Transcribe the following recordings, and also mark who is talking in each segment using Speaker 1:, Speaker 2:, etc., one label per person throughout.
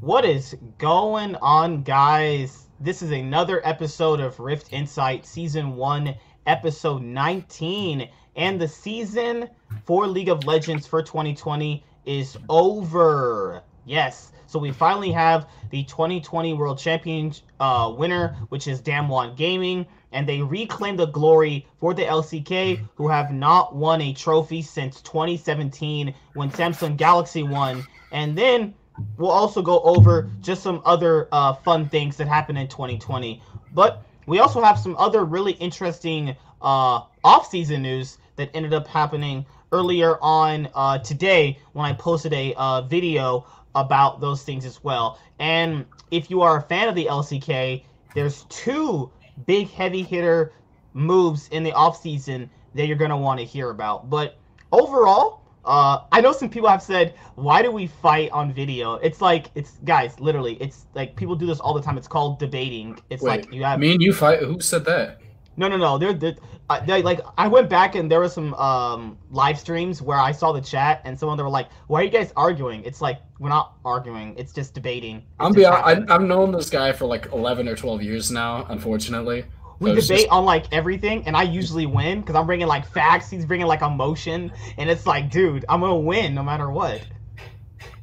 Speaker 1: What is going on, guys? This is another episode of Rift Insight, Season 1, Episode 19. And the season for League of Legends for 2020 is over. Yes. So we finally have the 2020 World Champion uh, winner, which is Damwon Gaming. And they reclaim the glory for the LCK, who have not won a trophy since 2017 when Samsung Galaxy won. And then we'll also go over just some other uh, fun things that happened in 2020. But we also have some other really interesting uh, off-season news that ended up happening earlier on uh, today when I posted a uh, video about those things as well. And if you are a fan of the LCK, there's two big heavy hitter moves in the offseason that you're going to want to hear about. But overall, uh, I know some people have said, "Why do we fight on video?" It's like it's guys, literally, it's like people do this all the time. It's called debating. It's
Speaker 2: Wait,
Speaker 1: like you have
Speaker 2: me and you fight. Who said that?
Speaker 1: no, no, no. They're, they're, uh, they like I went back and there was some um live streams where I saw the chat and someone they were like, "Why are you guys arguing?" It's like we're not arguing. It's just debating. It's
Speaker 2: I'm
Speaker 1: just
Speaker 2: be I. I've known this guy for like 11 or 12 years now. Unfortunately,
Speaker 1: we debate
Speaker 2: just-
Speaker 1: on like everything, and I usually win because I'm bringing like facts. He's bringing like emotion, and it's like, dude, I'm gonna win no matter what.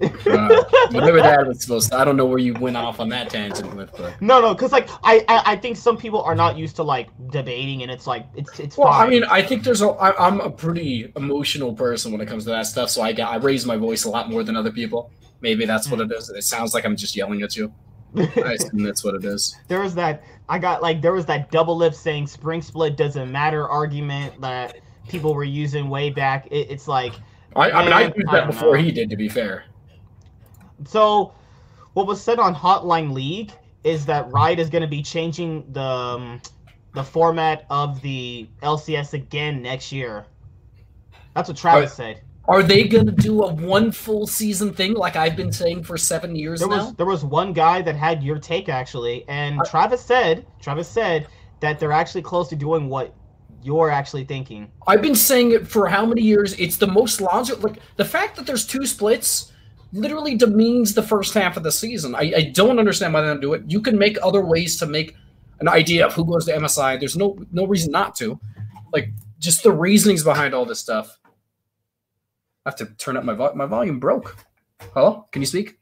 Speaker 2: uh, whatever that was supposed to. I don't know where you went off on that tangent with, but
Speaker 1: No, no, because like I, I, I think some people are not used to like debating, and it's like it's it's
Speaker 2: well,
Speaker 1: fine.
Speaker 2: I mean, I think there's a. I, I'm a pretty emotional person when it comes to that stuff, so I get I raise my voice a lot more than other people. Maybe that's what it is. It sounds like I'm just yelling at you. I assume that's what it is.
Speaker 1: there was that I got like there was that Doublelift saying spring split doesn't matter argument that people were using way back. It, it's like
Speaker 2: I, I mean, I used that
Speaker 1: don't
Speaker 2: before
Speaker 1: know.
Speaker 2: he did. To be fair,
Speaker 1: so. What was said on Hotline League is that Riot is going to be changing the um, the format of the LCS again next year. That's what Travis said.
Speaker 2: Are they gonna do a one full season thing like I've been saying for seven years
Speaker 1: There
Speaker 2: now?
Speaker 1: was there was one guy that had your take actually, and
Speaker 2: I-
Speaker 1: Travis said Travis said that they're actually close to doing what you're actually thinking.
Speaker 2: I've been saying it for how many years? It's the most logical. Like the fact that there's two splits literally demeans the first half of the season. I, I don't understand why they don't do it. You can make other ways to make an idea of who goes to MSI. There's no no reason not to. Like just the reasonings behind all this stuff. I have to turn up my vo- my volume broke. Hello, can you speak?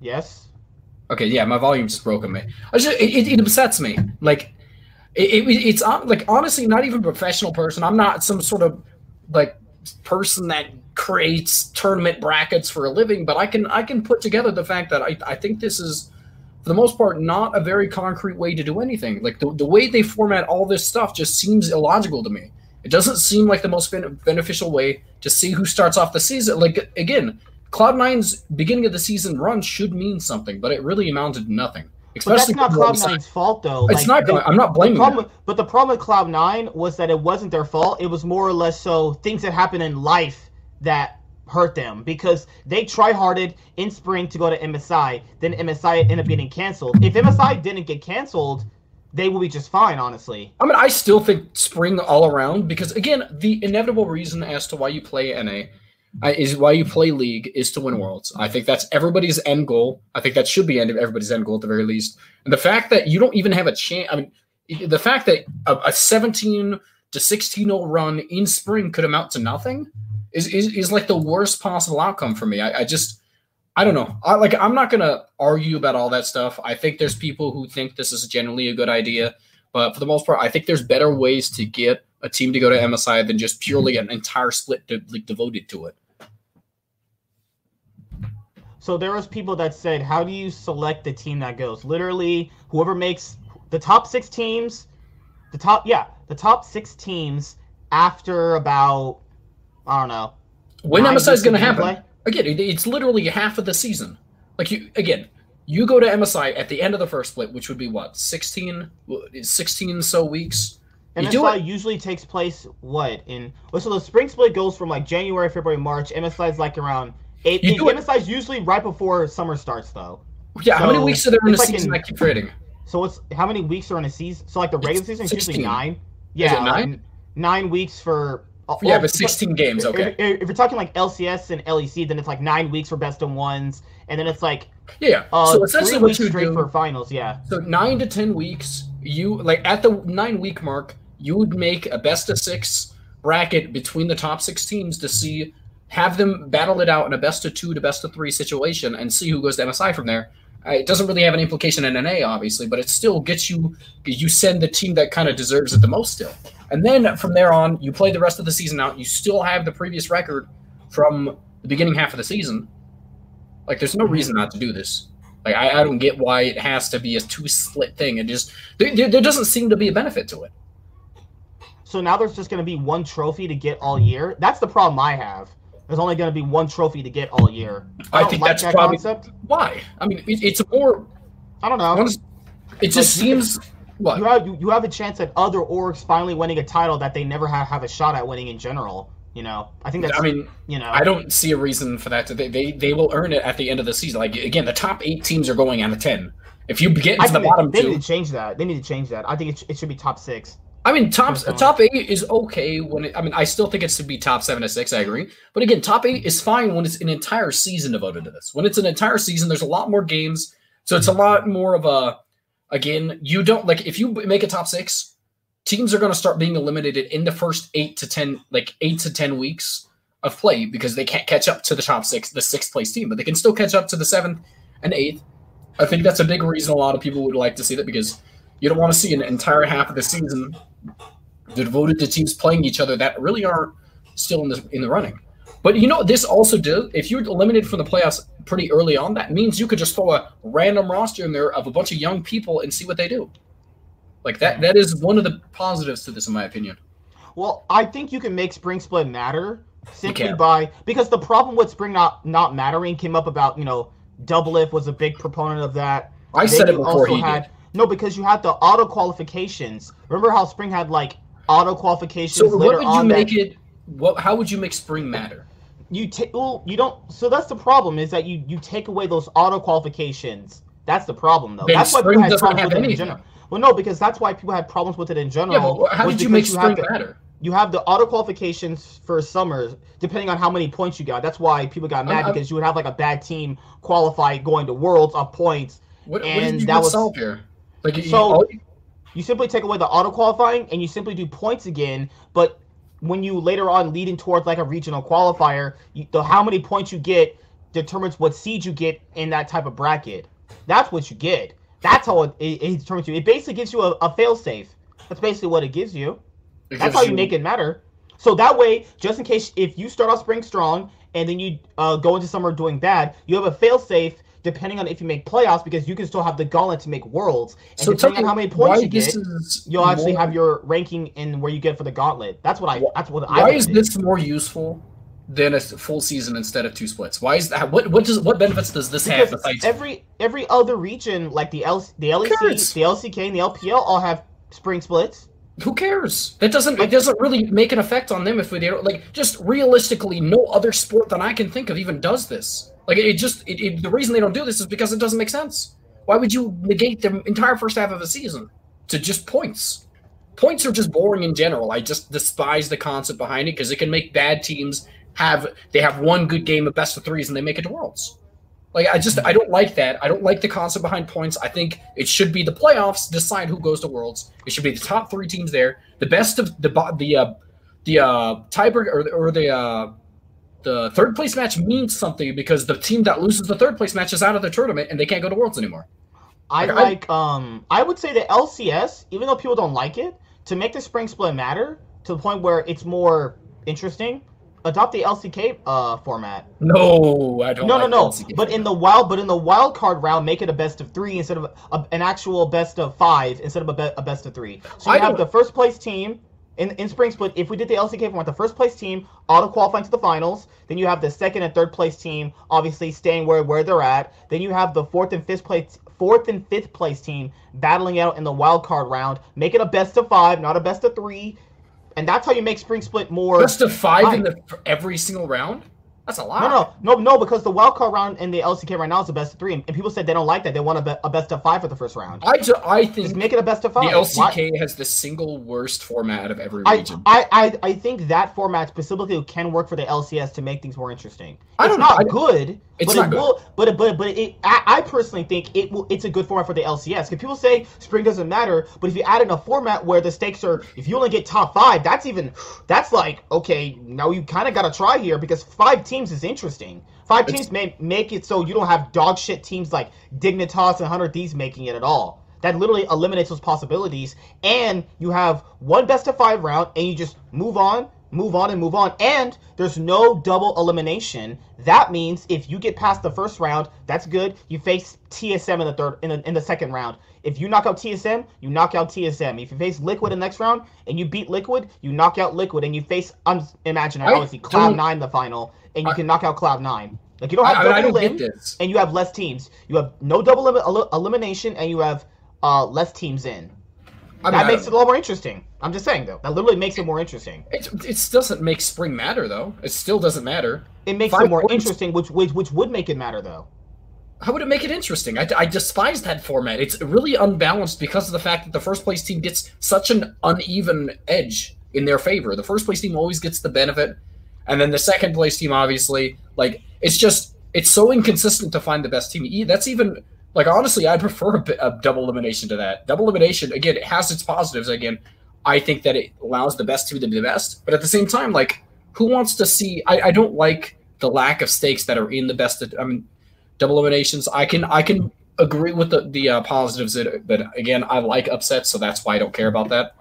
Speaker 1: Yes.
Speaker 2: Okay, yeah, my volume just broke on me. I just, it, it, it upsets me. Like, it, it, it's hon- like honestly not even a professional person. I'm not some sort of like person that creates tournament brackets for a living, but I can I can put together the fact that I, I think this is for the most part not a very concrete way to do anything. Like the, the way they format all this stuff just seems illogical to me. It doesn't seem like the most ben- beneficial way to see who starts off the season. Like again, Cloud9's beginning of the season run should mean something, but it really amounted to nothing.
Speaker 1: But that's not
Speaker 2: for what we
Speaker 1: Cloud9's fault though.
Speaker 2: It's
Speaker 1: Like,
Speaker 2: not.
Speaker 1: the-
Speaker 2: gonna- I'm not
Speaker 1: the
Speaker 2: blaming
Speaker 1: problem,
Speaker 2: them.
Speaker 1: but the problem with Cloud9 was that it wasn't their fault. It was more or less so things that happen in life that hurt them because they try harded in spring to go to MSI. Then MSI ended up getting canceled. If MSI didn't get canceled, they will be just fine, honestly.
Speaker 2: I mean, I still think spring all around because again, the inevitable reason as to why you play NA uh, is why you play League is to win Worlds. I think that's everybody's end goal. I think that should be end of everybody's end goal at the very least. And the fact that you don't even have a chance. I mean, the fact that a, a 17 to 16 0 run in spring could amount to nothing is is, is like the worst possible outcome for me. I, I just. I don't know. I like I'm not gonna argue about all that stuff. I think there's people who think this is generally a good idea. But for the most part, I think there's better ways to get a team to go to MSI than just purely an entire split de- like devoted to it.
Speaker 1: So there was people that said, "How do you select the team that goes?" Literally, whoever makes the top six teams, the top yeah, the top six teams after about I don't know.
Speaker 2: When MSI is going to happen?
Speaker 1: gameplay?
Speaker 2: Again, it, it's literally half of the season. Like you again, you go to MSI at the end of the first split, which would be what 16, 16 so weeks. You do
Speaker 1: MSI
Speaker 2: it-
Speaker 1: usually takes place what in well, so the spring split goes from like January, February, March. MSI is like around eight.
Speaker 2: You do it-
Speaker 1: MSI is usually right before summer starts though.
Speaker 2: Yeah, how many weeks are there in the
Speaker 1: like
Speaker 2: season?
Speaker 1: in-
Speaker 2: I keep forgetting.
Speaker 1: So it's how many weeks are in a season? So like the regular season is usually nine. Yeah,
Speaker 2: nine?
Speaker 1: nine weeks for. Uh,
Speaker 2: Yeah,
Speaker 1: well,
Speaker 2: but 16 games. Okay.
Speaker 1: If, if you're talking like LCS and LEC, then it's like nine weeks for best of ones, and then it's like
Speaker 2: Yeah.
Speaker 1: uh,
Speaker 2: so essentially,
Speaker 1: three
Speaker 2: what you
Speaker 1: straight
Speaker 2: do
Speaker 1: for finals. Yeah,
Speaker 2: So nine to ten weeks, you like at the nine week mark, you would make a best of six bracket between the top six teams to see have them battle it out in a best of two to best of three situation and see who goes to MSI from there. Uh, it doesn't really have an implication in NA, obviously, but it still gets you. You send the team that kind of deserves it the most still, and then from there on, you play the rest of the season out. You still have the previous record from the beginning half of the season. Like, there's no reason not to do this. Like I, I don't get why it has to be a two split thing. It just there, there, there doesn't seem to be a benefit to it.
Speaker 1: so now there's just gonna be one trophy to get all year. That's the problem I have. There's only gonna be one trophy to get all year.
Speaker 2: I
Speaker 1: don't
Speaker 2: think
Speaker 1: like
Speaker 2: that's
Speaker 1: that
Speaker 2: probably
Speaker 1: concept.
Speaker 2: why. I mean, it, it's more.
Speaker 1: I don't know.
Speaker 2: honest- It just
Speaker 1: Like,
Speaker 2: seems what
Speaker 1: You have you, have a chance at other orgs finally winning a title that they never have, have a shot at winning in general. You know, I think that's
Speaker 2: I mean,
Speaker 1: you know
Speaker 2: I don't see a reason for that. To, they, they they will earn it at the end of the season. Like again, the top eight teams are going out of ten. If you get
Speaker 1: I
Speaker 2: into the bottom
Speaker 1: they, they
Speaker 2: two,
Speaker 1: need to change that. They need to change that. I think it, it should be top six.
Speaker 2: I mean, top top eight is okay when it, I mean I still think it should be top seven to six. I agree, but again, top eight is fine when it's an entire season devoted to this. When it's an entire season, there's a lot more games, so it's a lot more of a. Again, you don't like if you make a top six, teams are going to start being eliminated in the first eight to ten, like eight to ten weeks of play because they can't catch up to the top six, the sixth place team, but they can still catch up to the seventh and eighth. I think that's a big reason a lot of people would like to see that because you don't want to see an entire half of the season devoted to teams playing each other that really aren't still in the in the running. But you know, this also does. If you're eliminated from the playoffs pretty early on, that means you could just throw a random roster in there of a bunch of young people and see what they do. Like that. That is one of the positives to this, in my opinion.
Speaker 1: Well, I think you can make spring split matter simply by because the problem with spring not not mattering came up about you know Doublelift was a big proponent of that.
Speaker 2: I
Speaker 1: Then
Speaker 2: said it before he
Speaker 1: had
Speaker 2: did.
Speaker 1: No because you had the auto qualifications. Remember how spring had like auto qualifications
Speaker 2: So what would you make
Speaker 1: that
Speaker 2: it? What? How would you make spring matter?
Speaker 1: you take well you don't so that's the problem is that you you take away those auto qualifications. That's the problem though.
Speaker 2: Then
Speaker 1: that's why
Speaker 2: spring
Speaker 1: people had
Speaker 2: doesn't
Speaker 1: problems
Speaker 2: have
Speaker 1: with it in general. Well, no, because that's why people had problems with it in general.
Speaker 2: Yeah, how did you make
Speaker 1: have
Speaker 2: spring
Speaker 1: the-
Speaker 2: matter?
Speaker 1: you have the auto qualifications for summer, depending on how many points you got. That's why people got mad
Speaker 2: I'm- I'm-
Speaker 1: because you would have like a bad team qualify going to worlds of points.
Speaker 2: What, what
Speaker 1: and
Speaker 2: did you
Speaker 1: that was-
Speaker 2: solve here? Like you-
Speaker 1: So-
Speaker 2: all-
Speaker 1: You simply take away the auto qualifying and you simply do points again. But when you later on leading towards like a regional qualifier, you, the how many points you get determines what seed you get in that type of bracket. That's what you get. That's how it, it, it determines you. It basically gives you a, a fail safe. That's basically what it gives you.
Speaker 2: it
Speaker 1: That's
Speaker 2: gives
Speaker 1: how you make it matter. So that way, just in case if you start off spring strong and then you uh, go into summer doing bad, you have a fail safe depending on if you make playoffs because you can still have the gauntlet to make worlds. And
Speaker 2: So
Speaker 1: depending on how many points you get, you'll actually
Speaker 2: more-
Speaker 1: have your ranking in where you get for the gauntlet. That's what I. That's what I.
Speaker 2: Why is this more useful than a full season instead of two splits? Why is that? What what does what benefits does this have besides?
Speaker 1: every every other region like the L the LEC, the LCK, and the LPL all have spring splits.
Speaker 2: Who cares? That doesn't it doesn't really make an effect on them if they don't like just realistically. No other sport that I can think of even does this. Like it just it, it, the reason they don't do this is because it doesn't make sense. Why would you negate the entire first half of a season to just points? Points are just boring in general. I just despise the concept behind it because it can make bad teams have they have one good game of best of threes and they make it to worlds. Like I just I don't like that. I don't like the concept behind points. I think it should be the playoffs decide who goes to worlds. It should be the top three teams there. The best of the the uh, the uh, tiebreaker or, or the uh, the third place match means something because the team that loses the third place match is out of the tournament and they can't go to worlds anymore.
Speaker 1: I
Speaker 2: Like, I-
Speaker 1: like um I would say the LCS, even though people don't like it, to make the spring split matter to the point where it's more interesting, adopt the LCK uh format.
Speaker 2: No, I don't.
Speaker 1: No,
Speaker 2: like
Speaker 1: no, no.
Speaker 2: LCK.
Speaker 1: But in the wild, but in the wild card round, make it a best of three instead of a, an actual best of five instead of a, be, a best of three. So
Speaker 2: I
Speaker 1: you have
Speaker 2: don't-
Speaker 1: the first place team in in spring split. If we did the LCK format, the first place team auto qualifying to the finals. Then you have the second and third place team obviously staying where where they're at. Then you have the fourth and fifth place fourth and fifth place team battling out in the wild card round. Make it a best of five, not a best of three. And that's how you make spring split more.
Speaker 2: Just of five in the every single round. That's a lot.
Speaker 1: No, no, no, no, because the wild card round in the LCK right now is a best of three, and people said they don't like that. They want a, be- a best of five for the first round.
Speaker 2: I, ju- I
Speaker 1: Just
Speaker 2: think
Speaker 1: make it a best of five. the.
Speaker 2: LCK has the single worst format out of every region.
Speaker 1: I, I, I think that format specifically can work for the LCS to make things more interesting.
Speaker 2: I
Speaker 1: It's
Speaker 2: don't know,
Speaker 1: not
Speaker 2: I-
Speaker 1: good,
Speaker 2: It's
Speaker 1: but
Speaker 2: not
Speaker 1: it
Speaker 2: good.
Speaker 1: will. But but but it, I, I personally think it will. It's a good format for the LCS. Because people say spring doesn't matter, but if you add in a format where the stakes are, if you only get top five, that's even, that's like okay. Now you kind of got to try here because five teams is interesting. Five
Speaker 2: It's-
Speaker 1: teams may make it so you don't have dog shit teams like Dignitas and Hundred Thieves making it at all. That literally eliminates those possibilities, and you have one best of five round, and you just move on, move on, and move on. And there's no double elimination. That means if you get past the first round, that's good. You face TSM in the third, in the, in the second round. If you knock out TSM, you knock out TSM. If you face Liquid in the next round and you beat Liquid, you knock out Liquid, and you face um, imaginary
Speaker 2: I
Speaker 1: obviously Cloud Nine in the final, and you
Speaker 2: I-
Speaker 1: can knock out Cloud Nine. Like you don't have
Speaker 2: I,
Speaker 1: double
Speaker 2: I don't this.
Speaker 1: and you have less teams. You have no double el- elimination, and you have uh, less teams in.
Speaker 2: I mean,
Speaker 1: that makes it a lot more interesting. I'm just saying though. That literally makes it more interesting.
Speaker 2: It, it doesn't make spring matter though. It still doesn't matter.
Speaker 1: It makes
Speaker 2: Five
Speaker 1: it more
Speaker 2: points.
Speaker 1: interesting, which, which which would make it matter though.
Speaker 2: How would it make it interesting? I, I despise that format. It's really unbalanced because of the fact that the first place team gets such an uneven edge in their favor. The first place team always gets the benefit, and then the second place team obviously like it's just it's so inconsistent to find the best team. That's even like honestly, I prefer a, a double elimination to that. Double elimination again, it has its positives. Again, I think that it allows the best team to be the best, but at the same time, like who wants to see? I, I don't like the lack of stakes that are in the best. I mean, double eliminations. I can I can agree with the the uh, positives, that, but again, I like upsets, so that's why I don't care about that.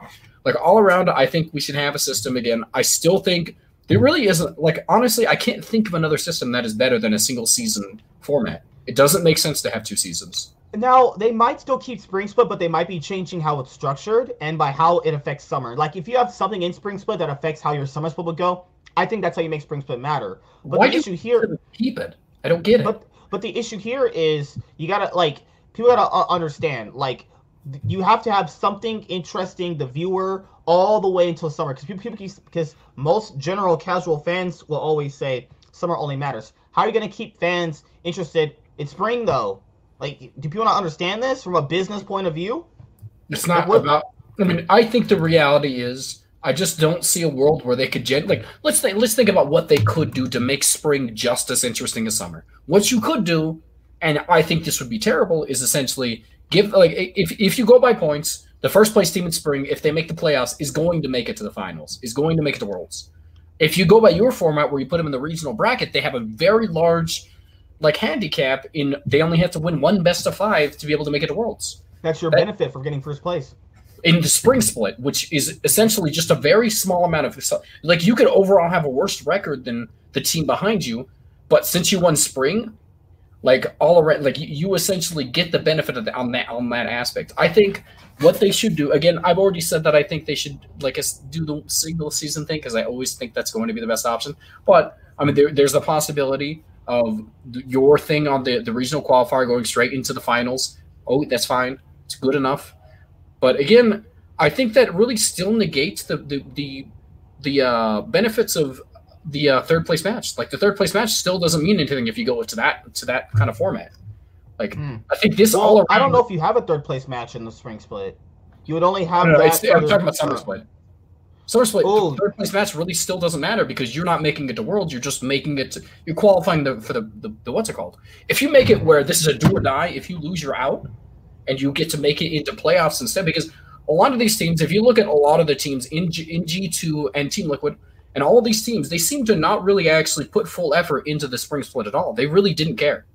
Speaker 2: Like all around, I think we should have a system again. I still think there really isn't like honestly, I can't think of another system that is better than a single season format. It doesn't make sense to have two seasons.
Speaker 1: Now they might still keep Spring Split, but they might be changing how it's structured and by how it affects summer. Like if you have something in Spring Split that affects how your summer split would go, I think that's how you make Spring Split matter. But
Speaker 2: Why
Speaker 1: the
Speaker 2: do
Speaker 1: issue here,
Speaker 2: Keep it. I don't get it.
Speaker 1: but but the issue here is you gotta like people gotta uh, understand like you have to have something interesting the viewer all the way until summer because people, people keep because most general casual fans will always say summer only matters how are you gonna keep fans interested in spring though like do people not understand this from a business point of view
Speaker 2: It's not
Speaker 1: what-
Speaker 2: about. I mean, I think the reality is, I just don't see a world where they could gen like. Let's think. Let's think about what they could do to make spring just as interesting as summer. What you could do, and I think this would be terrible, is essentially give like if if you go by points, the first place team in spring, if they make the playoffs, is going to make it to the finals, is going to make it to worlds. If you go by your format where you put them in the regional bracket, they have a very large like handicap in they only have to win one best of five to be able to make it to worlds
Speaker 1: that's your
Speaker 2: That-
Speaker 1: benefit for getting first place
Speaker 2: in the spring split, which is essentially just a very small amount of like you could overall have a worse record than the team behind you, but since you won spring, like all around, like you, essentially get the benefit of the, on that on that aspect. I think what they should do again, I've already said that I think they should like do the single season thing because I always think that's going to be the best option. But I mean, there, there's the possibility of your thing on the the regional qualifier going straight into the finals. Oh, that's fine. It's good enough. But again, I think that really still negates the the the, the uh, benefits of the uh, third place match. Like the third place match still doesn't mean anything if you go to that to that kind of format. Like
Speaker 1: Hmm.
Speaker 2: I think this all around.
Speaker 1: i don't know if you have a third place match in the spring split you would only have
Speaker 2: No, no,
Speaker 1: that
Speaker 2: it's- I'm talking
Speaker 1: the-
Speaker 2: about summer split. Summer split,
Speaker 1: Ooh.
Speaker 2: the third place match really still doesn't matter because you're not making it to worlds. You're just making it. To, you're qualifying the, for the, the the what's it called? If you make it where this is a do or die, if you lose, you're out, and you get to make it into playoffs instead. Because a lot of these teams, if you look at a lot of the teams in G, in G two and Team Liquid, and all these teams, they seem to not really actually put full effort into the spring split at all. They really didn't care.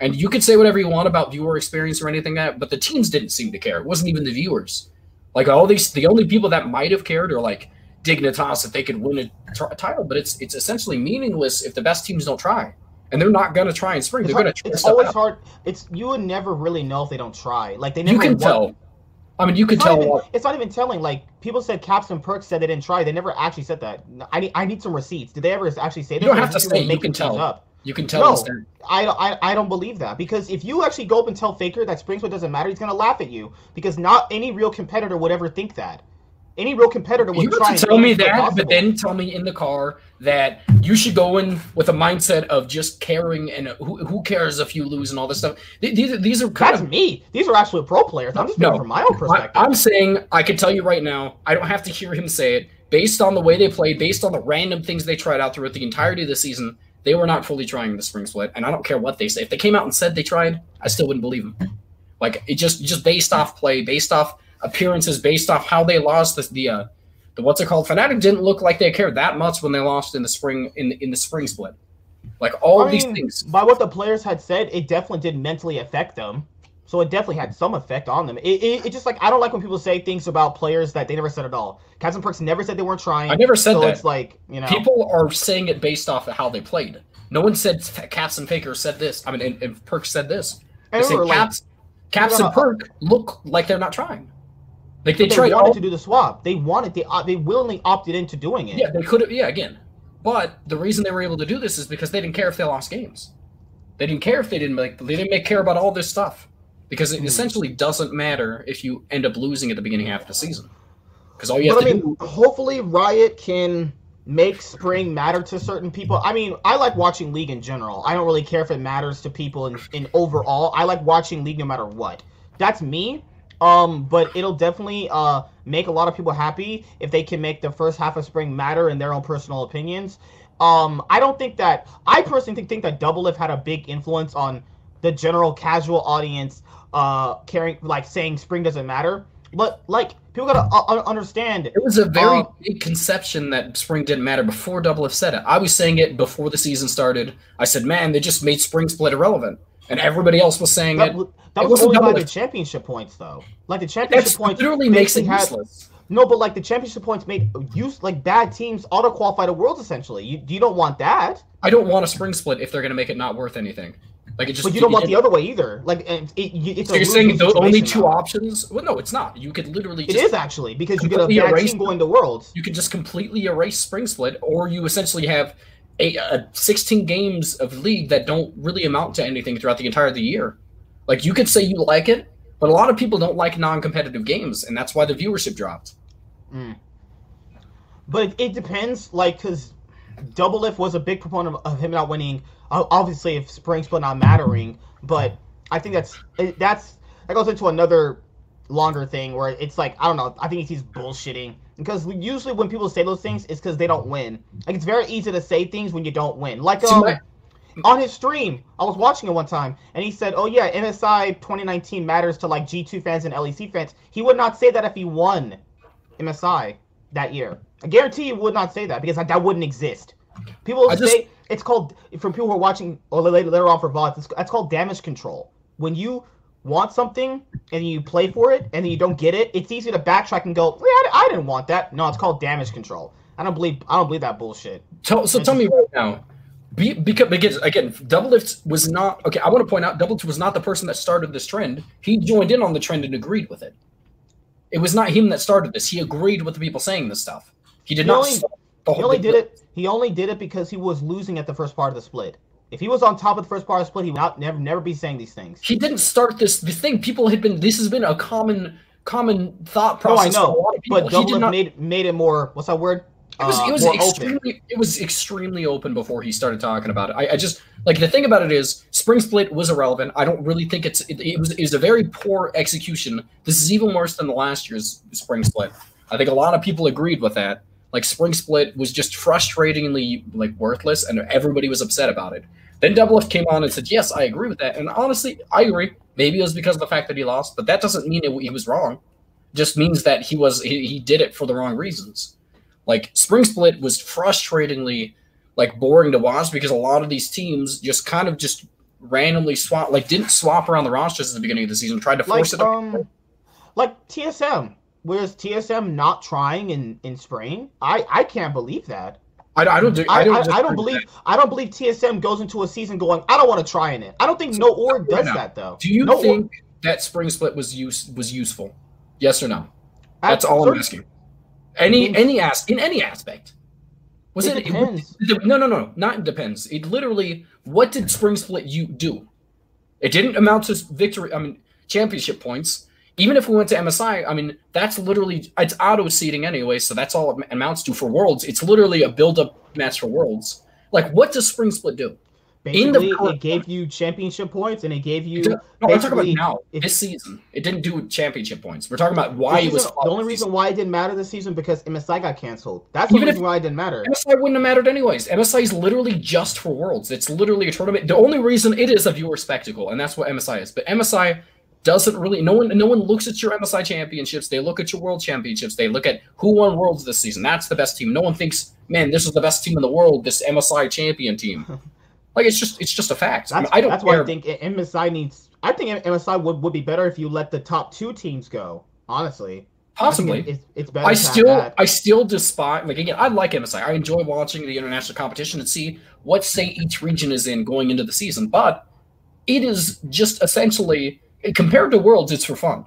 Speaker 2: And you could say whatever you want about viewer experience or anything like that, but the teams didn't seem to care. It wasn't even the viewers. Like all these, the only people that might have cared are like Dignitas if they could win a t- title, but it's it's essentially meaningless if the best teams don't try, and they're not gonna try in spring.
Speaker 1: It's,
Speaker 2: They're gonna
Speaker 1: it's always
Speaker 2: out.
Speaker 1: hard. It's you would never really know if they don't try. Like they never.
Speaker 2: You can
Speaker 1: want-
Speaker 2: tell. I mean, you can
Speaker 1: It's
Speaker 2: tell.
Speaker 1: even, it's not even telling. Like people said, Caps and Perkz said they didn't try. They never actually said that. I need. I need some receipts. Did they ever actually say that?
Speaker 2: You don't have to say you can tell.
Speaker 1: Up?
Speaker 2: You can tell.
Speaker 1: No. I, I, I don't believe that because if you actually go up and tell Faker that Spring Split doesn't matter, he's gonna laugh at you because not any real competitor would ever think that. Any real competitor would
Speaker 2: You
Speaker 1: try
Speaker 2: to tell me
Speaker 1: as low as
Speaker 2: that, but then tell me in the car that you should go in with a mindset of just caring and who, who cares if you lose and all this stuff. These, these are kind
Speaker 1: that's
Speaker 2: of
Speaker 1: me. These are actually pro players. I'm just
Speaker 2: No.
Speaker 1: from my own
Speaker 2: I,
Speaker 1: perspective.
Speaker 2: I'm saying I can tell you right now, I don't have to hear him say it. Based on the way they played, based on the random things they tried out throughout the entirety of the season, they were not fully trying the spring split. And I don't care what they say. If they came out and said they tried, I still wouldn't believe them. Like it just just based off play, based off appearances, based off how they lost the the, uh, the what's it called? Fnatic didn't look like they cared that much when they lost in the spring in in the spring split. Like all
Speaker 1: I
Speaker 2: of these things.
Speaker 1: By what the players had said, it definitely did mentally affect them. So it definitely had some effect on them. It, it, it just like I don't like when people say things about players that they never said at all. Caps and Perkz never said they weren't trying.
Speaker 2: I never said
Speaker 1: so
Speaker 2: that.
Speaker 1: it's like you know.
Speaker 2: People are saying it based off of how they played. No one said Caps and Faker said this. I mean, and, and Perk said this. They say
Speaker 1: remember, like,
Speaker 2: Caps, Caps and Perk look like they're not trying. Like they,
Speaker 1: they
Speaker 2: tried.
Speaker 1: wanted
Speaker 2: All,
Speaker 1: to do the swap. They wanted they uh, they willingly opted into doing it.
Speaker 2: yeah, they could have. Yeah, again. But the reason they were able to do this is because they didn't care if they lost games. They didn't care if they didn't like. They didn't make care about all this stuff because it
Speaker 1: Hmm.
Speaker 2: essentially doesn't matter if you end up losing at the beginning half of the season. Because all you have
Speaker 1: But I
Speaker 2: to
Speaker 1: mean,
Speaker 2: do.
Speaker 1: hopefully Riot can make spring matter to certain people. I mean, I like watching League in general. I don't really care if it matters to people in, in overall. I like watching League no matter what. That's me. Um, but it'll definitely uh make a lot of people happy if they can make the first half of spring matter in their own personal opinions. Um, I don't think that I personally think, think that Double Lift had a big influence on the general casual audience uh caring like saying spring doesn't matter. But like people gotta uh, understand
Speaker 2: It was a very
Speaker 1: Uh,
Speaker 2: big conception that spring didn't matter before Double F said it. I was saying it before the season started. I said, "Man, they just made spring split irrelevant," and everybody else was saying
Speaker 1: That,
Speaker 2: it.
Speaker 1: That was only by the championship points, though. Like the championship
Speaker 2: That's
Speaker 1: points
Speaker 2: literally makes it
Speaker 1: had-
Speaker 2: useless.
Speaker 1: No, but like the championship points made use like bad teams auto qualify to worlds essentially. You you don't want that,
Speaker 2: I don't want a spring split if they're going to make it not worth anything. Like it just.
Speaker 1: but you don't want the other way either. Like it, it, it's
Speaker 2: So you're saying the only two
Speaker 1: now.
Speaker 2: options? Well, no, it's not. You could literally.
Speaker 1: It
Speaker 2: Just,
Speaker 1: is actually because you get a bad
Speaker 2: erase
Speaker 1: team going to worlds.
Speaker 2: You could just completely erase spring split, or you essentially have a, a 16 games of league that don't really amount to anything throughout the entire of the year. Like you could say you like it, but a lot of people don't like non-competitive games, and that's why the viewership dropped.
Speaker 1: But it, depends, like, because Double Lift was a big proponent of, of him not winning. Obviously, if Spring Split not mattering, but I think that's that's that goes into another longer thing where it's like I don't know. I think he's bullshitting because usually when people say those things, it's because they don't win. Like it's very easy to say things when you don't win. Like
Speaker 2: See,
Speaker 1: um,
Speaker 2: my-
Speaker 1: on his stream, I was watching it one time, and he said, "Oh yeah, MSI 2019 matters to like G2 fans and LEC fans." He would not say that if he won MSI that year. I guarantee he would not say that because that, that wouldn't exist. People
Speaker 2: I
Speaker 1: say it's called for people who are watching or later, later on for VODs. It's, that's called damage control. When you want something and you play for it and then you don't get it, it's easy to backtrack and go, "Yeah, I, I didn't want that." No, it's called damage control. I don't believe I don't believe that bullshit.
Speaker 2: Tell, so tell me right now, be, because, because again, Double Lift was not okay. I want to point out, Double Lift was not the person that started this trend. He joined in on the trend and agreed with it. It was not him that started this. He agreed with the people saying this stuff. He did
Speaker 1: He
Speaker 2: not.
Speaker 1: only-
Speaker 2: the
Speaker 1: He only did it. He only did it because he was losing at the first part of the split. If he was on top of the first part of the split, he would not never never be saying these things.
Speaker 2: He didn't start this. The thing people had been. This has been a common common thought process.
Speaker 1: Oh, I
Speaker 2: process. for a
Speaker 1: know,
Speaker 2: lot of people.
Speaker 1: but
Speaker 2: he
Speaker 1: Double
Speaker 2: did
Speaker 1: Lift
Speaker 2: not.
Speaker 1: made made it more. What's that word?
Speaker 2: It was,
Speaker 1: Uh,
Speaker 2: it was
Speaker 1: more open.
Speaker 2: extremely it was extremely open before he started talking about it. I, I just like the thing about it is spring split was irrelevant. I don't really think it's it, it was it a very poor execution. This is even worse than the last year's spring split. I think a lot of people agreed with that. Like spring split was just frustratingly like worthless, and everybody was upset about it. Then Double Lift came on and said, "Yes, I agree with that." And honestly, I agree. Maybe it was because of the fact that he lost, but that doesn't mean it, he was wrong. just means that he was he, he did it for the wrong reasons. Like Spring Split was frustratingly like boring to watch because a lot of these teams just kind of just randomly swap like didn't swap around the rosters at the beginning of the season, tried to force
Speaker 1: like
Speaker 2: it.
Speaker 1: um, like TSM. Was TSM not trying in in spring, I I can't believe that.
Speaker 2: I, I don't do,
Speaker 1: I,
Speaker 2: I don't,
Speaker 1: I, I don't believe
Speaker 2: that.
Speaker 1: I don't believe TSM goes into a season going I don't want to try in it. I don't think no org does that though.
Speaker 2: Do you
Speaker 1: no org-
Speaker 2: think that Spring Split was use was useful? Yes or no? That's
Speaker 1: I-
Speaker 2: all I'm asking. Any any as in any aspect. Was
Speaker 1: It
Speaker 2: it,
Speaker 1: depends.
Speaker 2: it- no, no, no, not it depends. It literally what did Spring Split you do? It didn't amount to victory. I mean, championship points. Even if we went to MSI, I mean, that's literally it's auto seeding anyway, so that's all it amounts to for Worlds. It's literally a build up match for Worlds. Like, what does Spring Split do?
Speaker 1: In the it gave you championship points and it gave you.
Speaker 2: no, I'm talking about now. this season, it didn't do championship points. We're talking about why it was.
Speaker 1: The only reason why it didn't matter this season because MSI got canceled. That's the Even reason why it didn't matter.
Speaker 2: MSI wouldn't have mattered anyways. MSI is literally just for Worlds. It's literally a tournament. The only reason it is a viewer spectacle, and that's what MSI is. But MSI doesn't really. No one. No one looks at your MSI championships. They look at your World Championships. They look at who won Worlds this season. That's the best team. No one thinks, man, this is the best team in the world. This MSI champion team. Like it's just it's just a fact.
Speaker 1: That's,
Speaker 2: I, don't.
Speaker 1: That's care. why I think MSI needs. I think MSI would, would be better if you let the top two teams go. Honestly,
Speaker 2: possibly
Speaker 1: it's, it's better.
Speaker 2: I still I still despise like again. I like MSI. I enjoy watching the international competition and see what say each region is in going into the season. But it is just essentially compared to Worlds, it's for fun.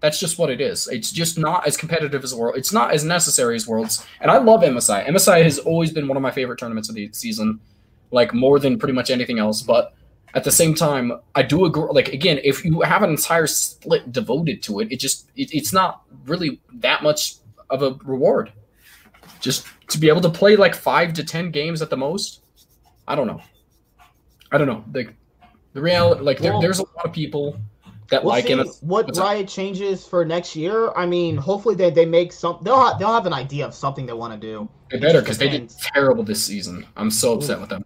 Speaker 2: That's just what it is. It's just not as competitive as World. It's not as necessary as Worlds. And I love MSI. MSI has always been one of my favorite tournaments of the season like more than pretty much anything else. But at the same time, I do agree. Like again, if you have an entire split devoted to it, it just it, it's not really that much of a reward. Just to be able to play like five to ten games at the most. I don't know. I don't know. Like the reality, like well, there, there's a lot of people that we'll like
Speaker 1: him. What Riot changes for next year? I mean, hopefully they, they make some. They'll have, they'll have an idea of something they want to do.
Speaker 2: They better because they did terrible this season. I'm so upset Ooh. with them.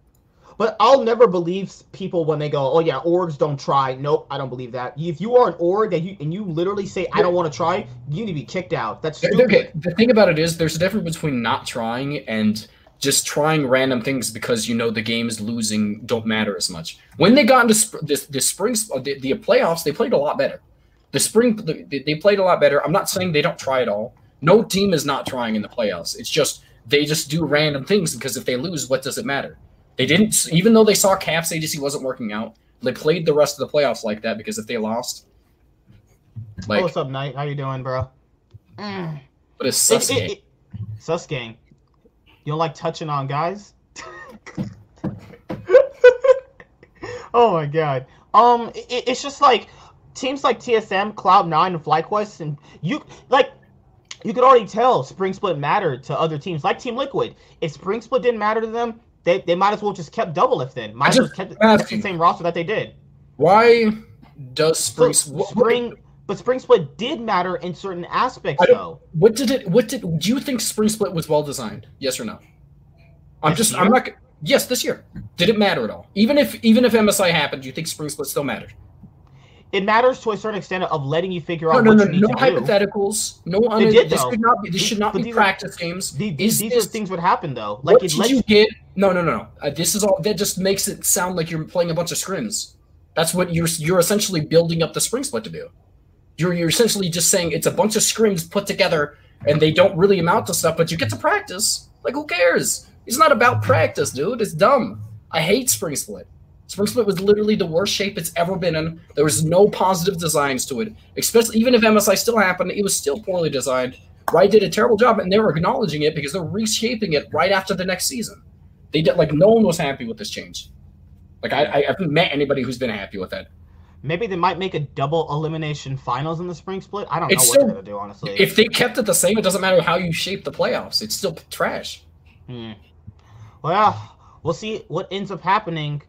Speaker 1: But I'll never believe people when they go, "Oh yeah, orgs don't try." Nope, I don't believe that. If you are an org that you and you literally say, "I don't want to try," you need to be kicked out. That's stupid. Okay.
Speaker 2: The thing about it is, there's a difference between not trying and just trying random things because you know the games losing don't matter as much. When they got into sp- this this spring the, the playoffs, they played a lot better. The spring they played a lot better. I'm not saying they don't try at all. No team is not trying in the playoffs. It's just they just do random things because if they lose, what does it matter? They didn't, even though they saw Caps ADC wasn't working out, they played the rest of the playoffs like that because if they lost,
Speaker 1: like, oh, what's up, Knight? How you doing, bro?
Speaker 2: Mm. But it's sus it,
Speaker 1: it, sus gang. You don't like touching on guys? oh my god. Um, it, it's just like teams like TSM, Cloud Nine, and FlyQuest, and you like you could already tell Spring Split mattered to other teams like Team Liquid. If Spring Split didn't matter to them, they, they might as well just kept Doublelift then. Might as well kept, kept the same roster that they did.
Speaker 2: Why does Spring
Speaker 1: so, Spring but Spring Split did matter in certain aspects though.
Speaker 2: What did it what did do you think Spring Split was well designed? Yes or no? I'm this just year? I'm not yes, this year. Did it matter at all? Even if even if MSI happened, do you think Spring Split still mattered?
Speaker 1: it matters to a certain extent of letting you figure out. No, no, no, no
Speaker 2: hypotheticals. Do. No, un- did, this though. should not be. This should not be practice are, games.
Speaker 1: These, these, these are things would happen though. Like,
Speaker 2: what did you get? No, no, no, no. Uh, this is all. That just makes it sound like you're playing a bunch of scrims. That's what you're. You're essentially building up the spring split to do. You're you're essentially just saying it's a bunch of scrims put together, and they don't really amount to stuff, but you get to practice. Like who cares? It's not about practice, dude. It's dumb. I hate spring split. Spring Split was literally the worst shape it's ever been in. There was no positive designs to it. Especially even if MSI still happened, it was still poorly designed. Riot did a terrible job, and they were acknowledging it because they're reshaping it right after the next season. They did like no one was happy with this change. Like I, I haven't met anybody who's been happy with it.
Speaker 1: Maybe they might make a double elimination finals in the spring split. I don't know it's what still, they're gonna do, honestly.
Speaker 2: If they kept it the same, it doesn't matter how you shape the playoffs. It's still trash.
Speaker 1: Hmm. Well, we'll see what ends up happening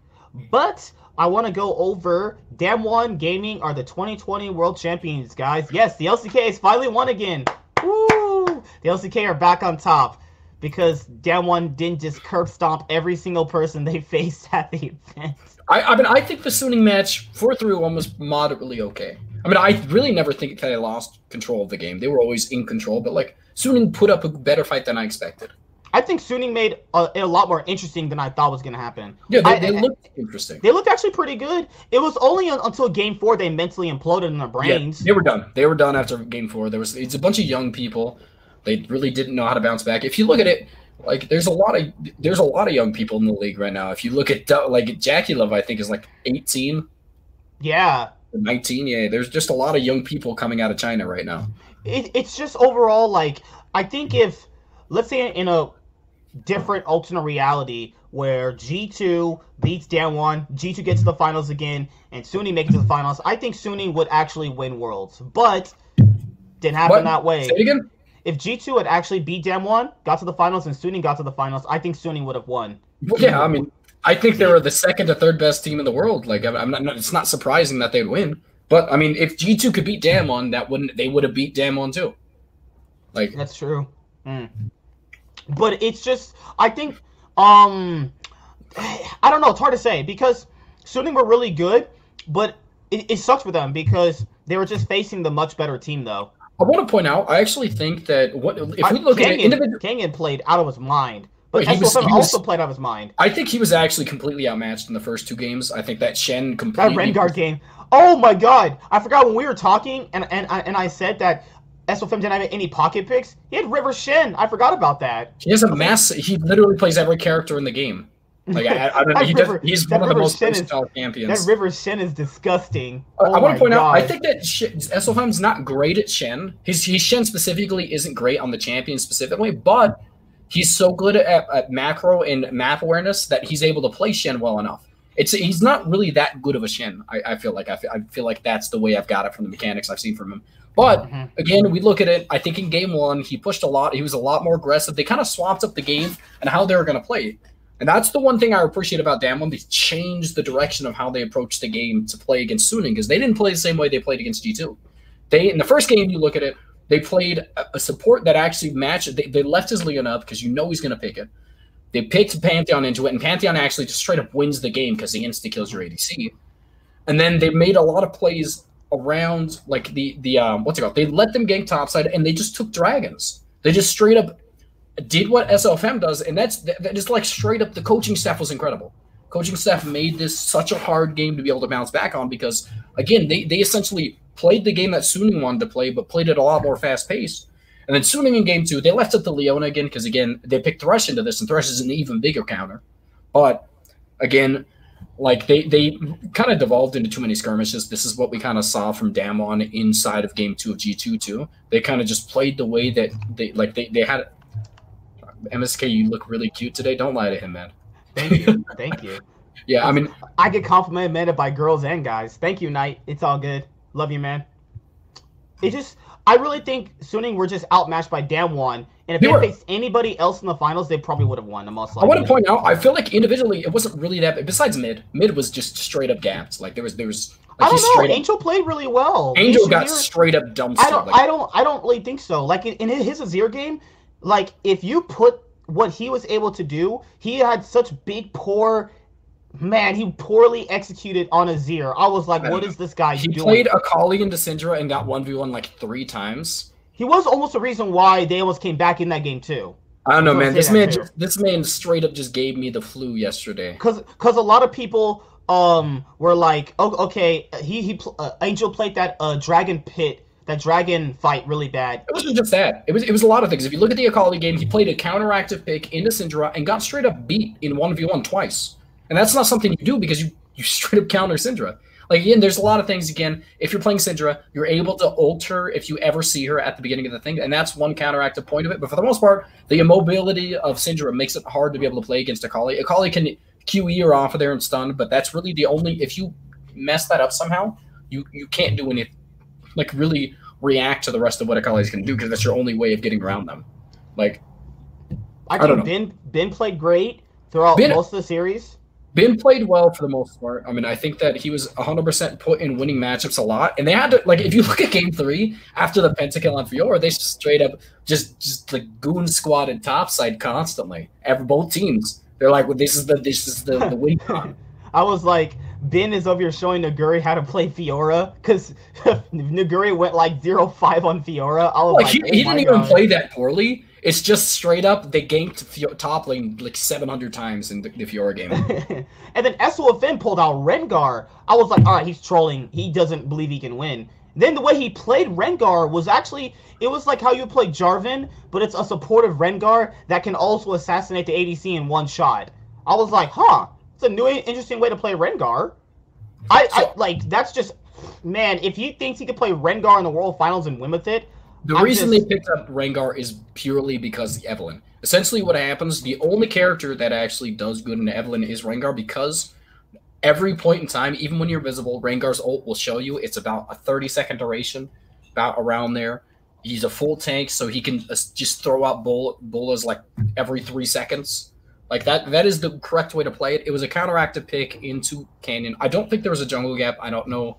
Speaker 1: but I want to go over Damwon Gaming are the 2020 World Champions, guys. Yes, the LCK has finally won again. Woo! The LCK are back on top because Damwon didn't just curb stomp every single person they faced at the event.
Speaker 2: I, I mean, I think the Suning match 4 3 1 was moderately okay. I mean, I really never think that they lost control of the game. They were always in control, but like Suning put up a better fight than I expected.
Speaker 1: I think Suning made a, a, lot more interesting than I thought was going to happen.
Speaker 2: Yeah, they,
Speaker 1: I,
Speaker 2: they looked interesting.
Speaker 1: They looked actually pretty good. It was only until game four they mentally imploded in their brains.
Speaker 2: Yeah, they were done. They were done after game four. There was it's a bunch of young people. They really didn't know how to bounce back. If you look at it, like there's a lot of there's a lot of young people in the league right now. If you look at like JackeyLove, I think is like 18.
Speaker 1: Yeah.
Speaker 2: 19. Yeah, there's just a lot of young people coming out of China right now.
Speaker 1: It, it's just overall like I think if let's say in a different alternate reality where G2 beats Damwon, G2 gets to the finals again, and Suning makes it to the finals, I think Suning would actually win Worlds. But didn't happen
Speaker 2: What?
Speaker 1: that way.
Speaker 2: Say it again.
Speaker 1: If G2 had actually beat Damwon, got to the finals, and Suning got to the finals, I think Suning would have won.
Speaker 2: Well, yeah, I mean, I think they were the second to third best team in the world. Like, I'm not. It's not surprising that they'd win. But I mean, if G two could beat Damwon, that wouldn't they would have beat Damwon too. Like,
Speaker 1: That's true. Mm. But it's just, I think, um, I don't know. It's hard to say because Suning were really good, but it, it sucks for them because they were just facing the much better team, though.
Speaker 2: I want to point out, I actually think that what if
Speaker 1: I-
Speaker 2: we look at it,
Speaker 1: Kangen,
Speaker 2: individual,
Speaker 1: Kangen played out of his mind, but
Speaker 2: Wait, he was- he was-
Speaker 1: also played out of his mind.
Speaker 2: I think he was actually completely outmatched in the first two games. I think that Shen completely. That.
Speaker 1: Rengar game. Oh my god! I forgot when we were talking, and and I, and I said that SOFM didn't have any pocket picks. He had River Shen. I forgot about that.
Speaker 2: He has a mass. He literally plays every character in the game. Like I, I don't He does, he's one of the most versatile champions.
Speaker 1: That River Shen is disgusting.
Speaker 2: I-
Speaker 1: Oh
Speaker 2: I want to point out, I think that Sh- SOFM's not great at Shen. His, his Shen specifically isn't great on the champion specifically, but he's so good at, at macro and map awareness that he's able to play Shen well enough. It's he's not really that good of a Shen. I, I feel like I feel, I feel like that's the way I've got it from the mechanics I've seen from him. But
Speaker 1: Mhm.
Speaker 2: again, we look at it. I think in game one he pushed a lot. He was a lot more aggressive. They kind of swapped up the game and how they were going to play. And that's the one thing I appreciate about Damwon. They changed the direction of how they approached the game to play against Suning because they didn't play the same way they played against G2. They in the first game, you look at it, they played a, support that actually matched. They, they left his Leon up because you know he's going to pick it. They picked Pantheon into it, and Pantheon actually just straight up wins the game because he insta kills your ADC. And then they made a lot of plays around like the the um what's it called? They let them gank topside, and they just took dragons. They just straight up did what SOFM does, and that's that is like straight up. The coaching staff was incredible. Coaching staff made this such a hard game to be able to bounce back on because again, they they essentially played the game that Suning wanted to play, but played it a lot more fast paced. And then Suning in game two, they left it to Leona again because again they picked Thresh into this, and Thresh is an even bigger counter. But again, like they they kind of devolved into too many skirmishes. This is what we kind of saw from Damwon inside of game two of G two too. They kind of just played the way that they like they they had. MSK, you look really cute today. Don't lie to him, man.
Speaker 1: Thank you. Thank you.
Speaker 2: Yeah, I mean,
Speaker 1: I get complimented by girls and guys. Thank you, Knight. It's all good. Love you, man. It just, I really think Suning were just outmatched by Damwon. And if
Speaker 2: They
Speaker 1: they,
Speaker 2: were.
Speaker 1: faced anybody else in the finals, they probably would have won. The most
Speaker 2: I want to point out. I feel like individually, it wasn't really that. Besides mid, mid was just straight up gapped. Like there was there was.
Speaker 1: I don't know.
Speaker 2: straight up,
Speaker 1: Angel played really well.
Speaker 2: Angel got straight up dumpstered.
Speaker 1: I don't.
Speaker 2: like,
Speaker 1: I don't. I don't really think so. Like in, in his Azir game, like if you put what he was able to do, he had such big poor. Man, he poorly executed on Azir. I was like, what is this guy
Speaker 2: he
Speaker 1: doing?
Speaker 2: He played Akali into Syndra and got one v one like three times.
Speaker 1: He was almost the reason why they almost came back in that game too.
Speaker 2: I don't know, man. This man, just, this man straight up just gave me the flu yesterday.
Speaker 1: Cause, cause a lot of people um were like, oh, okay, he he uh, Angel played that uh dragon pit, that dragon fight really bad.
Speaker 2: It wasn't just that. It was it was a lot of things. If you look at the Akali game, he played a counteractive pick into Syndra and got straight up beat in one v one twice. And that's not something you do because you you straight up counter Syndra. Like again, there's a lot of things. Again, if you're playing Syndra, you're able to alter if you ever see her at the beginning of the thing, and that's one counteractive point of it. But for the most part, the immobility of Syndra makes it hard to be able to play against Akali. Akali can QE her off of there and stun, but that's really the only. If you mess that up somehow, you you can't do anything like really react to the rest of what Akali's can do because that's your only way of getting around them. Like
Speaker 1: I
Speaker 2: I don't
Speaker 1: think Bin Bin played great throughout
Speaker 2: Bin-
Speaker 1: most of the series.
Speaker 2: Bin played well for the most part. I mean, I think that he was 100% put in winning matchups a lot. And they had to, like, if you look at game three, after the pentakill on Fiora, they straight up just, just like goon squatted topside constantly. Every, both teams. They're like, well, this is the, this is the, the win con.
Speaker 1: I was like, Bin is over here showing Nuguri how to play Fiora because Nuguri went like 0-5 on Fiora. I
Speaker 2: Like,
Speaker 1: like,
Speaker 2: he,
Speaker 1: oh
Speaker 2: he didn't even play that poorly. It's just straight up, they ganked Fio- top lane like 700 times in the, the Fiora game.
Speaker 1: and then SOFM pulled out Rengar. I was like, all right, he's trolling. He doesn't believe he can win. Then the way he played Rengar was actually, it was like how you play Jarvan, but it's a supportive Rengar that can also assassinate the ADC in one shot. I was like, huh, it's a new interesting way to play Rengar. I, I like that's just man. If he thinks he can play Rengar in the World Finals and win with it,
Speaker 2: The
Speaker 1: I'm
Speaker 2: reason
Speaker 1: just-
Speaker 2: they picked up Rengar is purely because the Evelynn. Essentially, what happens, the only character that actually does good in Evelynn is Rengar because every point in time, even when you're visible, Rengar's ult will show you it's about a 30 second duration, about around there. He's a full tank, so he can uh, just throw out bull- bolas like every three seconds. Like that, that is the correct way to play it. It was a counteractive pick into Canyon. I don't think there was a jungle gap. I don't know.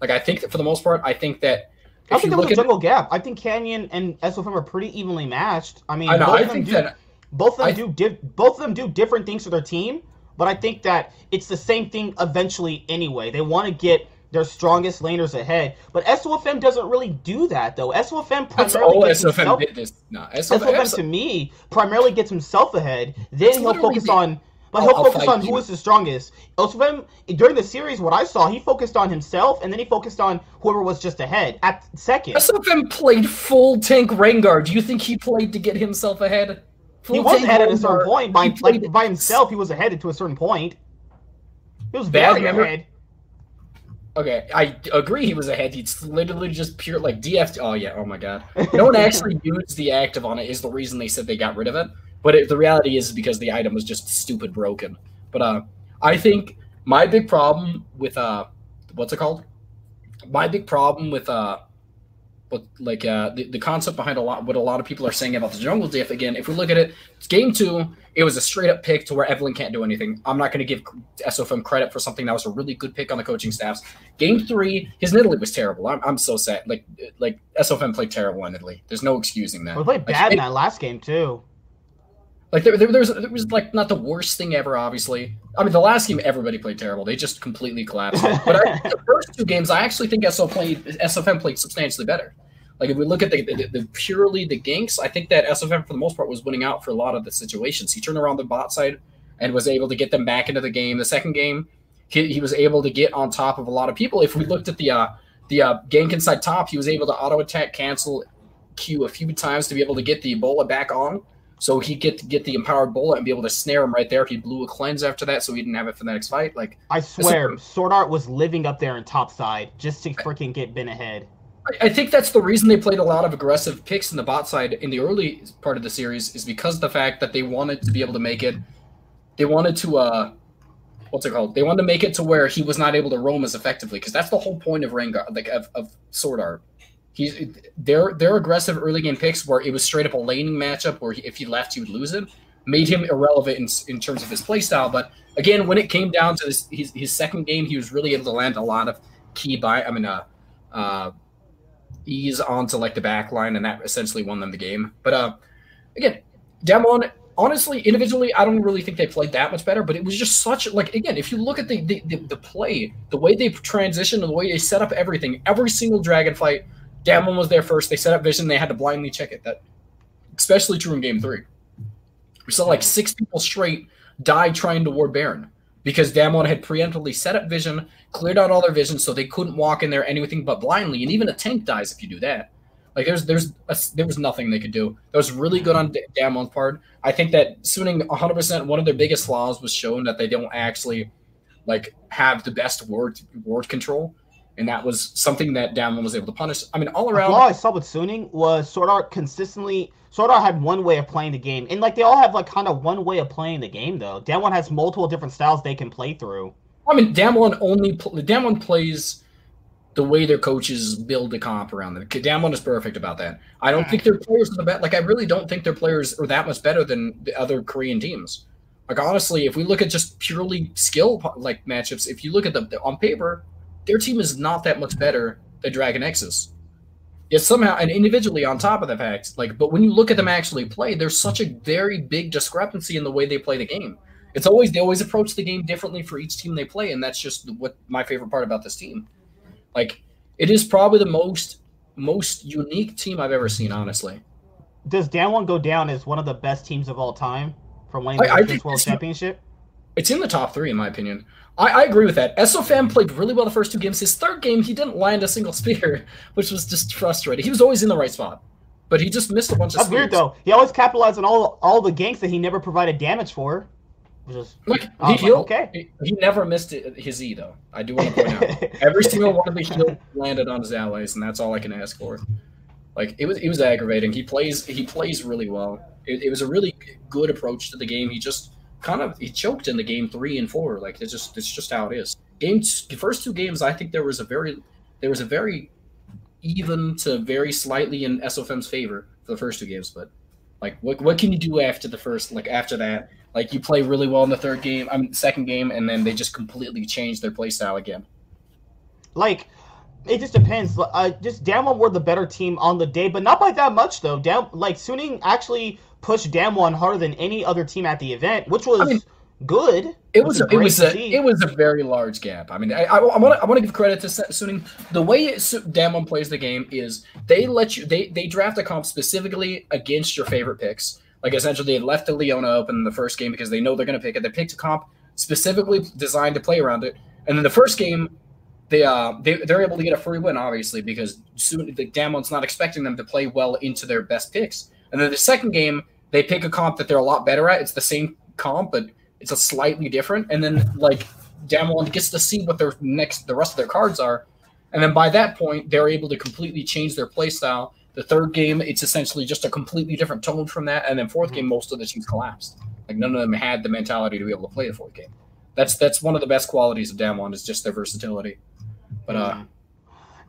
Speaker 2: Like I think that for the most part, I think that
Speaker 1: I think there was a
Speaker 2: at it,
Speaker 1: jungle gap. I think Canyon and SOFM are pretty evenly matched. I mean,
Speaker 2: I know.
Speaker 1: both
Speaker 2: I
Speaker 1: of them
Speaker 2: think
Speaker 1: do
Speaker 2: that
Speaker 1: both of them
Speaker 2: I-
Speaker 1: do both of them do different things for their team, but I think that it's the same thing eventually anyway. They want to get their strongest laners ahead, but SOFM doesn't really do that though. SOFM primarily gets
Speaker 2: SFM
Speaker 1: himself,
Speaker 2: did this. No,
Speaker 1: SOFM
Speaker 2: SFM,
Speaker 1: to me primarily gets himself ahead. Then he'll focus
Speaker 2: the-
Speaker 1: on. But he'll
Speaker 2: I'll
Speaker 1: focus on
Speaker 2: you.
Speaker 1: who is the strongest. SOFM during the series, what I saw, he focused on himself, and then he focused on whoever was just ahead at second.
Speaker 2: SFM played full tank Rengar. Do you think he played to get himself ahead? Full
Speaker 1: He was ahead at a certain point. By like by himself, he was ahead to a certain point. He was very ahead.
Speaker 2: Okay, I agree. He was a ahead. He's literally just pure like DF. Oh yeah. Oh my god. No one actually used the active on it. Is the reason they said they got rid of it. But it, the reality is because the item was just stupid broken. But uh, I think my big problem with uh, what's it called? My big problem with uh, what like uh, the, the concept behind a lot what a lot of people are saying about the jungle diff. Again, if we look at it, it's game two. It was a straight up pick to where Evelynn can't do anything. I'm not going to give SOFM credit for something that was a really good pick on the coaching staffs. Game three, his Nidalee was terrible. I'm, I'm so sad. Like like SOFM played terrible on Nidalee. There's no excusing that.
Speaker 1: We played
Speaker 2: Like,
Speaker 1: bad in that last game too.
Speaker 2: Like there, there, there, was, there was like not the worst thing ever. Obviously, I mean the last game everybody played terrible. They just completely collapsed. But I, the first two games, I actually think SO played SOFM played substantially better. Like if we look at the, the, the purely the ganks, I think that SOFM for the most part was winning out for a lot of the situations. He turned around the bot side and was able to get them back into the game. The second game, he, he was able to get on top of a lot of people. If we looked at the uh, the uh, gank inside top, he was able to auto attack, cancel Q a few times to be able to get the Ebola back on. So he get get the empowered bullet and be able to snare him right there. He blew a cleanse after that, so he didn't have it for the next fight. Like
Speaker 1: I swear, Sword Art was living up there in top side just to freaking get Bin ahead.
Speaker 2: I- think that's the reason they played a lot of aggressive picks in the bot side in the early part of the series is because the fact that they wanted to be able to make it. They wanted to uh, what's it called? They wanted to make it to where he was not able to roam as effectively because that's the whole point of Rengar, like of, of Sword Art. He's their their aggressive early game picks where it was straight up a laning matchup where he, if he left he would lose it, made him irrelevant in, in terms of his playstyle. But again, when it came down to this, his his second game, he was really able to land a lot of key buy. I mean, uh, uh, ease onto like the back line, and that essentially won them the game. But uh, again, Damwon, honestly, individually, I don't really think they played that much better. But it was just such like again, if you look at the the, the, the play, the way they transitioned, the way they set up everything, every single dragon fight, Damwon was there first. They set up vision, they had to blindly check it. That especially true in game three. We saw like six people straight die trying to ward Baron because Damwon had preemptively set up vision, cleared out all their vision, so they couldn't walk in there anything but blindly. And even a tank dies if you do that. Like there's there's a, there was nothing they could do. That was really good on D- Damwon's part. I think that Suning 100% one of their biggest flaws was shown that they don't actually like have the best word word control, and that was something that Damwon was able to punish. I mean, all around.
Speaker 1: The flaw I saw with Suning was Sword Art consistently. Sword Art had one way of playing the game, and like they all have like kind of one way of playing the game though. Damwon has multiple different styles they can play through.
Speaker 2: I mean, Damwon only pl- Damwon plays the way their coaches build the comp around them. Damwon is perfect about that. I don't think their players are the best. Like, I really don't think their players are that much better than the other Korean teams. Like, honestly, if we look at just purely skill like matchups, if you look at them on paper, their team is not that much better than Dragon X's. Yet somehow, and individually on top of the fact, like, but when you look at them actually play, there's such a very big discrepancy in the way they play the game. It's always they always approach the game differently for each team they play, and that's just what my favorite part about this team. Like, it is probably the most most unique team I've ever seen, honestly.
Speaker 1: Does Damwon go down as one of the best teams of all time from winning the
Speaker 2: I- I
Speaker 1: World
Speaker 2: think
Speaker 1: World
Speaker 2: this-
Speaker 1: Championship?
Speaker 2: It's in the top three, in my opinion. I, I agree with that. SOFAM played really well the first two games. His third game, he didn't land a single spear, which was just frustrating. He was always in the right spot, but he just missed a bunch of
Speaker 1: That's
Speaker 2: spears.
Speaker 1: weird though. He always capitalized on all all the ganks that he never provided damage for. Is
Speaker 2: Like, he healed.
Speaker 1: okay.
Speaker 2: He, he never missed it, his E, though. I do want to point out. Every single one of the heals landed on his allies, and that's all I can ask for. Like it was it was aggravating. He plays he plays really well. It, it was a really good approach to the game. He just kind of he choked in the game three and four. Like it's just it's just how it is. Games the first two games, I think there was a very there was a very even to very slightly in SOFM's favor for the first two games. But like what what can you do after the first like after that? Like you play really well in the third game, I mean second game, and then they just completely change their play style again.
Speaker 1: Like it just depends. Uh, just Damwon were the better team on the day, but not by that much though. Down like Suning actually pushed Damwon harder than any other team at the event, which was I mean, good.
Speaker 2: It was a, it was a it was a very large gap. I mean, I, I, want to I want to give credit to Suning. The way Damwon plays the game is they let you they they draft a comp specifically against your favorite picks. Like essentially, they left the Leona open in the first game because they know they're going to pick it. They picked a comp specifically designed to play around it, and then the first game they uh they they're able to get a free win obviously because soon the Damwon's not expecting them to play well into their best picks. And then the second game they pick a comp that they're a lot better at. It's the same comp, but it's a slightly different. And then like Damwon gets to see what their next the rest of their cards are. And then by that point, they're able to completely change their playstyle. The third game, it's essentially just a completely different tone from that. And then 4th mm-hmm. game, most of the teams collapsed. Like none of them had the mentality to be able to play the fourth game. That's that's one of the best qualities of Damwon is just their versatility. But uh,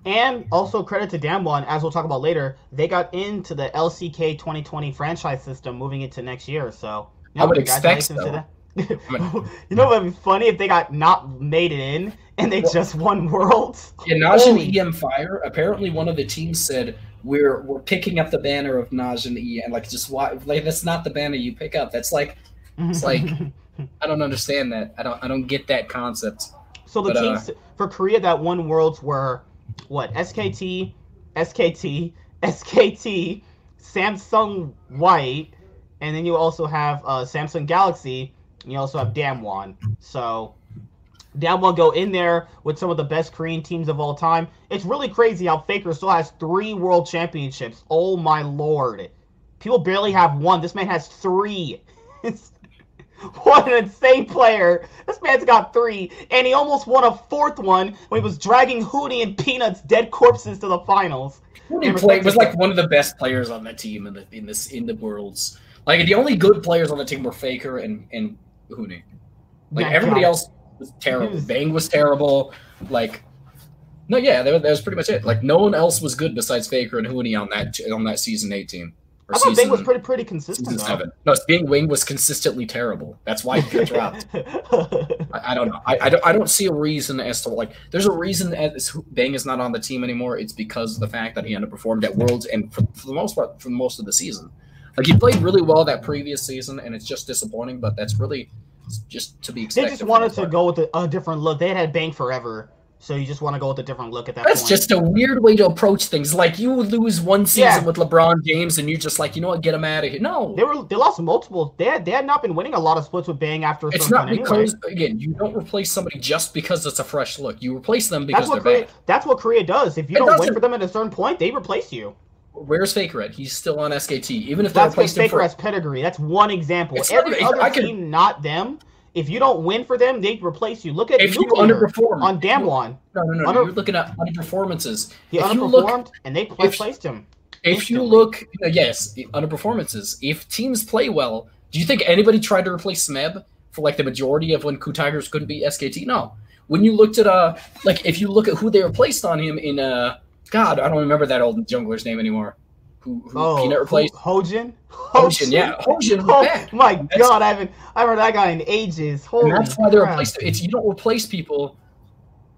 Speaker 1: and also credit to Damwon, as we'll talk about later, they got into the LCK 2020 franchise system moving into next year. So
Speaker 2: you know, I would expect so. to that.
Speaker 1: you know what would be funny if they got not made it in and they well, just won worlds.
Speaker 2: Yeah, NaJin e-mFire. Apparently, one of the teams said we're we're picking up the banner of Najin E and like just why like that's not the banner you pick up. That's like it's like I don't understand that. I don't I don't get that concept.
Speaker 1: So the but, teams uh, for Korea that won worlds were what? SKT, SKT, SKT, Samsung White, and then you also have uh, Samsung Galaxy, and you also have Damwon. So Damwon go in there with some of the best Korean teams of all time. It's really crazy how Faker still has three world championships. Oh my lord. People barely have one. This man has three. What an insane player. This man's got three, and he almost won a fourth one when he was dragging Huni and Peanuts dead corpses to the finals.
Speaker 2: Played, was like one of the best players on the team in the in this in the worlds. Like the only good players on the team were Faker and and Huni. Like everybody God. else was terrible. Was... Bang was terrible. Like no, yeah, that, that was pretty much it. Like no one else was good besides Faker and Huni on that on that season eighteen.
Speaker 1: I thought Bing was pretty pretty consistent. Seven.
Speaker 2: No, Bing Wing was consistently terrible. That's why he got dropped. I, I, don't know. I, I, don't. I don't see a reason as to like. There's a reason as Bang is not on the team anymore. It's because of the fact that he underperformed at Worlds and for, for the most part for most of the season. Like he played really well that previous season, and it's just disappointing. But that's really just to be expected.
Speaker 1: They just wanted to go with a, a different look. They had Bang forever so you just want to go with a different look at that.
Speaker 2: That's
Speaker 1: point.
Speaker 2: just a weird way to approach things. Like you lose one season yeah. with LeBron James, and you're just like, you know what, get him out of here. No,
Speaker 1: they were they lost multiple. They had they had not been winning a lot of splits with Bang after.
Speaker 2: It's not because anyway. again, you don't replace somebody just because it's a fresh look. You replace them because
Speaker 1: that's
Speaker 2: they're
Speaker 1: Korea, bad. That's what Korea does. If you it don't win for them at a certain point, they replace you.
Speaker 2: Where's Faker at? He's still on SKT. Even if
Speaker 1: that's because Faker for... has pedigree. That's one example. It's Every not, other team, not them if you don't win for them, they replace you. Look at
Speaker 2: if you underperform
Speaker 1: on Damwon.
Speaker 2: No, no, no. Under, you're looking at underperformances.
Speaker 1: He if underperformed, look, and they replaced him.
Speaker 2: If instantly. you look, yes, underperformances. If teams play well, do you think anybody tried to replace Smeb for like the majority of when KOO Tigers couldn't be SKT? No. When you looked at uh, like if you look at who they replaced on him in uh, God, I don't remember that old jungler's name anymore who, who oh, Peanut replaced.
Speaker 1: Hojin?
Speaker 2: Hojin, oh, yeah. Hojin oh,
Speaker 1: bad. My that's, God, I haven't I haven't heard that guy in ages. Holy that's why
Speaker 2: they replaced It's you don't replace people.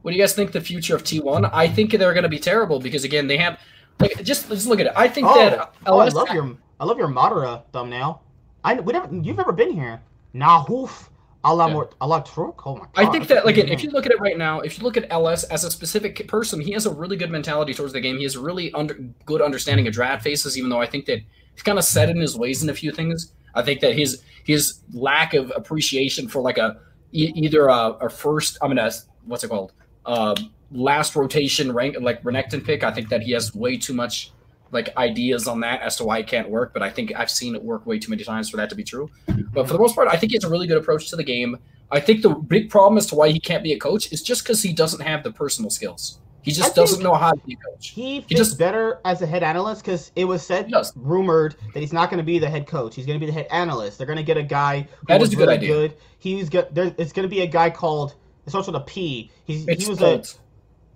Speaker 2: What do you guys think the future of T1? I think they're going to be terrible because again they have like just just look at it. I think
Speaker 1: oh,
Speaker 2: that
Speaker 1: oh, I love your I love your Madara thumbnail. I we never you've never been here. Nahoof. A la yeah. more, a la Truk. Oh my god!
Speaker 2: I think that like if you look at it right now, if you look at LS as a specific person, he has a really good mentality towards the game. He has a really under, good understanding of draft phases. Even though I think that he's kind of set in his ways in a few things. I think that his his lack of appreciation for like a e- either a, a, first, I mean, a, what's it called, uh, last rotation rank like Renekton pick. I think that he has way too much like ideas on that as to why it can't work, but I think I've seen it work way too many times for that to be true. But for the most part, I think he has a really good approach to the game. I think the big problem as to why he can't be a coach is just because he doesn't have the personal skills. He just doesn't know how to be a coach.
Speaker 1: He fits
Speaker 2: just-
Speaker 1: better as a head analyst because it was said, rumored that he's not going to be the head coach. He's going to be the head analyst. They're going to get a guy
Speaker 2: That is a good
Speaker 1: really
Speaker 2: idea.
Speaker 1: good. He's got there. It's going to be a guy called. It starts with a P. He's
Speaker 2: It's
Speaker 1: he was a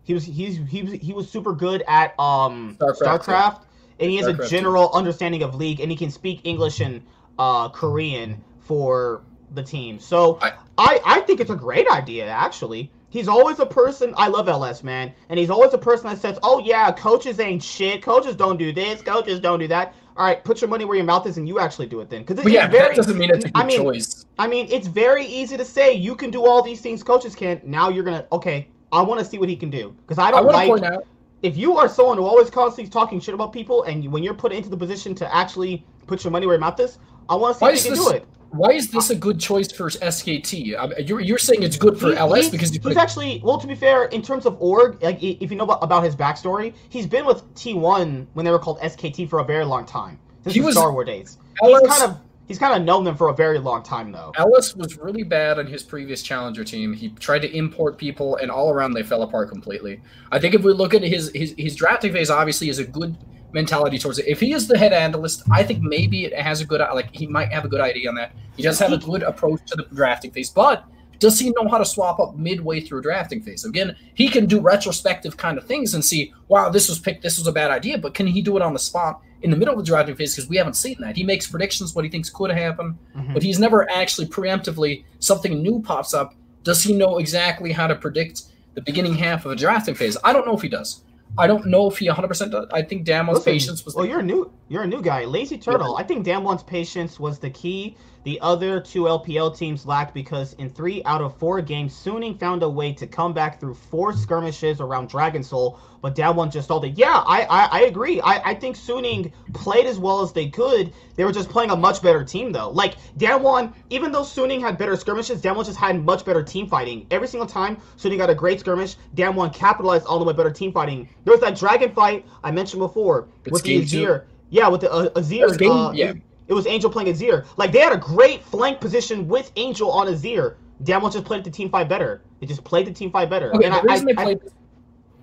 Speaker 1: he was he's he was he was super good at um
Speaker 2: StarCraft,
Speaker 1: StarCraft, and he has
Speaker 2: StarCraft,
Speaker 1: a general understanding of league, and he can speak English and uh Korean for the team. So
Speaker 2: I-
Speaker 1: I I think it's a great idea actually. He's always a person. I love LS man, and he's always a person that says, "Oh yeah, coaches ain't shit. Coaches don't do this. Coaches don't do that." All right, put your money where your mouth is, and you actually do it then. Because
Speaker 2: yeah,
Speaker 1: very,
Speaker 2: that doesn't mean it's a good
Speaker 1: I mean,
Speaker 2: choice.
Speaker 1: I mean, it's very easy to say you can do all these things coaches can. Now you're gonna okay. I want to see what he can do because I
Speaker 2: I
Speaker 1: don't
Speaker 2: want to
Speaker 1: like
Speaker 2: point out
Speaker 1: if you are someone who always constantly talking shit about people, and you, when you're put into the position to actually put your money where your mouth is, I want to see
Speaker 2: Why
Speaker 1: if
Speaker 2: is
Speaker 1: he can
Speaker 2: this-
Speaker 1: do it.
Speaker 2: why is this a good choice for SKT? I mean, you're, you're saying it's good for
Speaker 1: He-
Speaker 2: LS
Speaker 1: he's,
Speaker 2: because you put
Speaker 1: he's actually well. To be fair, in terms of org, like if you know about, about his backstory, he's been with T1 when they were called SKT for a very long time since
Speaker 2: He
Speaker 1: the
Speaker 2: was-
Speaker 1: Star Wars days.
Speaker 2: LS
Speaker 1: He's kind of he's kind of known them for a very long time though.
Speaker 2: LS was really bad on his previous challenger team. He tried to import people, and all around they fell apart completely. I think if we look at his his, his drafting phase, obviously is a good mentality towards it. If he is the head analyst, I think maybe it has a good like he might have a good idea on that. He does have a good approach to the drafting phase, but does he know how to swap up midway through a drafting phase? Again, he can do retrospective kind of things and see, wow, this was picked, this was a bad idea, but can he do it on the spot in the middle of the drafting phase? Because we haven't seen that. He makes predictions what he thinks could happen
Speaker 1: Mhm.
Speaker 2: but he's never actually preemptively something new pops up. Does he know exactly how to predict the beginning half of a drafting phase? I don't know if he does. I don't know if he 100% does. I think Damwon's
Speaker 1: Listen,
Speaker 2: patience was.
Speaker 1: Well, you're a new you're a new guy. Lazy Turtle. I think Damwon's patience was the key. The other two LPL teams lacked because in three out of four games, Suning found a way to come back through four skirmishes around Dragon Soul, but Damwon just stalled it. Yeah, I I, I agree. I, I think Suning played as well as they could. They were just playing a much better team though. Like Damwon, even though Suning had better skirmishes, Damwon just had much better team fighting. Every single time Suning got a great skirmish, Damwon capitalized on the way better team fighting. There was that dragon fight I mentioned before
Speaker 2: It's
Speaker 1: with the
Speaker 2: game two.
Speaker 1: Azir. Yeah, with the uh, Azir.
Speaker 2: Game-
Speaker 1: uh,
Speaker 2: yeah.
Speaker 1: It was Angel playing Azir. Like they had a great flank position with Angel on Azir. Damwon just played the team fight better. They just played the team fight better.
Speaker 2: Okay,
Speaker 1: and
Speaker 2: the
Speaker 1: I,
Speaker 2: reason
Speaker 1: I,
Speaker 2: they
Speaker 1: I-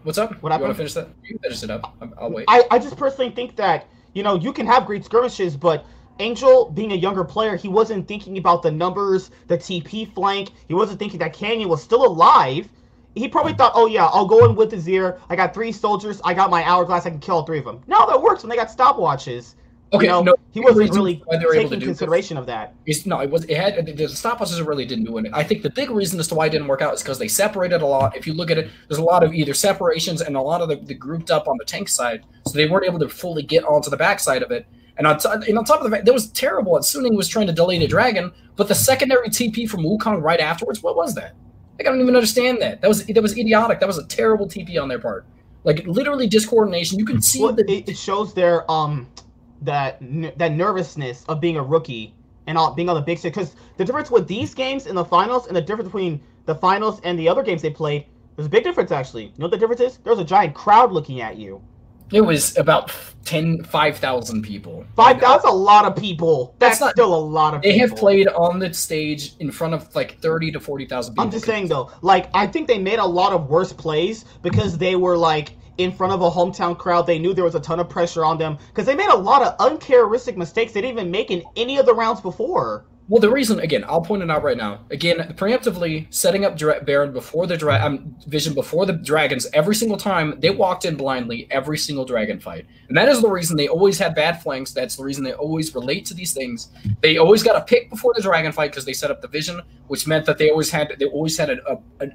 Speaker 2: What's up?
Speaker 1: What
Speaker 2: You want to finish that? You can finish it up. I'm- I'll wait.
Speaker 1: I, I just personally think that you know you can have great skirmishes, but Angel being a younger player, he wasn't thinking about the numbers, the TP flank. He wasn't thinking that Canyon was still alive. He probably thought, oh yeah, I'll go in with Azir. I got three soldiers. I got my hourglass. I can kill all three of them. No, that works when they got stopwatches.
Speaker 2: Okay,
Speaker 1: you know,
Speaker 2: no.
Speaker 1: he wasn't really
Speaker 2: why they were able to
Speaker 1: taking
Speaker 2: this-
Speaker 1: consideration of that.
Speaker 2: It's, no, it was. It had the stop stopwatches really didn't do it. I think the big reason as to why it didn't work out is because they separated a lot. If you look at it, there's a lot of either separations and a lot of the, the grouped up on the tank side, so they weren't able to fully get onto the backside of it. And on, t- and on top of the fact, that was terrible. And Suning was trying to delay the dragon, but the secondary TP from Wukong right afterwards, what was that? Like, I don't even understand that. That was that was idiotic. That was a terrible TP on their part. Like literally discoordination. You can see
Speaker 1: Well,
Speaker 2: the
Speaker 1: it, it shows their um that that nervousness of being a rookie and all, being on the big stage. Because the difference with these games in the finals and the difference between the finals and the other games they played, there's a big difference actually. You know what the difference is? There's a giant crowd looking at you.
Speaker 2: it was about 10, 5,000 people.
Speaker 1: Five.
Speaker 2: And,
Speaker 1: That's a lot of people. That's,
Speaker 2: That's not-
Speaker 1: still a lot of. People.
Speaker 2: They
Speaker 1: people.
Speaker 2: have played on the stage in front of like thirty to forty thousand people.
Speaker 1: I'm just saying though, like I think they made a lot of worse plays because they were like in front of a hometown crowd. They knew there was a ton of pressure on them because they made a lot of uncharacteristic mistakes they didn't even make in any of the rounds before.
Speaker 2: Well, the reason again, I'll point it out right now. Again, preemptively setting up Dra- Baron before the dra- um, Vision before the dragons every single time they walked in blindly every single dragon fight, and that is the reason they always had bad flanks. That's the reason they always relate to these things. They always got a pick before the dragon fight because they set up the Vision, which meant that they always had they always had a, a, a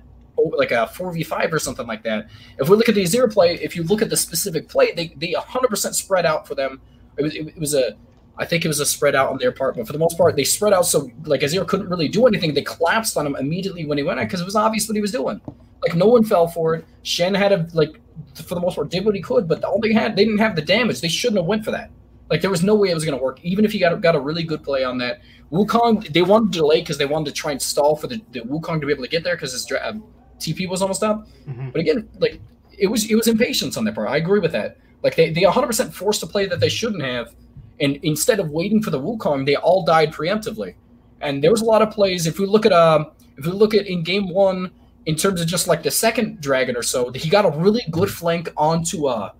Speaker 2: like a 4v5 or something like that. If we look at the zero play, if you look at the specific play, they they 100% spread out for them. It was, it, was a I think it was a spread out on their part, but for the most part, they spread out so like Azir couldn't really do anything. They collapsed on him immediately when he went out because it was obvious what he was doing. Like no one fell for it. Shen had a like for the most part did what he could, but all they had they didn't have the damage. They shouldn't have went for that. Like there was no way it was going to work, even if he got got a really good play on that. Wukong they wanted to delay because they wanted to try and stall for the, the Wukong to be able to get there because his dra- um, TP was almost up.
Speaker 1: Mhm.
Speaker 2: But again, like it was it was impatience on their part. I agree with that. Like they they 100% forced a play that they shouldn't have, and instead of waiting for the Wukong, they all died preemptively. And there was a lot of plays. If we look at um if we look at in game one, in terms of just like the second dragon or so, he got a really good flank onto uh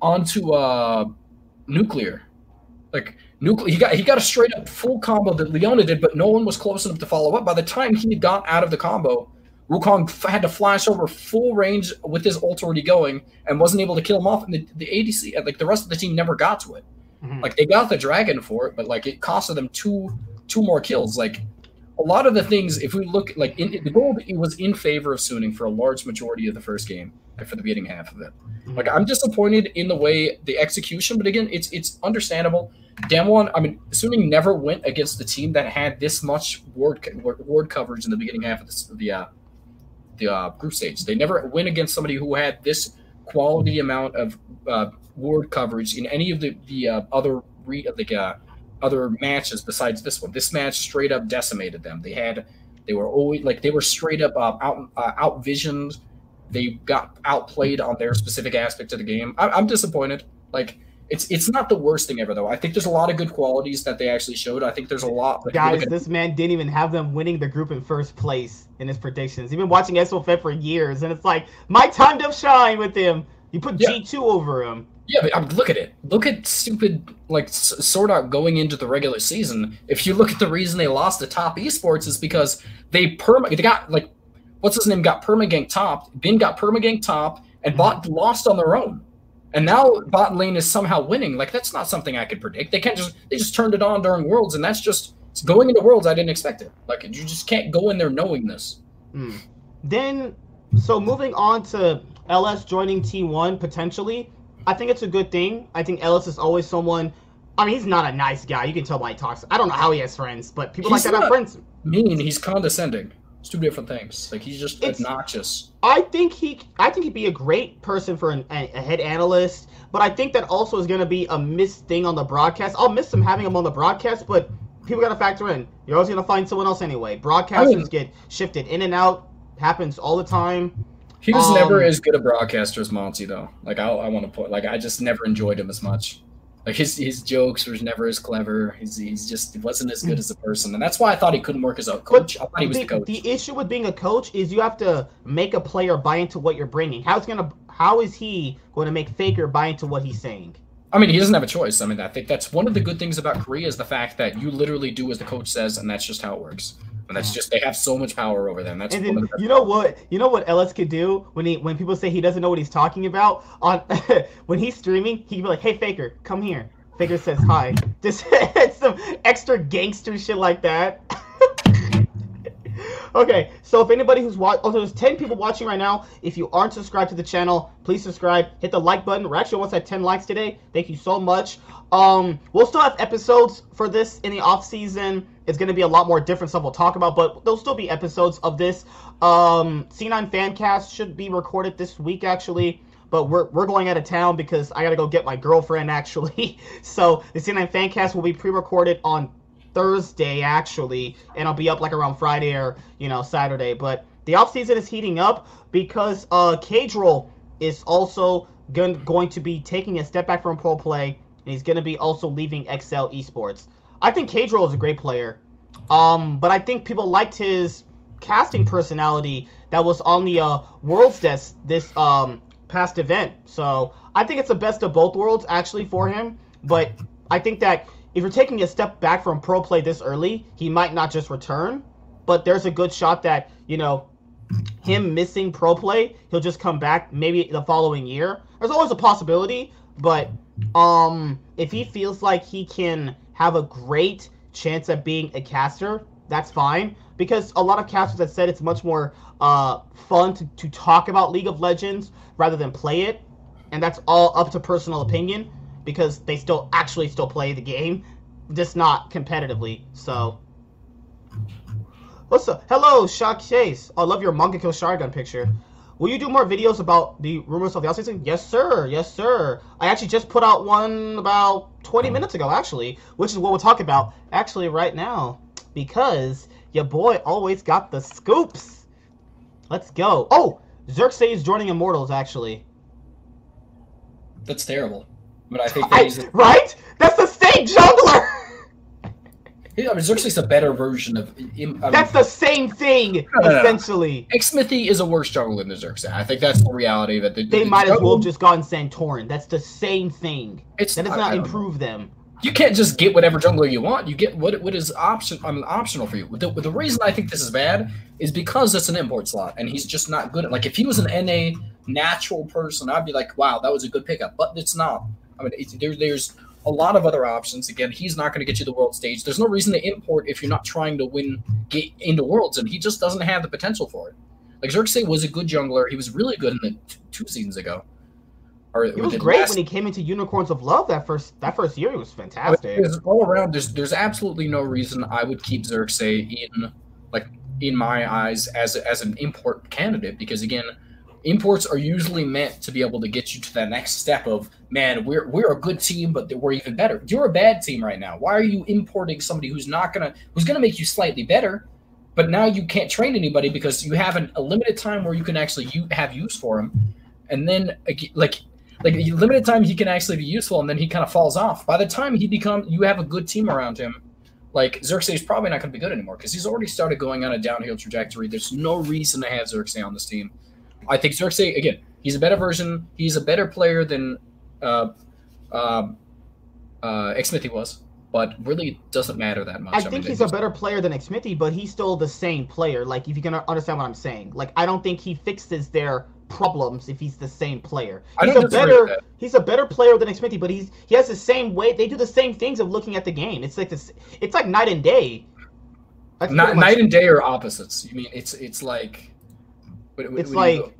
Speaker 2: onto uh Nuguri. Like Nuguri he got he got a straight up full combo that Leona did, but no one was close enough to follow up. By the time he got out of the combo, Wukong f- had to flash over full range with his ult already going and wasn't able to kill him off. And the, the ADC, like the rest of the team, never got to it.
Speaker 1: Mhm.
Speaker 2: Like they got the dragon for it, but like it costed them two two more kills. Like a lot of the things, if we look like in, the gold, it was in favor of Suning for a large majority of the first game, like for the beginning half of it. Like I'm disappointed in the way the execution, but again, it's it's understandable. Damwon, I mean, Suning never went against the team that had this much ward ward coverage in the beginning half of the the uh, the uh, group stage. They never went against somebody who had this quality amount of uh, ward coverage in any of the the uh, other re- the uh, other matches besides this one. This match straight up decimated them. They had they were always like they were straight up uh, out uh, outvisioned. They got outplayed on their specific aspect of the game. I, I'm disappointed. Like it's it's not the worst thing ever though. I think there's a lot of good qualities that they actually showed. I think there's a lot.
Speaker 1: Guys,
Speaker 2: at-
Speaker 1: this man didn't even have them winning the group in first place in his predictions. He's been watching SOFED for years, and it's like, my time to shine with him. You put
Speaker 2: Yeah.
Speaker 1: G2 over him.
Speaker 2: Yeah, but um, look at it. Look at stupid like S- Sword Art going into the regular season. If you look at the reason they lost the top esports is because they perma they got like what's his name got permagank topped, Bin got permagank top, and bot lost on their own. And now bot lane is somehow winning. Like that's not something I could predict. They can't just they just turned it on during worlds, and that's just it's going into worlds. I didn't expect it. Like you just can't go in there knowing this.
Speaker 1: Hmm. Then, so moving on to LS joining T1 potentially, I think it's a good thing. I think LS is always someone. I mean, he's not a nice guy. You can tell by he talks. I don't know how he has friends, but people
Speaker 2: He's
Speaker 1: like that have friends.
Speaker 2: Mean, he's condescending. It's two different things. Like he's just
Speaker 1: It's-
Speaker 2: obnoxious.
Speaker 1: I think he, I think he'd be a great person for an, a, a head analyst. But I think that also is going to be a missed thing on the broadcast. I'll miss him having him on the broadcast, but people got to factor in. You're always going to find someone else anyway. Broadcasters
Speaker 2: mean-
Speaker 1: get shifted in and out. Happens all the time.
Speaker 2: He was
Speaker 1: Um,
Speaker 2: never as good a broadcaster as Monte, though. Like I, I want to put, like I just never enjoyed him as much. Like his his jokes were never as clever. He's he's just he wasn't as good as a person, and that's why I thought he couldn't work as a coach. I thought he was
Speaker 1: the,
Speaker 2: the coach.
Speaker 1: the issue with being a coach is you have to make a player buy into what you're bringing. How's gonna how is he going to make Faker buy into what he's saying?
Speaker 2: I mean, he doesn't have a choice. I mean, I think that's one of the good things about Korea is the fact that you literally do as the coach says, and that's just how it works. And that's just they have so much power over them. That's
Speaker 1: And then you know what you know what LS could do when he when people say he doesn't know what he's talking about on when he's streaming he can be like hey Faker come here Faker says hi just some extra gangster shit like that. okay, so if anybody who's watching, oh, there's 10 people watching right now. If you aren't subscribed to the channel, please subscribe. Hit the like button. We're actually almost at 10 likes today. Thank you so much. Um, we'll still have episodes for this in the off season. It's going to be a lot more different stuff we'll talk about, but there'll still be episodes of this. Um, C9 Fancast should be recorded this week, actually. But we're, we're going out of town because I got to go get my girlfriend, actually. so the C9 Fancast will be pre recorded on Thursday actually, and I'll be up like around Friday or you know Saturday. But the off season is heating up because uh Caedrel is also going to be taking a step back from pro play, and he's going to be also leaving Excel Esports. I think Caedrel is a great player, um, but I think people liked his casting personality that was on the uh, Worlds desk this um past event. So I think it's the best of both worlds actually for him. But I think that if you're taking a step back from pro play this early, he might not just return. But there's a good shot that you know him missing pro play, he'll just come back maybe the following year. There's always a possibility, but um, if he feels like he can have a great chance at being a caster, that's fine. Because a lot of casters have said it's much more uh, fun to, to talk about League of Legends rather than play it, and that's all up to personal opinion because they still actually still play the game, just not competitively. So. What's up? Hello, Shock Chase. I love your Monkey Kill Shotgun picture. Will you do more videos about the rumors of the offseason? Yes, sir. Yes, sir. I actually just put out one about 20 minutes ago, actually, which is what we'll talk about actually right now. Because your boy always got the scoops. Let's go. Oh, Xerxes joining Immortals, actually.
Speaker 2: That's terrible. But I think that
Speaker 1: I, right? That's the state jungler!
Speaker 2: I mean, Xerxes a better version of. I mean,
Speaker 1: That's the same thing,
Speaker 2: No, no, no.
Speaker 1: essentially.
Speaker 2: Xmithie is a worse jungler than the Xerxes. I think that's the reality that the,
Speaker 1: They
Speaker 2: the
Speaker 1: might as well have just gone Santorin. That's the same thing.
Speaker 2: It's
Speaker 1: That does not
Speaker 2: I
Speaker 1: improve them.
Speaker 2: You can't just get whatever jungler you want. You get what what is option I mean, optional for you. The, the reason I think this is bad is because it's an import slot, and he's just not good at. Like if he was an NA natural person, I'd be like, wow, that was a good pickup. But it's not. I mean, it's, there, there's a lot of other options. Again, he's not going to get you the world stage. There's no reason to import if you're not trying to win get into worlds, and he just doesn't have the potential for it. Like Xerxes was a good jungler. He was really good in the t- two seasons ago. Or
Speaker 1: He was great
Speaker 2: last-
Speaker 1: when he came into Unicorns of Love that first that first year. He was fantastic.
Speaker 2: there's all around. There's there's absolutely no reason I would keep Xerxes in like in my eyes as as an import candidate because again, imports are usually meant to be able to get you to that next step of man, we're we're a good team, but we're even better. You're a bad team right now. Why are you importing somebody who's not gonna who's gonna make you slightly better? But now you can't train anybody because you have an, a limited time where you can actually you have use for him, and then like like limited time he can actually be useful and then he kind of falls off by the time he becomes you have a good team around him like xerxes is probably not going to be good anymore because he's already started going on a downhill trajectory there's no reason to have xerxes on this team i think xerxes again he's a better version he's a better player than uh um uh xmithie was but really it doesn't matter that much
Speaker 1: I think
Speaker 2: mean,
Speaker 1: he's a better player than Xmithie, but he's still the same player. Like if you can understand what I'm saying. Like I don't think he fixes their problems if he's the same player.
Speaker 2: I
Speaker 1: He's a better he's a better player than Xmithie, but he's he has the same way they do the same things of looking at the game. It's like this it's like night and day.
Speaker 2: Night, night and day are opposites you mean it's it's like what- what-
Speaker 1: it's
Speaker 2: what
Speaker 1: like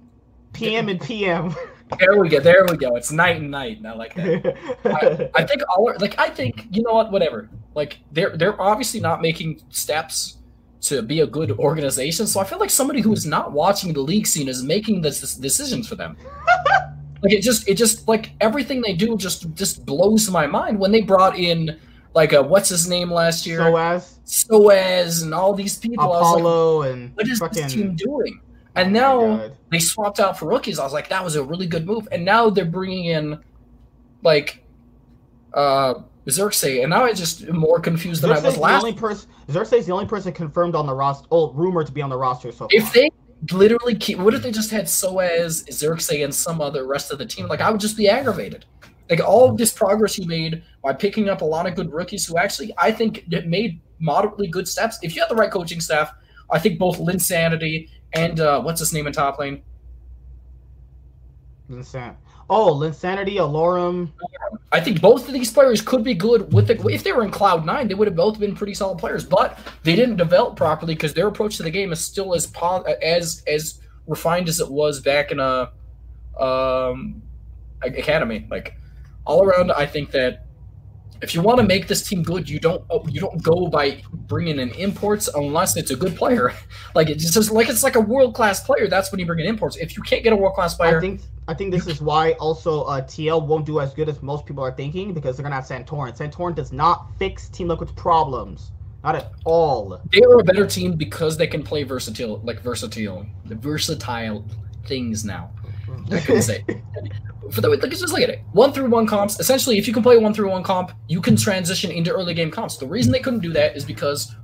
Speaker 1: PM and PM.
Speaker 2: there we go there we go. It's night and night and i like that. I, I think all like I think you know what whatever. Like they're they're obviously not making steps to be a good organization so I feel like somebody who is not watching the league scene is making this, this decisions for them. Like it just it just like everything they do just just blows my mind when they brought in like a what's his name last year?
Speaker 1: So as
Speaker 2: Soaz and all these people. I was like
Speaker 1: Apollo and
Speaker 2: what is
Speaker 1: fucking
Speaker 2: this team doing and
Speaker 1: Oh
Speaker 2: now they swapped out for rookies. I was like, that was a really good move. And now they're bringing in like uh Xerxes, and now I'm just more confused than I
Speaker 1: Xerxes
Speaker 2: was
Speaker 1: the
Speaker 2: last.
Speaker 1: only person Xerxes is the only person confirmed on the roster oh rumored to be on the roster so far.
Speaker 2: If they literally keep, what if they just had Soaz, Xerxes, and some other rest of the team? Like I would just be aggravated. Like all of this progress you made by picking up a lot of good rookies who actually I think made moderately good steps. If you had the right coaching staff, I think both Linsanity and uh, what's his name in top lane,
Speaker 1: Linsan- Oh, Linsanity, Allorim.
Speaker 2: I think both of these players could be good with the, if they were in Cloud Nine, they would have both been pretty solid players. But they didn't develop properly because their approach to the game is still as as as refined as it was back in a um, academy. Like all around, I think that if you want to make this team good, you don't oh, you don't go by bringing in imports unless it's a good player. like it's just like it's like a world class player. That's when you bring in imports. If you can't get a world class player,
Speaker 1: I think I think this is why also uh, TL won't do as good as most people are thinking because they're gonna have Santorin. Santorin does not fix Team Liquid's problems, not at all.
Speaker 2: they are a better team because they can play versatile, like versatile, the versatile things now. I couldn't say. For the, like, just look at it. One through one comps. Essentially, if you can play one through one comp, you can transition into early game comps. The reason they couldn't do that is because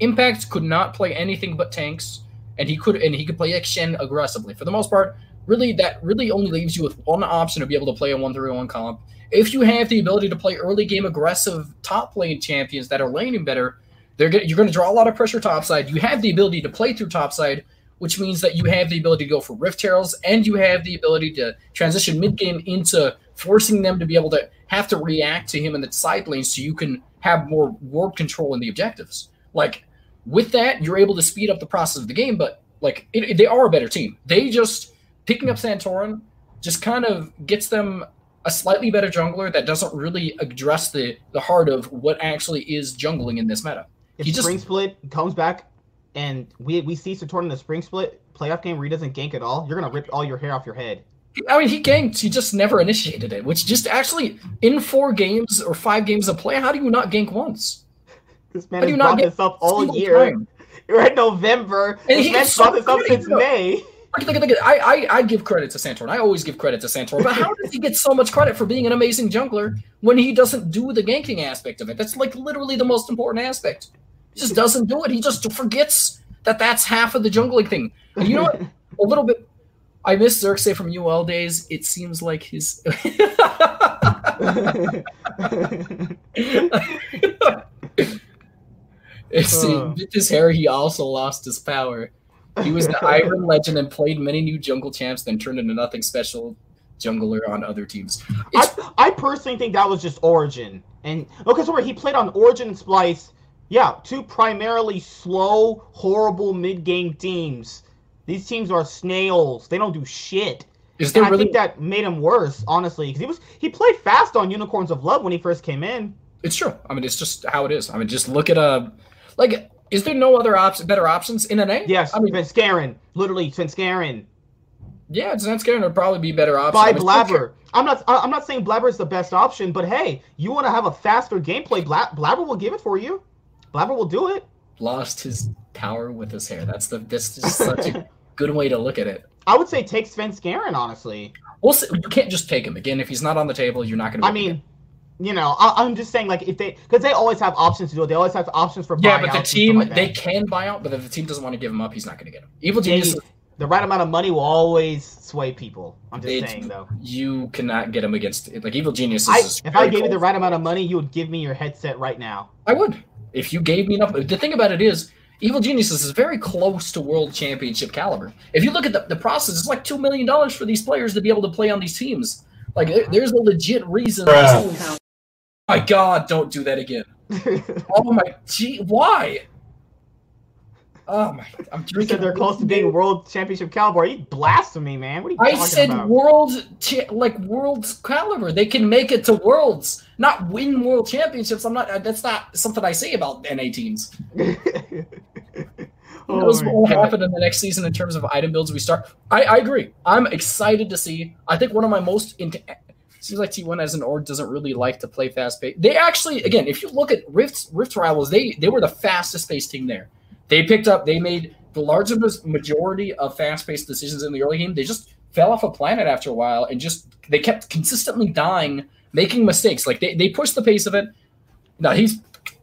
Speaker 2: Impact could not play anything but tanks, and he could and he could play Shen aggressively. For the most part, really that really only leaves you with one option to be able to play a one through one comp. If you have the ability to play early game aggressive top lane champions that are laning better, they're gonna, you're going to draw a lot of pressure topside. You have the ability to play through topside, which means that you have the ability to go for Rift Heralds, and you have the ability to transition mid game into forcing them to be able to have to react to him in the side lane, so you can have more warp control in the objectives. Like with that, you're able to speed up the process of the game. But like it, it- they are a better team. They just picking up Santorin just kind of gets them a slightly better jungler that doesn't really address the the heart of what actually is jungling in this meta.
Speaker 1: If
Speaker 2: He just-
Speaker 1: Spring Split comes back and we we see Santorin in the Spring Split playoff game where he doesn't gank at all, you're gonna rip all your hair off your head.
Speaker 2: I mean, he ganked. He just never initiated it, which just actually in four games or five games of play, how do you not gank once?
Speaker 1: This man
Speaker 2: do
Speaker 1: has brought this up all year.
Speaker 2: time.
Speaker 1: We're in November.
Speaker 2: And
Speaker 1: this
Speaker 2: he
Speaker 1: man's brought this up since
Speaker 2: though.
Speaker 1: May.
Speaker 2: Look, look, look, I, I, I give credit to Santorin. I always give credit to Santorin. But how does he get so much credit for being an amazing jungler when he doesn't do the ganking aspect of it? That's like literally the most important aspect. He just doesn't do it. He just forgets that that's half of the jungling thing. And you know what? A little bit. I miss Xerxes from UL days. It seems like his. it's, with his hair, he also lost his power. He was the Iron Legend and played many new jungle champs, then turned into nothing special jungler on other teams.
Speaker 1: I,
Speaker 2: It's,
Speaker 1: I personally think that was just Origen. And because where he played on Origen and Splyce, yeah, two primarily slow, horrible mid game teams. These teams are snails. They don't do shit.
Speaker 2: is
Speaker 1: And
Speaker 2: there
Speaker 1: I
Speaker 2: really?
Speaker 1: think that made him worse, honestly, because he was he played fast on Unicorns of Love when he first came in.
Speaker 2: It's true. I mean, it's just how it is. I mean, just look at a like. Is there no other option, better options in NA?
Speaker 1: Yes,
Speaker 2: I mean,
Speaker 1: Svenskeren, literally Svenskeren.
Speaker 2: yeah, Svenskeren would probably be better option.
Speaker 1: By
Speaker 2: I mean,
Speaker 1: Blabber. I'm not I- I'm not saying Blabber is the best option, but hey, you want to have a faster gameplay, Bla- Blabber will give it for you. Blabber will do it.
Speaker 2: Lost his power with his hair. That's the. This is such a good way to look at it.
Speaker 1: I would say take Svenskeren, honestly.
Speaker 2: We'll. You can't just take him again if he's not on the table. You're not going to.
Speaker 1: I mean, you know, I, I'm just saying, like, if they, because they always have options to do it. They always have options for
Speaker 2: yeah, but the team
Speaker 1: like
Speaker 2: they can buy out, but if the team doesn't want to give him up, he's not going to get him. Evil Genius,
Speaker 1: the right amount of money will always sway people. I'm just
Speaker 2: They-
Speaker 1: saying, though.
Speaker 2: you cannot get him against like Evil Genius.
Speaker 1: I, if I gave you the right amount of money, you would give me your headset right now.
Speaker 2: I would. If you gave me enough. The thing about it is, Evil Geniuses is very close to world championship caliber. If you look at the, the process, it's like $2 million for these players to be able to play on these teams. Like, there- there's a legit reason.
Speaker 3: Bruh.
Speaker 2: Oh, my God, don't do that again. Oh my, gee, why? Oh my, I'm
Speaker 1: you said they're close to being world championship caliber. You blasphemy, man? What are you
Speaker 2: I
Speaker 1: talking
Speaker 2: said
Speaker 1: about?
Speaker 2: world, cha- like world caliber. They can make it to worlds, not win world championships. I'm not. Uh, that's not something I say about NA teams. Who
Speaker 1: Oh
Speaker 2: knows what will happen in the next season in terms of item builds we start. I, I agree. I'm excited to see. I think one of my most int- seems like T1 as an org doesn't really like to play fast pace. They actually, again, if you look at Rift Rift Rivals, they they were the fastest paced team there. They picked up. They made the largest majority of fast paced decisions in the early game. They just fell off a planet after a while and just they kept consistently dying, making mistakes. Like they, they pushed the pace of it. No, he's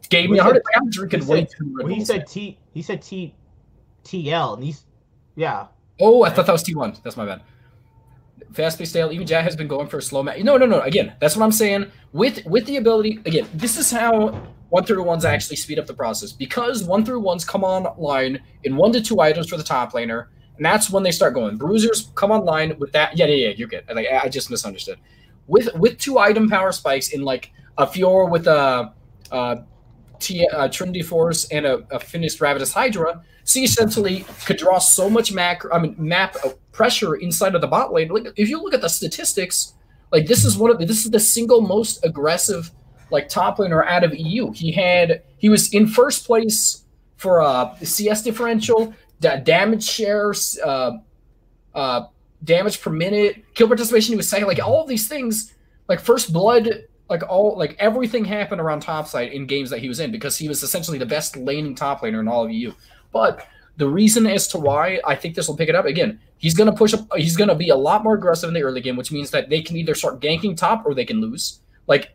Speaker 2: gave me a heart attack. I'm drinking
Speaker 1: He
Speaker 2: way
Speaker 1: said-
Speaker 2: too.
Speaker 1: Well, he said T. He said T. TL, and he's yeah.
Speaker 2: Oh, I thought that was T1. That's my bad. Fast paced style. Even Jack has been going for a slow match. No, no, no. Again, that's what I'm saying. With with the ability, again, this is how one through ones actually speed up the process because one through ones come online in one to two items for the top laner, and that's when they start going. Bruisers come online with that. Yeah, yeah, yeah. You're good. Like I just misunderstood. With with two item power spikes in like a Fiora with a, uh uh, Trinity Force and a, a finished Ravenous Hydra, she essentially could draw so much macro, I mean, map uh, pressure inside of the bot lane. Like, if you look at the statistics, like this is one of the, this is the single most aggressive like top laner out of EU. He had he was in first place for uh CS differential, da- damage shares, uh, uh, damage per minute, kill participation. He was saying like all of these things, like first blood, like all like everything happened around topside in games that he was in because he was essentially the best laning top laner in all of EU. But the reason as to why I think this will pick it up again, he's gonna push up. He's gonna be a lot more aggressive in the early game, which means that they can either start ganking top or they can lose. Like,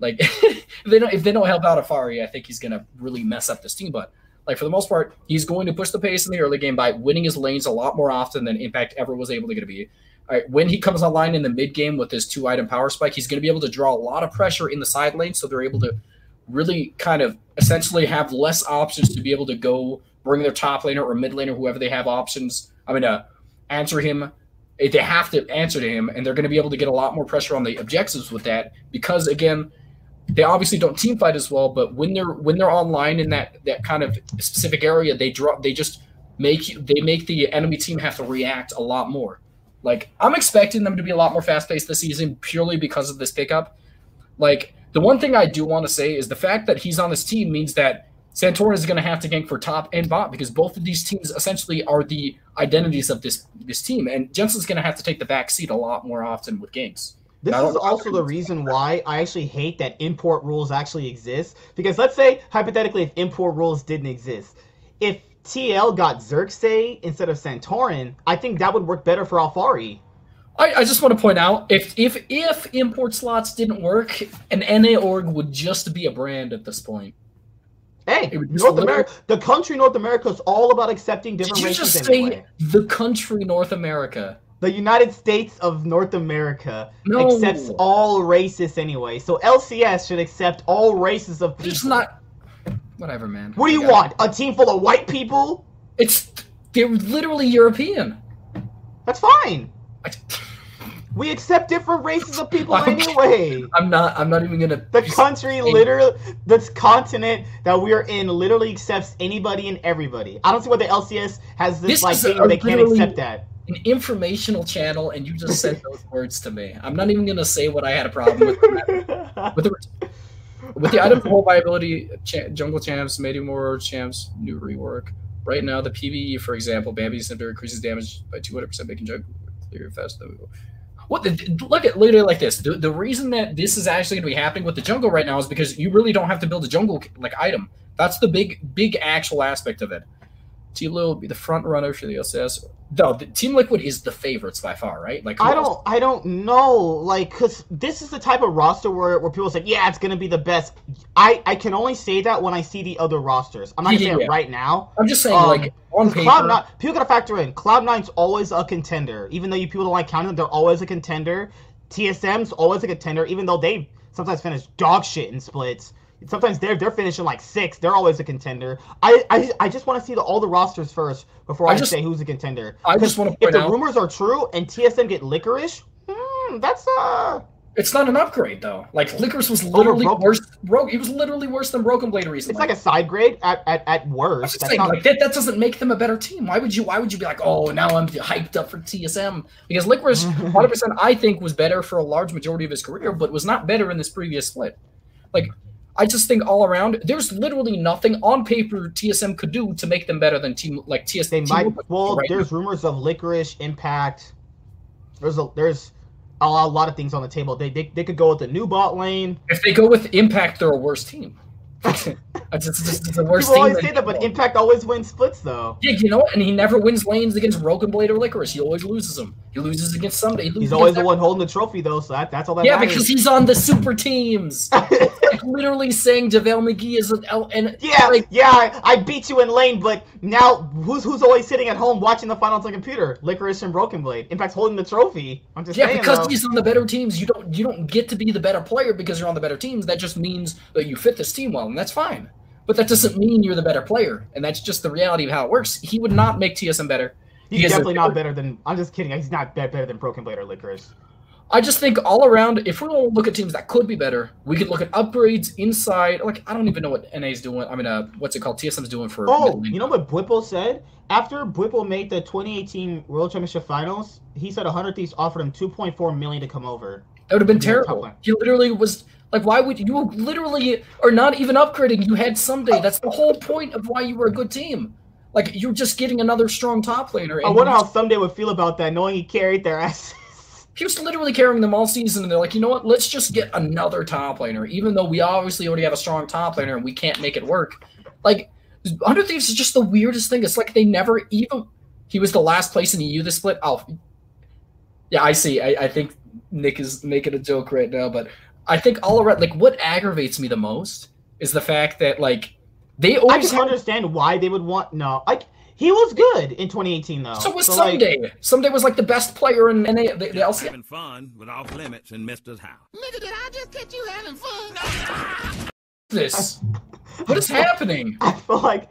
Speaker 2: like if they don't if they don't help out Alphari, I think he's gonna really mess up this team. But like for the most part, he's going to push the pace in the early game by winning his lanes a lot more often than Impact ever was able to get to be. All right, when he comes online in the mid game with his two item power spike, he's going to be able to draw a lot of pressure in the side lane, so they're able to really kind of essentially have less options to be able to go bring their top laner or mid laner, whoever they have options. I mean, uh, answer him. They have to answer to him, and they're going to be able to get a lot more pressure on the objectives with that because again, they obviously don't team fight as well. But when they're when they're online in that that kind of specific area, they draw they just make they make the enemy team have to react a lot more. Like I'm expecting them to be a lot more fast paced this season purely because of this pickup. Like the one thing I do want to say is the fact that he's on this team means that Santorin is going to have to gank for top and bot because both of these teams essentially are the identities of this this team, and Jensen's going to have to take the back seat a lot more often with ganks.
Speaker 1: This is also the reason why I actually hate that import rules actually exist. Because let's say hypothetically, if import rules didn't exist, if TL got Xerxes instead of Santorin, I think that would work better for Alphari.
Speaker 2: I, I just want to point out if if if import slots didn't work, an NA org would just be a brand at this point.
Speaker 1: Hey,
Speaker 2: It would just
Speaker 1: North
Speaker 2: literally-
Speaker 1: America, the country North America is all about accepting different
Speaker 2: Did
Speaker 1: different
Speaker 2: you
Speaker 1: races
Speaker 2: just
Speaker 1: anyway.
Speaker 2: say the country North America?
Speaker 1: The United States of North America
Speaker 2: No.
Speaker 1: accepts all races anyway. So LCS should accept all races of people.
Speaker 2: It's not. Whatever, man.
Speaker 1: What do you
Speaker 2: got it.
Speaker 1: want? A team full of white people?
Speaker 2: It's they're literally European.
Speaker 1: That's fine.
Speaker 2: I,
Speaker 1: We accept different races of people
Speaker 2: Okay.
Speaker 1: anyway.
Speaker 2: I'm not. I'm not even gonna.
Speaker 1: The country literally, this continent that we are in literally accepts anybody and everybody. I don't see why the LCS has this,
Speaker 2: This
Speaker 1: like thing where they can't accept that.
Speaker 2: An informational channel, and you just said those words to me. I'm not even gonna say what I had a problem with. with the with the item whole viability, cha- jungle champs, medium war champs, new rework. Right now, the PVE, for example, Bami's Cinder increases damage by 200%, making jungle clear faster. What the, look at literally like this. The, the reason that this is actually going to be happening with the jungle right now is because you really don't have to build a jungle like item. That's the big, big actual aspect of it. Tilo will be the front runner for the LCS. No, the Team Liquid is the favorites by far, right? Like
Speaker 1: I don't, I don't know, like, cause this is the type of roster where, where people say, yeah, it's gonna be the best. I, I can only say that when I see the other rosters. I'm not
Speaker 2: Yeah,
Speaker 1: say
Speaker 2: yeah.
Speaker 1: it right now.
Speaker 2: I'm just saying,
Speaker 1: Um,
Speaker 2: like on paper.
Speaker 1: Cloud Nine, people gotta factor in. Cloud Nine's always a contender, even though you people don't like counting them. They're always a contender. TSM's always a contender, even though they sometimes finish dog shit in splits. Sometimes they're they're finishing like six. They're always a contender. I I, I just want to see the, all the rosters first before
Speaker 2: I
Speaker 1: I,
Speaker 2: just-
Speaker 1: say who's a contender.
Speaker 2: I just
Speaker 1: 'Cause
Speaker 2: wanna
Speaker 1: if the
Speaker 2: out-
Speaker 1: rumors are true and TSM get licorice, hmm, that's uh
Speaker 2: It's not an upgrade though. Like Licorice was literally
Speaker 1: Broken-
Speaker 2: worse. Bro, he was literally worse than Broken Blade recently.
Speaker 1: it's like a side grade at at, at worst.
Speaker 2: just
Speaker 1: That's
Speaker 2: saying,
Speaker 1: not
Speaker 2: like that, that doesn't make them a better team. Why would you? Why would you be like, oh, now I'm hyped up for TSM? Because Licorice, 100, percent I think, was better for a large majority of his career, but was not better in this previous split. Like, I just think all around, there's literally nothing on paper TSM could do to make them better than team like TS.
Speaker 1: They might. Well,
Speaker 2: right
Speaker 1: there's rumors of licorice impact. There's a there's a lot, a lot of things on the table. They, they they could go with the new bot lane.
Speaker 2: If they go with Impact, they're a worse team. it's, just, it's, a worse
Speaker 1: People always say that, but Impact always wins splits though.
Speaker 2: Yeah, you know what? And he never wins lanes against Broken Blade or Licorice. He always loses them. He loses against somebody. He loses
Speaker 1: He's always the one holding the trophy though, so that, that's all that
Speaker 2: Yeah,
Speaker 1: matters.
Speaker 2: because he's on the super teams. like literally saying JaVale McGee is an L and
Speaker 1: yeah,
Speaker 2: like
Speaker 1: yeah, I, I beat you in lane, but now who's who's always sitting at home watching the finals on computer? Licorice and Broken Blade. Impact's holding the trophy. I'm just
Speaker 2: yeah,
Speaker 1: saying.
Speaker 2: because
Speaker 1: though.
Speaker 2: he's on the better teams, you don't you don't get to be the better player because you're on the better teams. That just means that you fit this team well, and that's fine. But that doesn't mean you're the better player, and that's just the reality of how it works. He would not make TSM better.
Speaker 1: He's
Speaker 2: he is a-
Speaker 1: definitely not better than. I'm just kidding. He's not be- better than Broken Blade or Licorice.
Speaker 2: I just think all around, if we want to look at teams that could be better, we could look at upgrades inside. Like I don't even know what NA's doing. I mean, uh, what's it called? TSM's doing for.
Speaker 1: Oh, you know what Bwipo said? After Bwipo made the 2018 World Championship Finals, he said 100 Thieves offered him 2.4 million to come over.
Speaker 2: That would have been terrible. He literally was like, why would you literally are not even upgrading? You had Ssumday. That's the whole point of why you were a good team. Like you're just getting another strong top laner.
Speaker 1: I wonder how Ssumday would feel about that, knowing he carried their asses.
Speaker 2: he was literally carrying them all season, and they're like, you know what? Let's just get another top laner, even though we obviously already have a strong top laner and we can't make it work. Like Hundred Thieves is just the weirdest thing. It's like they never even. He was the last place in EU this split. Oh, yeah, I see. I, I think Nick is making a joke right now, but I think all around, like, what aggravates me the most is the fact that like they
Speaker 1: I
Speaker 2: always
Speaker 1: can
Speaker 2: have
Speaker 1: understand why they would want. No, like he was good in 2018 though.
Speaker 2: So was
Speaker 1: like,
Speaker 2: Ssumday. Ssumday was like the best player in NA. The, the LCS.
Speaker 3: Having fun with off limits in Mister's house.
Speaker 4: Nigga, did I just catch you having fun?
Speaker 2: This. What is happening?
Speaker 1: I feel like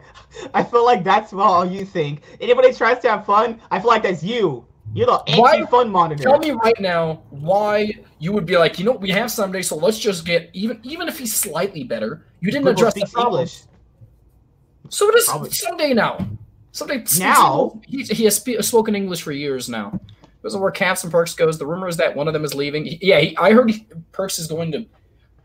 Speaker 1: I feel like that's all you think. Anybody tries to have fun, I feel like that's you. You're the
Speaker 2: Why-
Speaker 1: anti-fun monitor.
Speaker 2: Tell me right now why you would be like, you know, we have Ssumday, so let's just get even even if he's slightly better. You didn't
Speaker 1: Bwipo
Speaker 2: address the
Speaker 1: speaks
Speaker 2: problem.
Speaker 1: English.
Speaker 2: So it is
Speaker 1: Probably.
Speaker 2: Ssumday now. Ssumday speaks
Speaker 1: Now?
Speaker 2: He, he has spe- spoken English for years now. Is where Caps and Perkz goes. The rumor is that one of them is leaving. He- yeah, he, I heard he, Perkz is going to,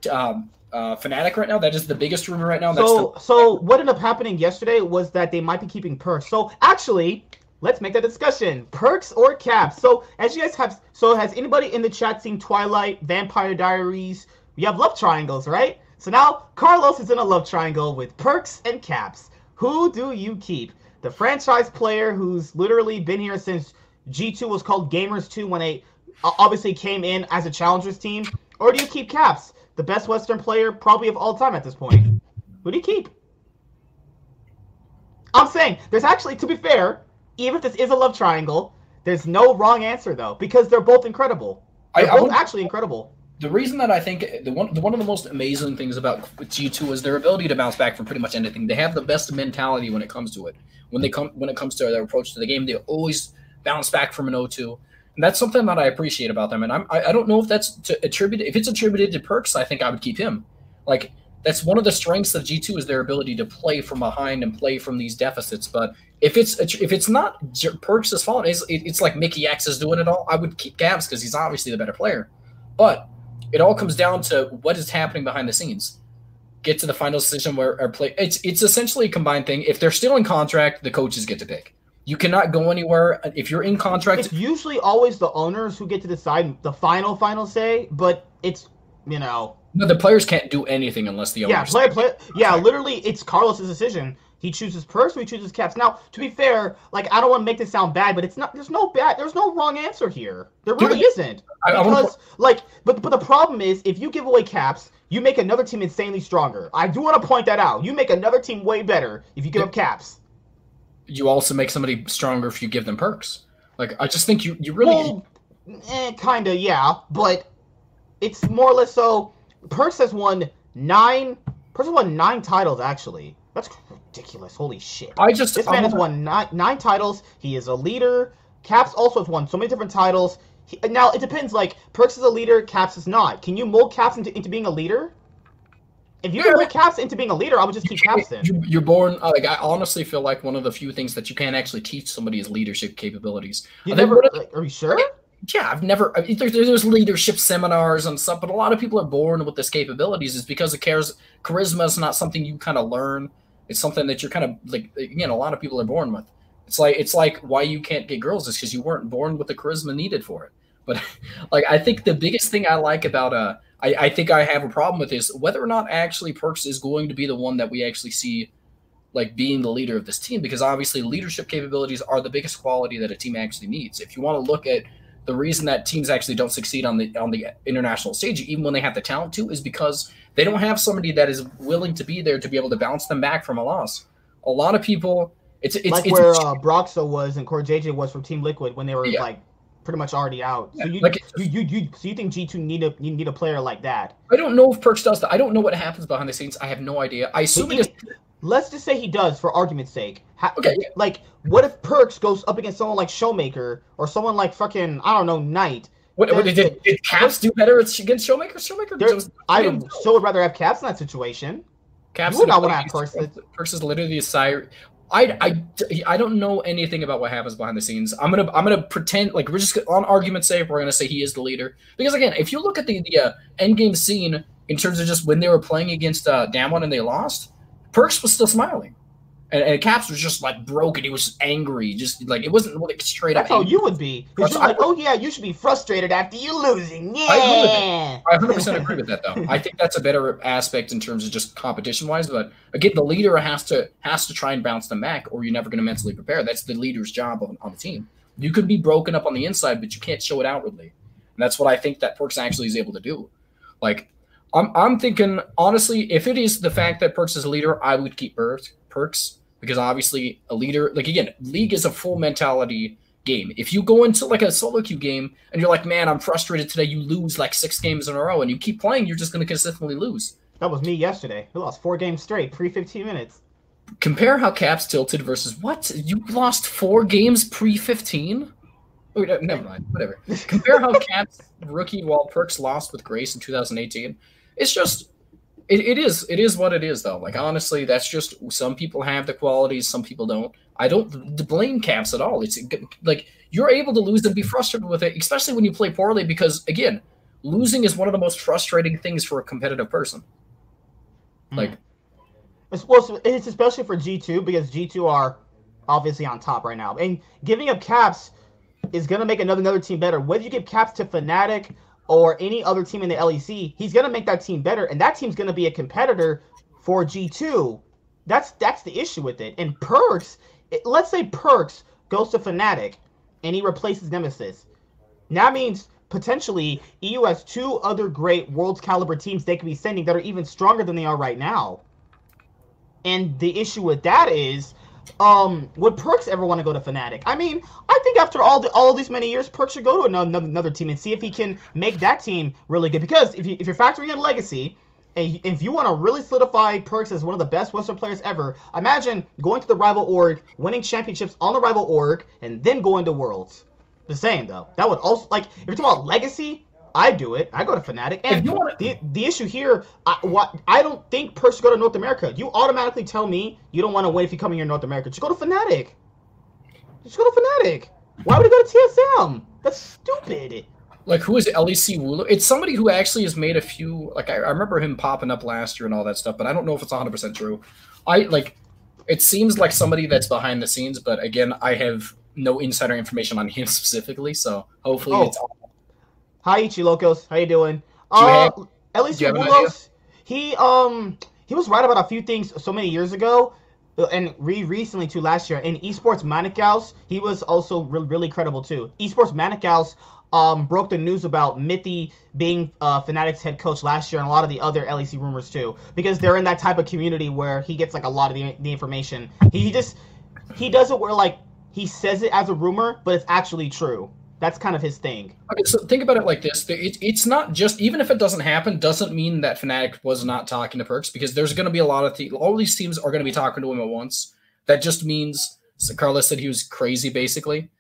Speaker 2: to um, uh, Fnatic right now. That is the biggest rumor right now. That's
Speaker 1: So, so what ended up happening yesterday was that they might be keeping Perkz. So actually, let's make that discussion: Perkz or caps. So as you guys have, so has anybody in the chat seen Twilight, Vampire Diaries? We have love triangles, right? So now Carlos is in a love triangle with Perkz and caps. Who do you keep? the franchise player who's literally been here since G2 was called Gamers 2 when they obviously came in as a challengers team? Or do you keep Caps, the best Western player probably of all time at this point? Who do you keep? I'm saying there's actually, to be fair, even if this is a love triangle, there's no wrong answer though because they're both incredible. They're
Speaker 2: I
Speaker 1: both
Speaker 2: would-
Speaker 1: actually incredible.
Speaker 2: The reason that I think the one the, one of the most amazing things about G2 is their ability to bounce back from pretty much anything. They have the best mentality when it comes to it. When they come when it comes to their approach to the game, they always bounce back from an 0-2. And that's something that I appreciate about them. And I'm, I I don't know if that's to attribute if it's attributed to Perkz. I think I would keep him. Like that's one of the strengths of G2 is their ability to play from behind and play from these deficits. But if it's if it's not Perkz' fault, it's, it's like Mikyx is doing it all. I would keep Caps because he's obviously the better player. But it all comes down to what is happening behind the scenes. Get to the final decision where our play. It's it's essentially a combined thing. If they're still in contract, the coaches get to pick. You cannot go anywhere uh, if you're in contract.
Speaker 1: It's usually always the owners who get to decide the final final say, but it's you know
Speaker 2: No, the players can't do anything unless the owners.
Speaker 1: yeah play play yeah literally it's Carlos's decision. He chooses Perkz or he chooses caps. Now, to be fair, like I don't want to make this sound bad, but it's not. There's no bad. There's no wrong answer here. There really
Speaker 2: Dude,
Speaker 1: isn't. Because like, but but the problem is if you give away caps, you make another team insanely stronger. I do want to point that out. You make another team way better if you give up caps.
Speaker 2: you also make somebody stronger if you give them Perkz. Like I just think you you really
Speaker 1: Well, eh, kinda, yeah, but it's more or less so. Perkz has won nine. Perkz has won nine titles actually. That's ridiculous. Holy shit.
Speaker 2: I just
Speaker 1: This man
Speaker 2: I
Speaker 1: has won nine, nine titles. He is a leader. Caps also has won so many different titles. He, now it depends. Like Perkz is a leader, Caps is not. Can you mold Caps into, into being a leader? If you can
Speaker 2: Yeah.
Speaker 1: mold Caps into being a leader, I would just keep Caps in.
Speaker 2: You're born uh, like I honestly feel like one of the few things that you can't actually teach somebody is leadership capabilities.
Speaker 1: You never.
Speaker 2: of
Speaker 1: like, are you sure?
Speaker 2: yeah, I've never. I mean, there's, there's leadership seminars and stuff, but a lot of people are born with this capabilities. Is because it cares. Charisma is not something you kind of learn. It's something that you're kind of like. Again, a lot of people are born with. It's like it's like why you can't get girls is because you weren't born with the charisma needed for it. But like I think the biggest thing I like about uh I, I think I have a problem with is whether or not actually Perkz is going to be the one that we actually see like being the leader of this team because obviously leadership capabilities are the biggest quality that a team actually needs. If you want to look at the reason that teams actually don't succeed on the on the international stage, even when they have the talent to, is because they don't have somebody that is willing to be there to be able to bounce them back from a loss. A lot of people, it's it's,
Speaker 1: like
Speaker 2: it's
Speaker 1: where uh, Broxah was and CoreJJ was from Team Liquid when they were
Speaker 2: Yeah.
Speaker 1: like pretty much already out. So you,
Speaker 2: like
Speaker 1: you, you you so you think G two need a you need a player like that?
Speaker 2: I don't know if Perkz does that. I don't know what happens behind the scenes. I have no idea. I assume it is.
Speaker 1: Let's just say he does for argument's sake.
Speaker 2: Okay.
Speaker 1: Like, what if Perkz goes up against someone like Showmaker or someone like fucking I don't know Knight?
Speaker 2: What, what, did, did Caps do better against Showmaker? Showmaker?
Speaker 1: There-
Speaker 2: was-
Speaker 1: I would so would rather have Caps in that situation.
Speaker 2: Caps
Speaker 1: You would not wanna have
Speaker 2: play
Speaker 1: Perkz
Speaker 2: against- is literally a sire. I, I, I don't know anything about what happens behind the scenes. I'm gonna I'm gonna pretend like we're just on argument's sake we're gonna say he is the leader because again if you look at the the uh, end game scene in terms of just when they were playing against uh, Damwon and they lost, Perkz was still smiling, and, and Caps was just like broken. He was angry, just like it wasn't like straight
Speaker 1: That's
Speaker 2: up.
Speaker 1: how you would be. you're like, oh yeah, you should be frustrated after you losing. Yeah.
Speaker 2: I agree with I 100% agree with that, though. I think that's a better aspect in terms of just competition wise. But again, the leader has to has to try and bounce them back, or you're never going to mentally prepare. That's the leader's job on, on the team. You could be broken up on the inside, but you can't show it outwardly. And that's what I think that Perkz actually is able to do. Like, I'm I'm thinking honestly, if it is the fact that Perkz is a leader, I would keep Perkz Perkz because obviously a leader, like again, league is a full mentality game. If you go into like a solo queue game and you're like, man, I'm frustrated today, you lose like six games in a row, and you keep playing, you're just going to consistently lose.
Speaker 1: That was me yesterday. We lost four games straight, pre 15 minutes.
Speaker 2: Compare how Caps tilted versus what? You lost four games pre 15? Wait, uh, never mind. Whatever. Compare how Caps rookie wall Perkz lost with Grace in 2018. It's just, it, it is, it is what it is though. Like honestly, that's just some people have the qualities, some people don't. I don't blame Caps at all. It's like you're able to lose and be frustrated with it, especially when you play poorly. Because again, losing is one of the most frustrating things for a competitive person. Mm-hmm. Like
Speaker 1: It's, well, it's especially for G2 because G2 are obviously on top right now. And giving up caps is going to make another another team better. Whether you give caps to Fnatic or any other team in the LEC, he's going to make that team better. And that team's going to be a competitor for G2. That's that's the issue with it. And Perkz, it- let's say Perkz goes to Fnatic and he replaces Nemesis. Now that means potentially EU has two other great world's caliber teams they could be sending that are even stronger than they are right now. And the issue with that is, um, would Perkz ever want to go to Fnatic? I mean, I think after all the, all these many years, Perkz should go to another, another team and see if he can make that team really good. Because if, you, if you're factoring in legacy, and if you want to really solidify Perkz as one of the best Western players ever, imagine going to the rival org, winning championships on the rival org, and then going to Worlds. The same though. That would also like if you're talking about legacy, I do it. I go to Fnatic. And
Speaker 2: you wanna-
Speaker 1: the the issue here, I, what I don't think Perkz should go to North America. You automatically tell me you don't want to win if you come here in North America. Just go to Fnatic. Just go to Fnatic. Why would he go to TSM? That's stupid.
Speaker 2: Like who is it? LEC Wooloo? It's somebody who actually has made a few. Like I, I remember him popping up last year and all that stuff, but I don't know if it's 100 percent true. I like. It seems like somebody that's behind the scenes, but again, I have no insider information on him specifically. So hopefully,
Speaker 1: Oh.
Speaker 2: it's
Speaker 1: Hi Ichi Locos, how you doing?
Speaker 2: Do you
Speaker 1: Uh,
Speaker 2: have-
Speaker 1: at least
Speaker 2: you
Speaker 1: Wulos, he um he was right about a few things so many years ago, uh, and re recently too last year in esports Manikaus. He was also re- really credible too. Esports Manikaus um broke the news about Mithy being uh Fnatic's head coach last year, and a lot of the other LEC rumors too, because they're in that type of community where he gets like a lot of the the information. He, he just he does it where like he says it as a rumor, but it's actually true. That's kind of his thing.
Speaker 2: Okay, so think about it like this: it, it's not just even if it doesn't happen, doesn't mean that Fnatic was not talking to Perkz because there's going to be a lot of all these teams are going to be talking to him at once. That just means so Carlos said he was crazy, basically.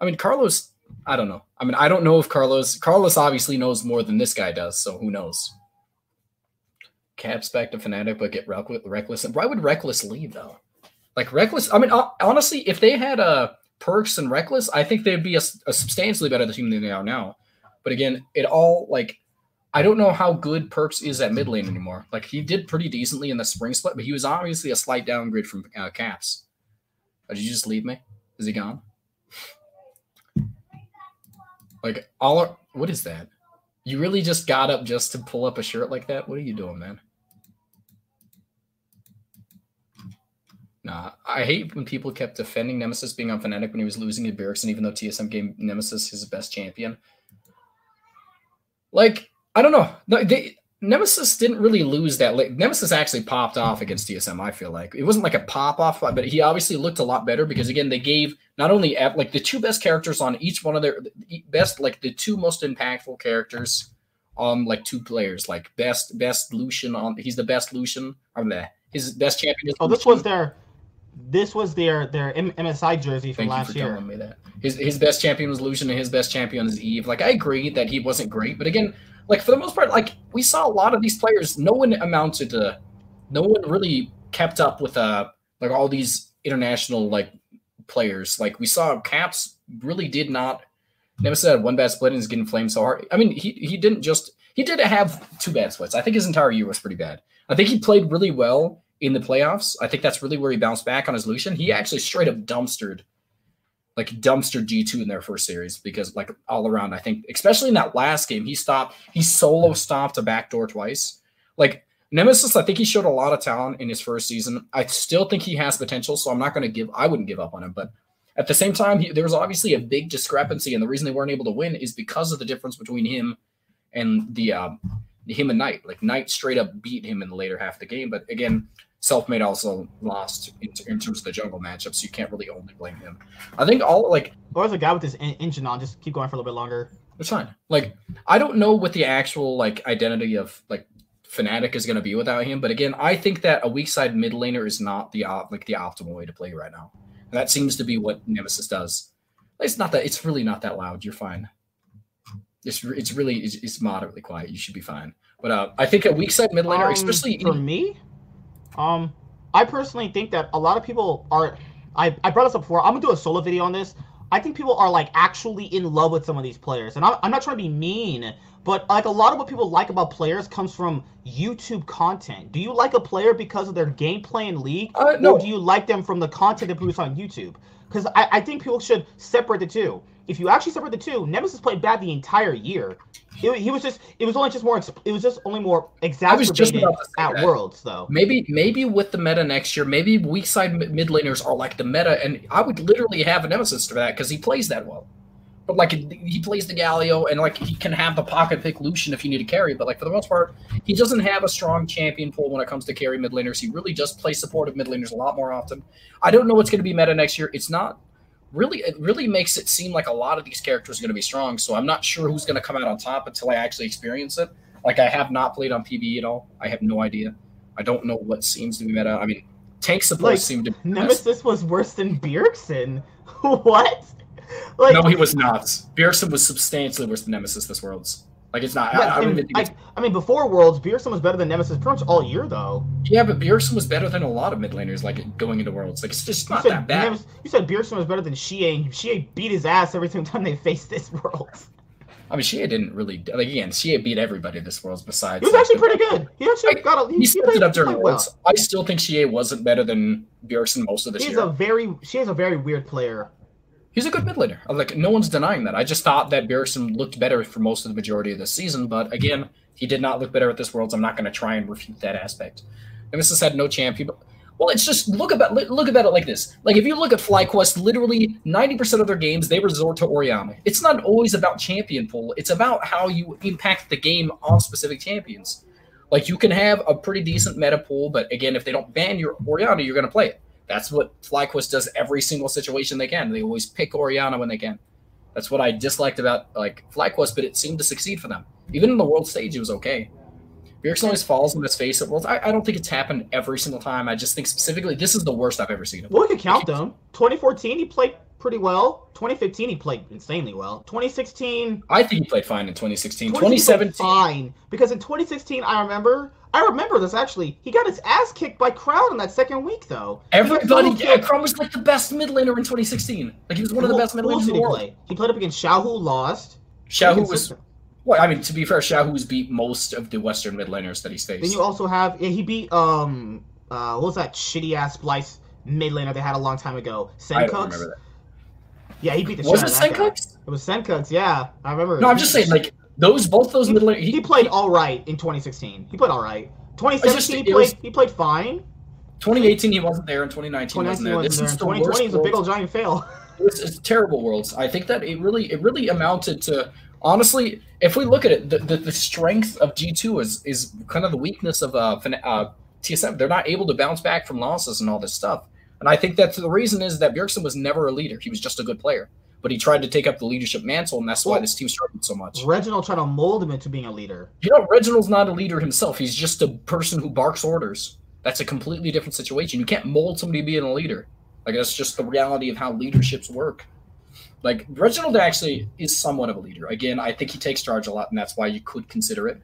Speaker 2: I mean, Carlos, I don't know. I mean, I don't know if Carlos Carlos obviously knows more than this guy does, so who knows? Caps back to Fnatic, but get Reck- Rekkles. Why would Rekkles leave though? Like Rekkles. I mean, honestly, if they had uh, Perkz and Rekkles, I think they'd be a substantially better team than they are now. But again, it all like I don't know how good Perkz is at mid lane anymore. Like he did pretty decently in the spring split, but he was obviously a slight downgrade from uh, Caps. Uh, did you just leave me? Is he gone? Like all our, what is that? You really just got up just to pull up a shirt like that? What are you doing, man? Nah, I hate when people kept defending Nemesis being on Fnatic when he was losing to Bjergsen, even though TSM gave Nemesis his best champion. Like, I don't know. They, Nemesis didn't really lose that late. Nemesis actually popped off against TSM, I feel like. It wasn't like a pop off, but he obviously looked a lot better because, again, they gave not only like the two best characters on each one of their best, like the two most impactful characters on like two players, like best, best Lucian on, he's the best Lucian, or the, his best champion is
Speaker 1: Oh, this
Speaker 2: Lucian.
Speaker 1: was their this was their their MSI jersey from
Speaker 2: Thank you
Speaker 1: last
Speaker 2: for
Speaker 1: year.
Speaker 2: telling me that. His his best champion was Lucian and his best champion is Eve. Like I agree that he wasn't great, but again, like for the most part, like we saw a lot of these players, no one amounted to no one really kept up with uh like all these international like players. Like we saw Caps really did not Nemesis had one bad split and is getting flamed so hard. I mean, he he didn't just he did have two bad splits. I think his entire year was pretty bad. I think he played really well in the playoffs. I think that's really where he bounced back on his Lucian. He actually straight up dumpstered, like dumpstered G2 in their first series because like all around, I think, especially in that last game, he stopped, he solo stopped a backdoor twice. Like Nemesis, I think he showed a lot of talent in his first season. I still think he has potential, so I'm not going to give, I wouldn't give up on him. But at the same time, he, there was obviously a big discrepancy, and the reason they weren't able to win is because of the difference between him and the um, him and Knight. Like Knight straight up beat him in the later half of the game, but again, Selfmade also lost in, in terms of the jungle matchup, so you can't really only blame him. I think all like
Speaker 1: Or a guy with his en- engine on, just keep going for a little bit longer.
Speaker 2: it's fine. Like I don't know what the actual like identity of like Fnatic is going to be without him, but again, I think that a weak side mid laner is not the op- like the optimal way to play right now. And that seems to be what Nemesis does. It's not that it's really not that loud. You're fine. It's it's really it's, it's moderately quiet. You should be fine. But uh, I think a weak side mid laner,
Speaker 1: Um,
Speaker 2: especially
Speaker 1: for
Speaker 2: in,
Speaker 1: me, um, I personally think that a lot of people are. I, I brought this up before. I'm gonna do a solo video on this. I think people are like actually in love with some of these players, and I'm, I'm not trying to be mean, but like a lot of what people like about players comes from YouTube content. Do you like a player because of their gameplay in League,
Speaker 2: Uh, no.
Speaker 1: or do you like them from the content they produce on YouTube? Because I, I think people should separate the two. If you actually separate the two, Nemesis played bad the entire year. It, he was just it was only just more it was just only more exacerbated
Speaker 2: just about to say
Speaker 1: at
Speaker 2: that.
Speaker 1: Worlds though.
Speaker 2: Maybe maybe with the meta next year, maybe weak side mid laners are like the meta, and I would literally have a nemesis for that because he plays that well. But like he plays the Galio, and like he can have the pocket pick Lucian if you need to carry. But like for the most part, he doesn't have a strong champion pool when it comes to carry mid laners. He really just plays supportive mid laners a lot more often. I don't know what's going to be meta next year. It's not really. It really makes it seem like a lot of these characters are going to be strong. So I'm not sure who's going to come out on top until I actually experience it. Like I have not played on PBE at all. I have no idea. I don't know what seems to be meta. I mean, tank supports
Speaker 1: Like,
Speaker 2: seem to. be
Speaker 1: Nemesis was worse than Bjergsen. what? Like
Speaker 2: no, he was not. Bjergsen was substantially worse than Nemesis this Worlds. Like it's not. I,
Speaker 1: yeah,
Speaker 2: I
Speaker 1: and.
Speaker 2: It's,
Speaker 1: I, I mean, before Worlds, Bjergsen was better than Nemesis pretty much all year though.
Speaker 2: yeah, but Bjergsen was better than a lot of mid laners. Like going into Worlds, like it's just not
Speaker 1: said,
Speaker 2: that bad.
Speaker 1: You said Bjergsen was better than Shea. Shie beat his ass every single time they faced this Worlds.
Speaker 2: I mean, Shea didn't really like again. Shea beat everybody this Worlds besides.
Speaker 1: He was actually pretty good. He actually got a. He,
Speaker 2: He stepped
Speaker 1: played,
Speaker 2: it up during
Speaker 1: played well.
Speaker 2: Worlds. I still think Shea wasn't better than Bjergsen most of this
Speaker 1: He's
Speaker 2: year.
Speaker 1: a very. She is a very weird player.
Speaker 2: He's a good mid laner. Like no one's denying that. I just thought that Bjergsen looked better for most of the majority of the season, but again, he did not look better at this Worlds. I'm not going to try and refute that aspect. And this has had no champion. Well, it's just look about look about it like this. Like if you look at FlyQuest, literally 90% of their games they resort to Orianna. It's not always about champion pool. It's about how you impact the game on specific champions. Like you can have a pretty decent meta pool, but again, if they don't ban your Orianna, you're going to play it. That's what FlyQuest does every single situation they can. They always pick Orianna when they can. That's what I disliked about like FlyQuest, but it seemed to succeed for them. Even in the world stage, it was okay. Bjergsen always falls on his face at Worlds. I, I don't think it's happened every single time. I just think specifically this is the worst I've ever seen him.
Speaker 1: Well, we could count them. 2014, he played pretty well. 2015, he played insanely well. 2016,
Speaker 2: I think he played fine in 2016.
Speaker 1: 2017,
Speaker 2: 2017,
Speaker 1: fine. Because in 2016, I remember, I remember this actually. He got his ass kicked by Crown in that second week, though.
Speaker 2: Everybody, yeah. Crown was like the best mid laner in 2016. Like he was one of the best mid laners in the
Speaker 1: he
Speaker 2: world.
Speaker 1: play? He played up against Xiao Hu, lost.
Speaker 2: Xiao Hu was well. I mean, to be fair, Xiao Hu's beat most of the Western mid laners that he's faced.
Speaker 1: Then you also have yeah, he beat um uh what was that shitty ass Splyce mid laner they had a long time ago?
Speaker 2: I don't
Speaker 1: Sencux.
Speaker 2: remember that.
Speaker 1: Yeah, he beat the
Speaker 2: Was
Speaker 1: shit
Speaker 2: it
Speaker 1: of that.
Speaker 2: Sencux?
Speaker 1: It was Sencux, yeah. I remember.
Speaker 2: No, I'm just saying, like those both those
Speaker 1: He-
Speaker 2: mid laners.
Speaker 1: he, played all right in 2016. He played all right. 2017
Speaker 2: it
Speaker 1: he
Speaker 2: was-
Speaker 1: played he played fine.
Speaker 2: 2018 he wasn't there, and 2019 wasn't
Speaker 1: 2019
Speaker 2: there.
Speaker 1: wasn't
Speaker 2: This
Speaker 1: there.
Speaker 2: is the
Speaker 1: 2020 is a big old giant fail.
Speaker 2: It's, it's terrible worlds. I think that it really it really amounted to honestly, if we look at it, the, the, the strength of G two is is kind of the weakness of uh, uh TSM. They're not able to bounce back from losses and all this stuff. And I think that the reason is that Bjergsen was never a leader. He was just a good player. But he tried to take up the leadership mantle, and that's why this team struggled so much.
Speaker 1: Reginald tried to mold him into being a leader.
Speaker 2: You know, Reginald's not a leader himself. He's just a person who barks orders. That's a completely different situation. You can't mold somebody being a leader. Like that's just the reality of how leaderships work. Like Reginald actually is somewhat of a leader. Again, I think he takes charge a lot, and that's why you could consider it.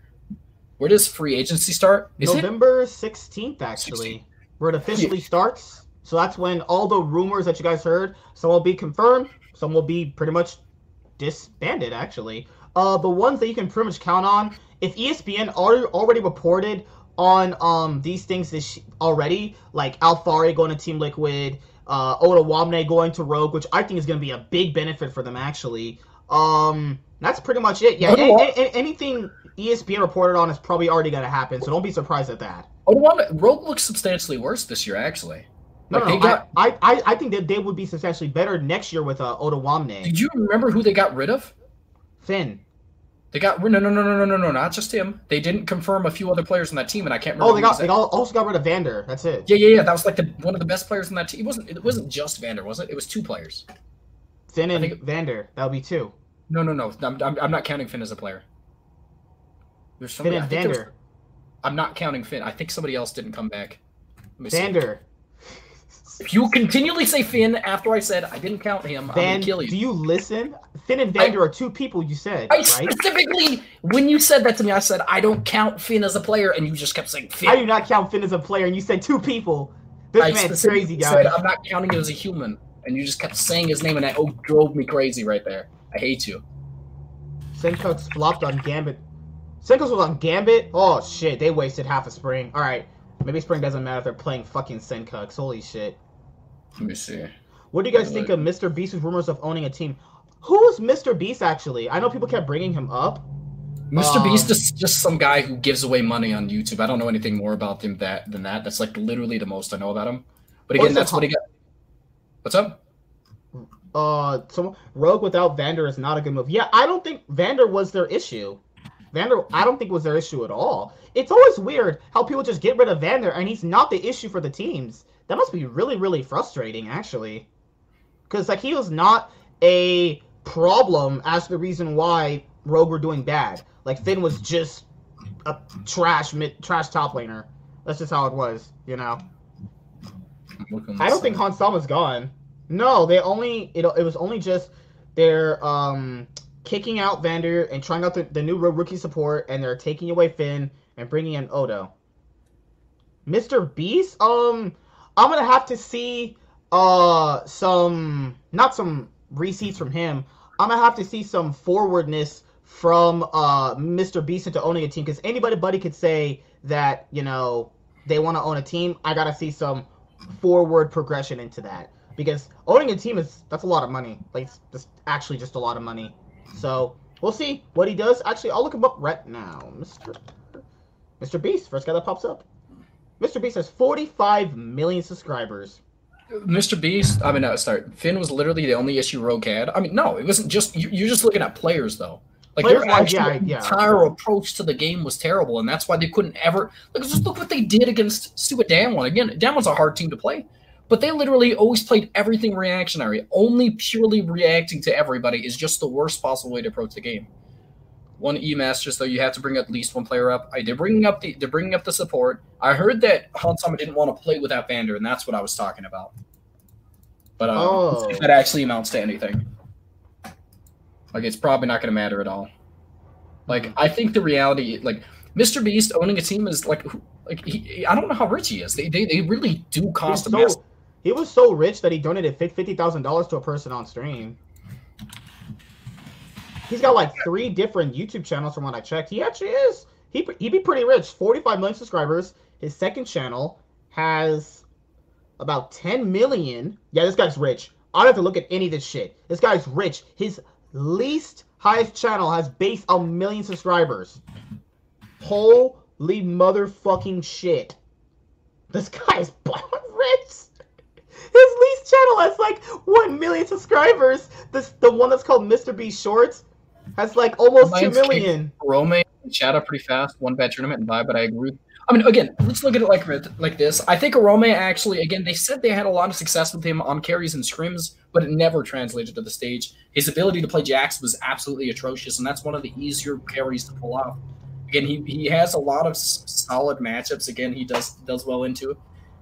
Speaker 2: Where does free agency start? Is?
Speaker 1: November 16th, actually, where it officially starts. So that's when all the rumors that you guys heard, some will be confirmed, some will be pretty much disbanded, actually. Uh, the ones that you can pretty much count on, if ESPN already, already reported on um these things this already, like Alphari going to Team Liquid, uh, Odoamne going to Rogue, which I think is going to be a big benefit for them, actually. Um, that's pretty much it. Yeah, a- a- anything ESPN reported on is probably already going to happen, so don't be surprised at that.
Speaker 2: The one Rogue looks substantially worse this year, actually.
Speaker 1: No,
Speaker 2: Like
Speaker 1: no,
Speaker 2: they got.
Speaker 1: I, I, I think that they would be substantially better next year with uh, Odoamne.
Speaker 2: Did you remember who they got rid of?
Speaker 1: Finn.
Speaker 2: They got no, no, no, no, no, no, no, not just him. They didn't confirm a few other players on that team, and I can't remember.
Speaker 1: Oh, they got they also got rid of Vander. That's it.
Speaker 2: Yeah, yeah, yeah. That was like the one of the best players on that team. It wasn't. It wasn't just Vander, was it? It was two players.
Speaker 1: Finn and
Speaker 2: think-
Speaker 1: Vander. That would be two.
Speaker 2: No, no, no. I'm, I'm, I'm not counting Finn as a player. There's
Speaker 1: Finn and
Speaker 2: there was-
Speaker 1: Vander.
Speaker 2: I'm not counting Finn. I think somebody else didn't come back.
Speaker 1: Vander.
Speaker 2: If you continually say Finn after I said I didn't count him, I'm
Speaker 1: Van.
Speaker 2: gonna kill
Speaker 1: Do
Speaker 2: you.
Speaker 1: you listen? Finn and Vander are two people. You said
Speaker 2: I
Speaker 1: right.
Speaker 2: specifically, when you said that to me, I said I don't count Finn as a player, and you just kept saying Finn.
Speaker 1: I do not count Finn as a player, and you said two people. This
Speaker 2: I
Speaker 1: man's crazy,
Speaker 2: said. I'm not counting him as a human, and you just kept saying his name, and that oh, drove me crazy right there. I hate you.
Speaker 1: Sencux flopped on Gambit. Sencux was on Gambit. Oh shit, they wasted half a spring. All right, maybe spring doesn't matter if they're playing fucking Sencux. Holy shit.
Speaker 2: Let me see.
Speaker 1: What do you guys think
Speaker 2: like-
Speaker 1: of Mr. Beast's rumors of owning a team? Who's Mr. Beast actually? I know people kept bringing him up.
Speaker 2: Mr.
Speaker 1: Um,
Speaker 2: Beast is just some guy who gives away money on YouTube. I don't know anything more about him that than that. That's like literally the most I know about him. But again,
Speaker 1: is
Speaker 2: that's what he got. What's up?
Speaker 1: Uh, so Rogue without Vander is not a good move. Yeah, I don't think Vander was their issue. Vander, I don't think was their issue at all. It's always weird how people just get rid of Vander and he's not the issue for the teams. That must be really, really frustrating, actually. Because like he was not a problem as the reason why Rogue were doing bad. Like Finn was just a trash mid, trash top laner. That's just how it was, you know. I don't
Speaker 2: this
Speaker 1: think. Han Solomon's gone. No, they only it, it was only just they're um kicking out Vander and trying out the, the new rookie support, and they're taking away Finn and bringing in Odo. Mr. Beast, um, I'm gonna have to see uh some not some receipts from him. I'm gonna have to see some forwardness from uh Mr. Beast into owning a team because anybody buddy could say that you know they want to own a team. I gotta see some forward progression into that because owning a team is that's a lot of money. Like it's actually just a lot of money. So we'll see what he does. Actually, I'll look him up right now, Mr. Mr. Beast, first guy that pops up. Mr. Beast has 45 million subscribers.
Speaker 2: Mr. Beast. I mean, no, sorry. Finn was literally the only issue Rogue had. I mean, no, it wasn't just. You, you're just looking at players though. Like their
Speaker 1: Players-wise,
Speaker 2: actual
Speaker 1: yeah, yeah.
Speaker 2: entire approach to the game was terrible, and that's why they couldn't ever. Like, just look what they did against stupid Damwon. Again, Damwon's a hard team to play, but they literally always played everything reactionary. Only purely reacting to everybody is just the worst possible way to approach the game. One E Masters, so you have to bring at least one player up. I did bring up the they're bringing up the support. I heard that Han didn't want to play without Vander, and that's what I was talking about. But uh,
Speaker 1: Oh.
Speaker 2: if that actually amounts to anything, like it's probably not going to matter at all. Like I think the reality, like Mr. Beast owning a team is like, like he, I don't know how rich he is. They they, they really do cost a mess.
Speaker 1: so, he was so rich that he donated fifty thousand dollars to a person on stream. He's got like three different YouTube channels from what I checked. He actually is. He he'd be pretty rich. Forty five million subscribers. His second channel has about ten million. Yeah, this guy's rich. I don't have to look at any of this shit. This guy's rich. His least highest channel has base a million subscribers. Holy motherfucking shit. This guy's rich. His least channel has like one million subscribers. This the one that's called Mr. B Shorts has like almost two
Speaker 2: Mine's. Rome and Shadow pretty fast, one bad tournament and bye, but I agree. I mean, again, let's look at it like like this. I think Orome actually, again, they said they had a lot of success with him on carries and scrims, but it never translated to the stage. His ability to play Jax was absolutely atrocious, and that's one of the easier carries to pull off. Again, he, he has a lot of solid matchups. Again, he does does well into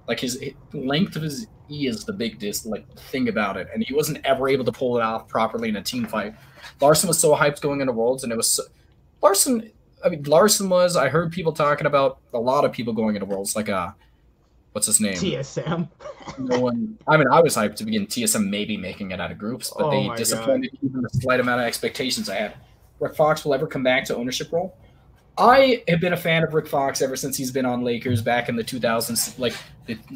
Speaker 2: like his, his length of his E is the big dis like thing about it, and he wasn't ever able to pull it off properly in a team fight. Larssen was so hyped going into Worlds, and it was so, Larssen. I mean, Larssen was. I heard people talking about a lot of people going into Worlds, like uh, what's his name?
Speaker 1: TSM.
Speaker 2: No one. I mean, I was hyped to begin TSM maybe making it out of groups, but
Speaker 1: Oh
Speaker 2: they disappointed even the slight amount of expectations I had. Rick Fox will ever come back to ownership role. I have been a fan of Rick Fox ever since he's been on Lakers back in the 2000s, like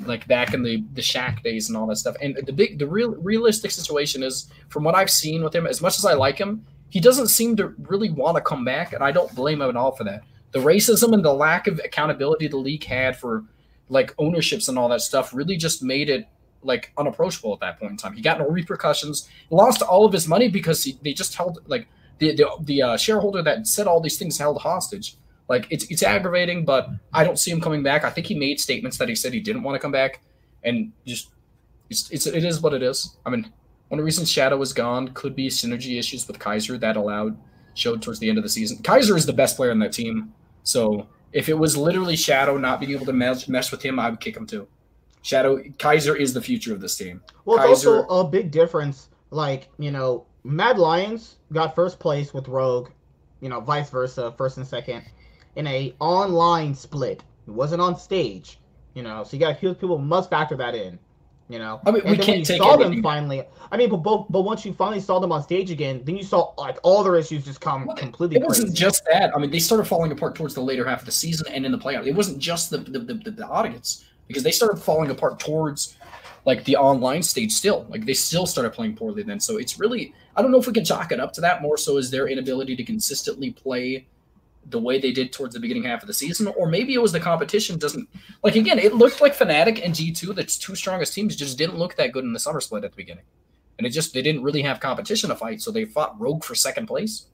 Speaker 2: like back in the the Shaq days and all that stuff. And the big, the real realistic situation is, from what I've seen with him, as much as I like him, he doesn't seem to really want to come back, and I don't blame him at all for that. The racism and the lack of accountability the league had for like ownerships and all that stuff really just made it like unapproachable at that point in time. He got no repercussions, lost all of his money because he, they just held like the the, the uh, shareholder that said all these things held hostage. Like it's it's aggravating, but I don't see him coming back. I think he made statements that he said he didn't want to come back, and just it's, it's it is what it is. I mean, one of the reasons Shadow was gone could be synergy issues with Kaiser that allowed showed towards the end of the season. Kaiser is the best player on that team, so if it was literally Shadow not being able to mesh, mesh with him, I would kick him too. Shadow Kaiser is the future of this team.
Speaker 1: Well, it's also a big difference. Like, you know, Mad Lions got first place with Rogue, you know, vice versa, first and second, in a online split. It wasn't on stage, you know, so you got people must factor that in, you know.
Speaker 2: I mean, we
Speaker 1: and when
Speaker 2: can't
Speaker 1: you
Speaker 2: take
Speaker 1: saw them finally. I mean, but, but but once you finally saw them on stage again, then you saw like all their issues just come
Speaker 2: Well,
Speaker 1: completely.
Speaker 2: It wasn't
Speaker 1: crazy.
Speaker 2: just that. I mean, they started falling apart towards the later half of the season and in the playoff. It wasn't just the the, the, the, the audience because they started falling apart towards like the online stage still. Like they still started playing poorly then. So it's really I don't know if we can chalk it up to that more so is their inability to consistently play the way they did towards the beginning half of the season, or maybe it was the competition doesn't like again, it looked like Fnatic and G2, the two strongest teams, just didn't look that good in the summer split at the beginning. And it just they didn't really have competition to fight, so they fought Rogue for second place.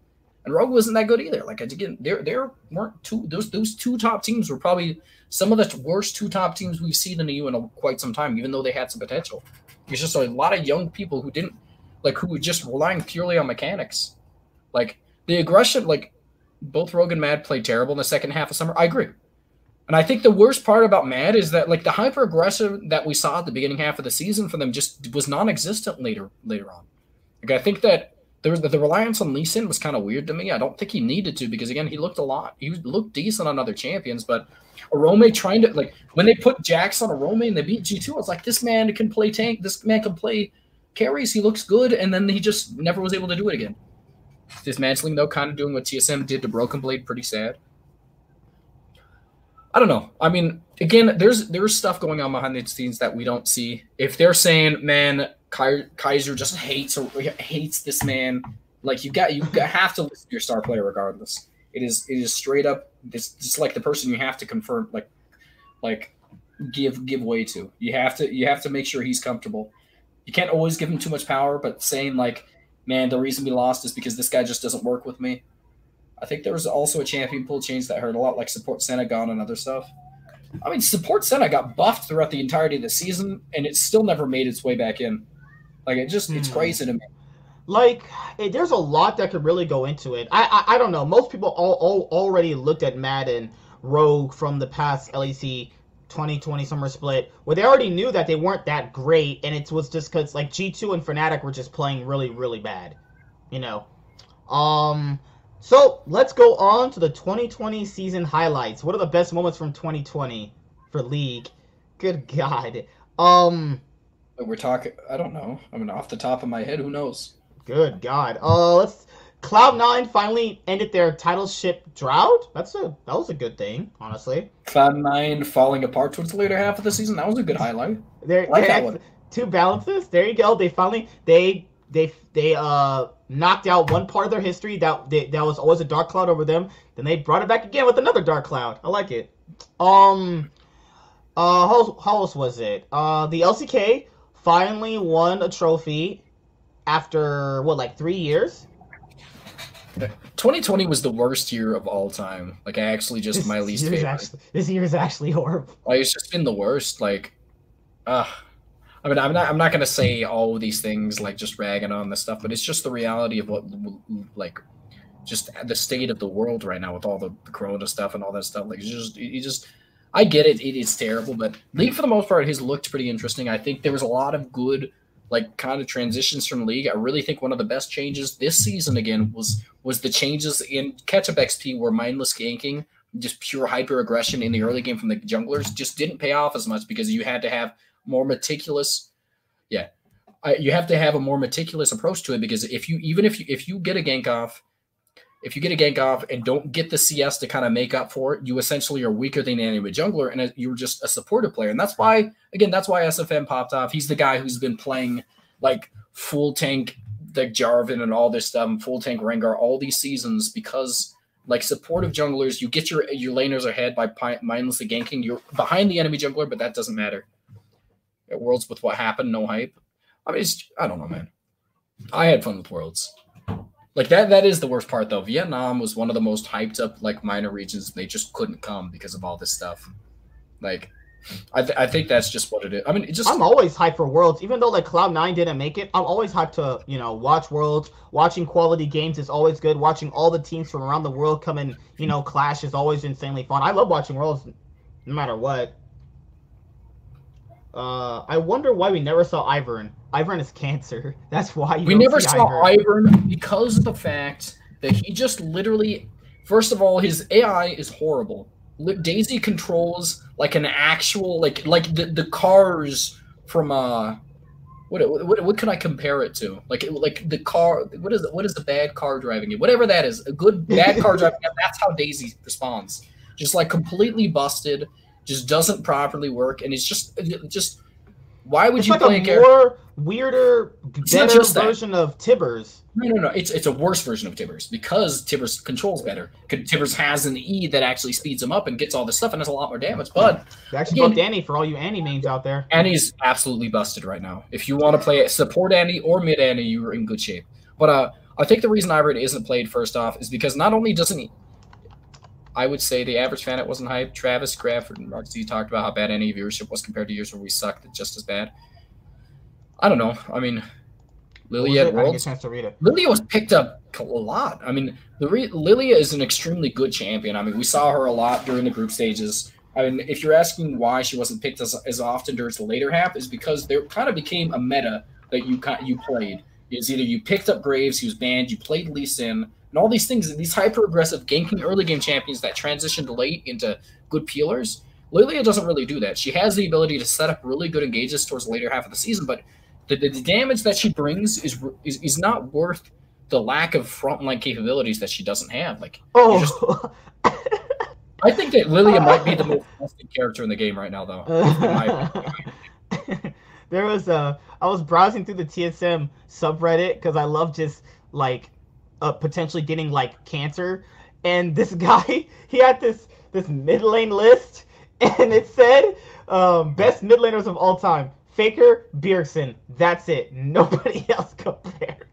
Speaker 2: And Rogue wasn't that good either. Like again, there there weren't two those those two top teams were probably some of the worst two top teams we've seen in the EU in quite some time, even though they had some potential. It's just a lot of young people who didn't like who were just relying purely on mechanics. Like the aggression, like both Rogue and Mad played terrible in the second half of summer. I agree. And I think the worst part about Mad is that like the hyper aggressive that we saw at the beginning half of the season for them just was non-existent later later on. Like I think that there was the, the reliance on Lee Sin was kind of weird to me. I don't think he needed to because again he looked a lot. He looked decent on other champions, but Orome trying to like when they put Jax on Orome and they beat G2, I was like, this man can play tank, this man can play carries, he looks good, and then he just never was able to do it again. Dismantling though, kind of doing what TSM did to Broken Blade, pretty sad. I don't know. I mean, again, there's there's stuff going on behind the scenes that we don't see. If they're saying, "Man, Kaiser just hates or hates this man," like you got you have to listen to your star player regardless. It is it is straight up. It's just like the person you have to confirm, like like give give way to. You have to you have to make sure he's comfortable. You can't always give him too much power, but saying like man, the reason we lost is because this guy just doesn't work with me. I think there was also a champion pool change that hurt a lot, like support Senna gone and other stuff. I mean, support Senna got buffed throughout the entirety of the season, and it still never made its way back in. Like it just, it's mm. crazy to me.
Speaker 1: Like, it, there's a lot that could really go into it. I, I, I don't know. Most people all, all already looked at Madden Rogue from the past LEC 2020 summer split where they already knew that they weren't that great and it was just because like g2 and fnatic were just playing really really bad you know um so let's go on to the 2020 season highlights what are the best moments from 2020 for league good god um
Speaker 2: we're talking i don't know i mean off the top of my head who knows
Speaker 1: good god uh let's Cloud Nine finally ended their title ship drought. That's a that was a good thing, honestly.
Speaker 2: Cloud Nine falling apart towards the later half of the season. That was a good highlight.
Speaker 1: There, like that one. Two balances. There you go. They finally they they they uh knocked out one part of their history that they, that was always a dark cloud over them. Then they brought it back again with another dark cloud. I like it. Um, uh, how, how else was it? Uh, the LCK finally won a trophy after what like three years
Speaker 2: 2020 was the worst year of all time. Like I actually just
Speaker 1: this
Speaker 2: my least favorite.
Speaker 1: Actually, this year is actually horrible.
Speaker 2: Like it's just been the worst. Like, uh I mean, I'm not. I'm not gonna say all these things like just ragging on the stuff, but it's just the reality of what, like, just the state of the world right now with all the, the Corona stuff and all that stuff. Like, you just, you just, I get it. It is terrible, but League for the most part has looked pretty interesting. I think there was a lot of good like kind of transitions from league. I really think one of the best changes this season again was was the changes in catch-up XP where mindless ganking, just pure hyper aggression in the early game from the junglers just didn't pay off as much because you had to have more meticulous yeah. I, you have to have a more meticulous approach to it because if you even if you if you get a gank off if you get a gank off and don't get the CS to kind of make up for it, you essentially are weaker than any jungler, and you're just a supportive player. And that's why, again, that's why SOFM popped off. He's the guy who's been playing like full tank, the Jarvan and all this stuff, full tank Rengar all these seasons because like supportive junglers, you get your your laners ahead by mindlessly ganking. You're behind the enemy jungler, but that doesn't matter. At Worlds with what happened, no hype. I mean, I don't know, man. I had fun with Worlds. Like that that is the worst part though. Vietnam was one of the most hyped up like minor regions. They just couldn't come because of all this stuff. Like I, th- I think that's just what it is. I mean, it just
Speaker 1: I'm always hyped for Worlds, even though like Cloud Nine didn't make it. I'm always hyped to you know watch Worlds. Watching quality games is always good. Watching all the teams from around the world come and you know clash is always insanely fun. I love watching Worlds, no matter what. Uh, I wonder why we never saw Ivern. Ivern is cancer. That's why
Speaker 2: we never saw Ivern. Ivern because of the fact that he just literally, first of all, his AI is horrible. Daisy controls like an actual like like the, the cars from uh what, what what can I compare it to? Like like the car what is what is the bad car driving Whatever that is, a good bad car driving That's how Daisy responds. Just like completely busted, just doesn't properly work, and it's just just Why would
Speaker 1: It's
Speaker 2: you
Speaker 1: like
Speaker 2: play
Speaker 1: a
Speaker 2: a character?
Speaker 1: more weirder,
Speaker 2: It's
Speaker 1: better
Speaker 2: just that.
Speaker 1: version of Tibbers.
Speaker 2: No, no, no. It's it's a worse version of Tibbers because Tibbers controls better. Tibbers has an E that actually speeds him up and gets all this stuff and has a lot more damage. But
Speaker 1: They actually
Speaker 2: Again-
Speaker 1: Annie for all you Annie mains out there.
Speaker 2: Annie's absolutely busted right now. If you want to play support Annie or mid Annie, you're in good shape. But uh, I think the reason Ivern isn't played first off is because not only doesn't he, I would say the average fan it wasn't hyped. Travis Gafford and Mark Z talked about how bad any viewership was compared to years where we sucked just as bad. I don't know. I mean, Lilia
Speaker 1: it?
Speaker 2: at
Speaker 1: I didn't get a
Speaker 2: Worlds.
Speaker 1: chance to read it.
Speaker 2: Lilia was picked up a lot. I mean, the re- Lilia is an extremely good champion. I mean, we saw her a lot during the group stages. I mean, if you're asking why she wasn't picked as, as often during the later half, is because there kind of became a meta that you you played. Is either you picked up Graves, he was banned, you played Lee Sin, and all these things. These hyper aggressive ganking early game champions that transitioned late into good peelers. Lilia doesn't really do that. She has the ability to set up really good engages towards the later half of the season, but the, the, the damage that she brings is, is is not worth the lack of frontline capabilities that she doesn't have. Like
Speaker 1: Oh,
Speaker 2: I think that Lilia might be the most trusted character in the game right now, though. in my opinion.
Speaker 1: there was a. I was browsing through the TSM subreddit because I love just like uh, potentially getting like cancer, and this guy he had this this mid lane list, and it said um, best mid laners of all time: Faker, Bjergsen. That's it. Nobody else compares.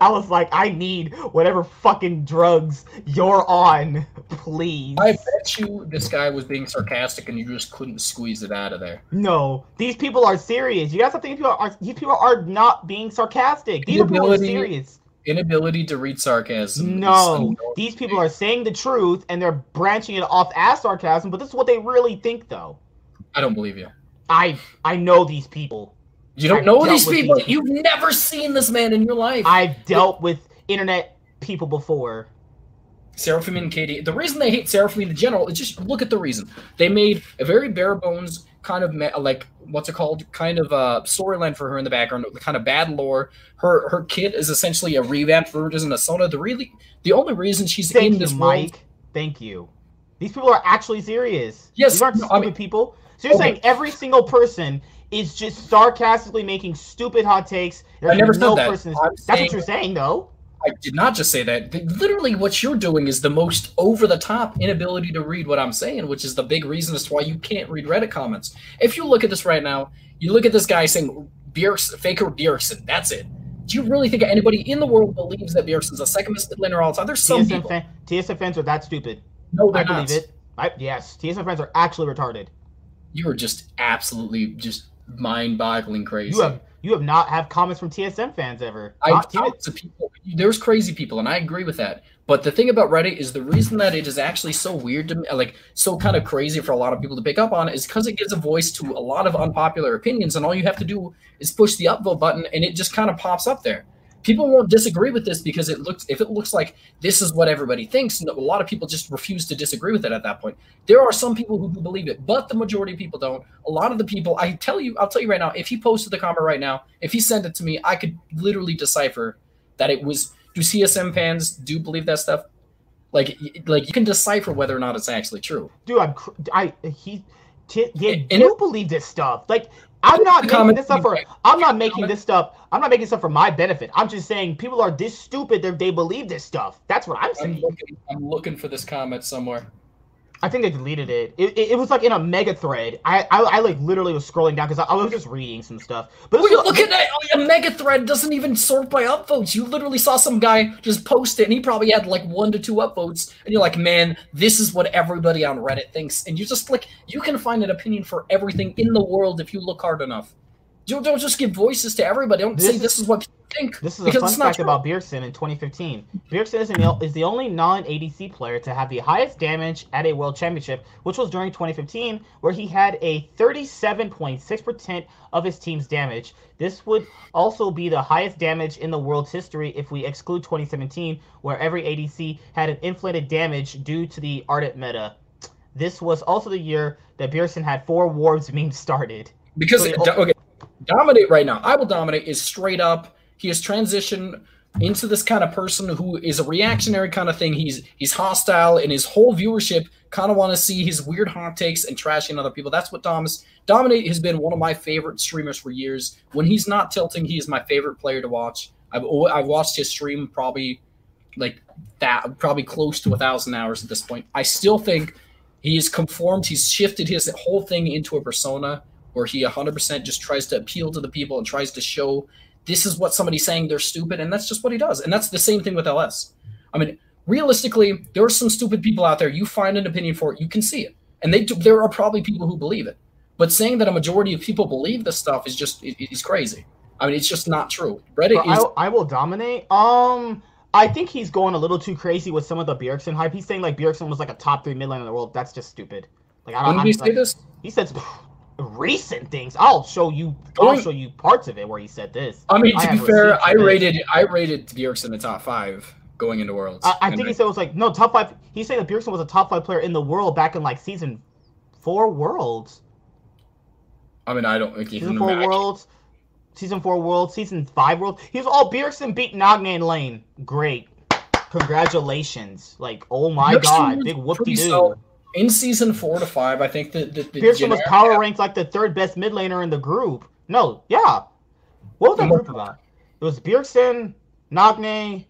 Speaker 1: I was like, I need whatever fucking drugs you're on, please.
Speaker 2: I bet you this guy was being sarcastic and you just couldn't squeeze it out of there.
Speaker 1: No, these people are serious. You guys have to think people are these people are not being sarcastic. These are people are serious.
Speaker 2: Inability to read sarcasm.
Speaker 1: No, these people are saying the truth and they're branching it off as sarcasm, but this is what they really think though.
Speaker 2: I don't believe you.
Speaker 1: I I know these people.
Speaker 2: You don't
Speaker 1: I've
Speaker 2: know these people.
Speaker 1: these-
Speaker 2: You've never seen this man in your life.
Speaker 1: I've dealt with internet people before.
Speaker 2: Seraphine and Katie. The reason they hate Seraphine in general is just look at the reason. They made a very bare bones kind of me- like what's it called? Kind of a storyline for her in the background. the Kind of bad lore. Her her kid is essentially a revamped version of Sona. The really the only reason she's
Speaker 1: Thank
Speaker 2: in
Speaker 1: you,
Speaker 2: this
Speaker 1: Mike.
Speaker 2: world.
Speaker 1: Thank you. These people are actually serious.
Speaker 2: Yes,
Speaker 1: These aren't
Speaker 2: no, I mean-
Speaker 1: people. So you're
Speaker 2: Okay.
Speaker 1: saying every single person is just sarcastically making stupid hot takes. There's
Speaker 2: never said that.
Speaker 1: person.
Speaker 2: I'm
Speaker 1: That's
Speaker 2: saying-
Speaker 1: what you're saying, though.
Speaker 2: I did not just say that. Literally, what you're doing is the most over the top inability to read what I'm saying, which is the big reason as to why you can't read Reddit comments. If you look at this right now, you look at this guy saying Bjergsen, Faker Bjergsen. That's it. Do you really think anybody in the world believes that Bjergsen's a second best mid laner all the time? There's some
Speaker 1: TSM,
Speaker 2: people.
Speaker 1: fan, TSM fans are that stupid.
Speaker 2: No, they're
Speaker 1: I believe
Speaker 2: not.
Speaker 1: it. I, yes, TSM fans are actually retarded.
Speaker 2: You're just absolutely just mind-boggling crazy.
Speaker 1: You have you have not have comments from TSM fans ever.
Speaker 2: I've talked to people. There's crazy people, and I agree with that. But the thing about Reddit is the reason that it is actually so weird to me, like so kind of crazy for a lot of people to pick up on, is because it gives a voice to a lot of unpopular opinions, and all you have to do is push the upvote button, and it just kind of pops up there. People won't disagree with this because it looks if it looks like this is what everybody thinks, and a lot of people just refuse to disagree with it at that point. There are some people who believe it, but the majority of people don't. A lot of the people, I tell you, I'll tell you right now, if he posted the comment right now, if he sent it to me, I could literally decipher that it was. Do TSM fans do believe that stuff? Like, like you can decipher whether or not it's actually true.
Speaker 1: dude. I'm cr- I he t- they
Speaker 2: And
Speaker 1: do
Speaker 2: it-
Speaker 1: believe this stuff. Like I'm not making this up for. I'm not making this stuff. I'm not making stuff for my benefit. I'm just saying people are this stupid that they believe this stuff. That's what I'm
Speaker 2: I'm
Speaker 1: saying.
Speaker 2: looking, I'm looking for this comment somewhere.
Speaker 1: I think they deleted it. It, it, it was like in a mega thread. I I, I like literally was scrolling down because I, I was just reading some stuff. But
Speaker 2: Well,
Speaker 1: this
Speaker 2: you
Speaker 1: was-
Speaker 2: look at that. A mega thread doesn't even sort by upvotes. You literally saw some guy just post it, and he probably had like one to two upvotes, and you're like, man, this is what everybody on Reddit thinks. And you just like, you can find an opinion for everything in the world if you look hard enough. You don't just give voices to everybody. Don't
Speaker 1: This
Speaker 2: say
Speaker 1: is-
Speaker 2: this is what people think.
Speaker 1: This is a
Speaker 2: because
Speaker 1: fun
Speaker 2: it's not
Speaker 1: fact
Speaker 2: true.
Speaker 1: about Bjergsen in 2015. Bjergsen is, the- is the only non-ADC player to have the highest damage at a World Championship, which was during 2015, where he had a 37.6% of his team's damage. This would also be the highest damage in the world's history if we exclude 2017, where every ADC had an inflated damage due to the Ardent meta. This was also the year that Bjergsen had four Warbs memes started.
Speaker 2: Because
Speaker 1: So-
Speaker 2: okay, dominate right now. I will dominate is straight up. He has transitioned into this kind of person who is a reactionary kind of thing. He's he's hostile, and his whole viewership kind of want to see his weird hot takes and trashing other people. That's what Domus Dominate has been one of my favorite streamers for years. When he's not tilting, he is my favorite player to watch. I've I've watched his stream probably like that, probably close to a thousand hours at this point. I still think he's conformed. He's shifted his whole thing into a persona where he 100% just tries to appeal to the people and tries to show this is what somebody's saying they're stupid and that's just what he does and that's the same thing with ls i mean realistically there are some stupid people out there you find an opinion for it you can see it and they do, there are probably people who believe it but saying that a majority of people believe this stuff is just it, it's crazy i mean it's just not true reddit
Speaker 1: But
Speaker 2: is
Speaker 1: I, I will dominate. Um, I think he's going a little too crazy with some of the Bjergsen hype. He's saying like Bjergsen was like a top three mid laner in the world. That's just stupid. Like I don't.
Speaker 2: when did he say
Speaker 1: like,
Speaker 2: this
Speaker 1: He says recent things. I'll show you. I'll show you parts of it where he said this.
Speaker 2: i mean to be fair i
Speaker 1: for this.
Speaker 2: rated i rated Bjergsen in the top five going into worlds
Speaker 1: I, I think he said it was like no top five. He said that Bjergsen was a top five player in the world back in like season four worlds.
Speaker 2: i mean i don't think
Speaker 1: Season four
Speaker 2: I-
Speaker 1: worlds. Season four worlds. Season five worlds. He was all Bjergsen beat Nagne in lane. Great. Congratulations. Like, oh my
Speaker 2: Bjergsen
Speaker 1: god. Big whoop
Speaker 2: pretty
Speaker 1: de
Speaker 2: solid.
Speaker 1: doo.
Speaker 2: In season four to five i think that the, the
Speaker 1: Bjergsen was power ranked like the third best mid laner in the group. No, yeah. What was that group about? It was Bjergsen, Nagne,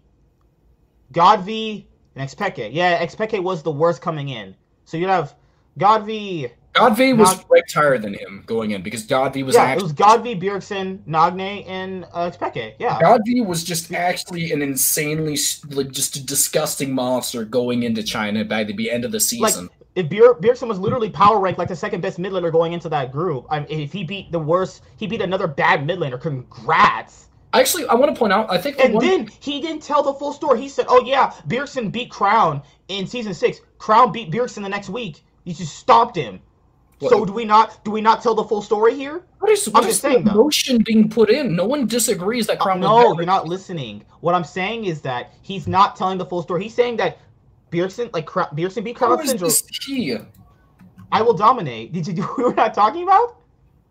Speaker 1: GODV, and Xpeke. Yeah, Xpeke was the worst coming in. So you'd have GODV.
Speaker 2: GODV was
Speaker 1: Not-
Speaker 2: ranked higher than him going in because GODV was
Speaker 1: yeah, it
Speaker 2: actually
Speaker 1: was GODV, Bjergsen, Nagne, and uh, Xpeke. Yeah.
Speaker 2: GODV was just actually an insanely like just a disgusting monster going into China by the end of the
Speaker 1: like
Speaker 2: season.
Speaker 1: If Bjer- Bjergsen was literally power ranked like the second best mid laner going into that group. I mean, if he beat the worst, he beat another bad mid laner. Congrats.
Speaker 2: actually, I want to point out, I think the
Speaker 1: And
Speaker 2: one,
Speaker 1: then he didn't tell the full story. He said, "Oh yeah, Bjergsen beat Crown in season six. Crown beat Bjergsen the next week. You just stomped him." So do we not do we not tell the full story here?
Speaker 2: what is what
Speaker 1: I'm
Speaker 2: is
Speaker 1: just
Speaker 2: the
Speaker 1: saying, though.
Speaker 2: emotion being put in? No one disagrees that Crown was
Speaker 1: no, you're not listening. What I'm saying is that he's not telling the full story. He's saying that Bjergsen like Cra- Bjergsen beat
Speaker 2: How
Speaker 1: Crown
Speaker 2: is
Speaker 1: Syndrome.
Speaker 2: this he?
Speaker 1: I will dominate. Did you? Do we were not talking about?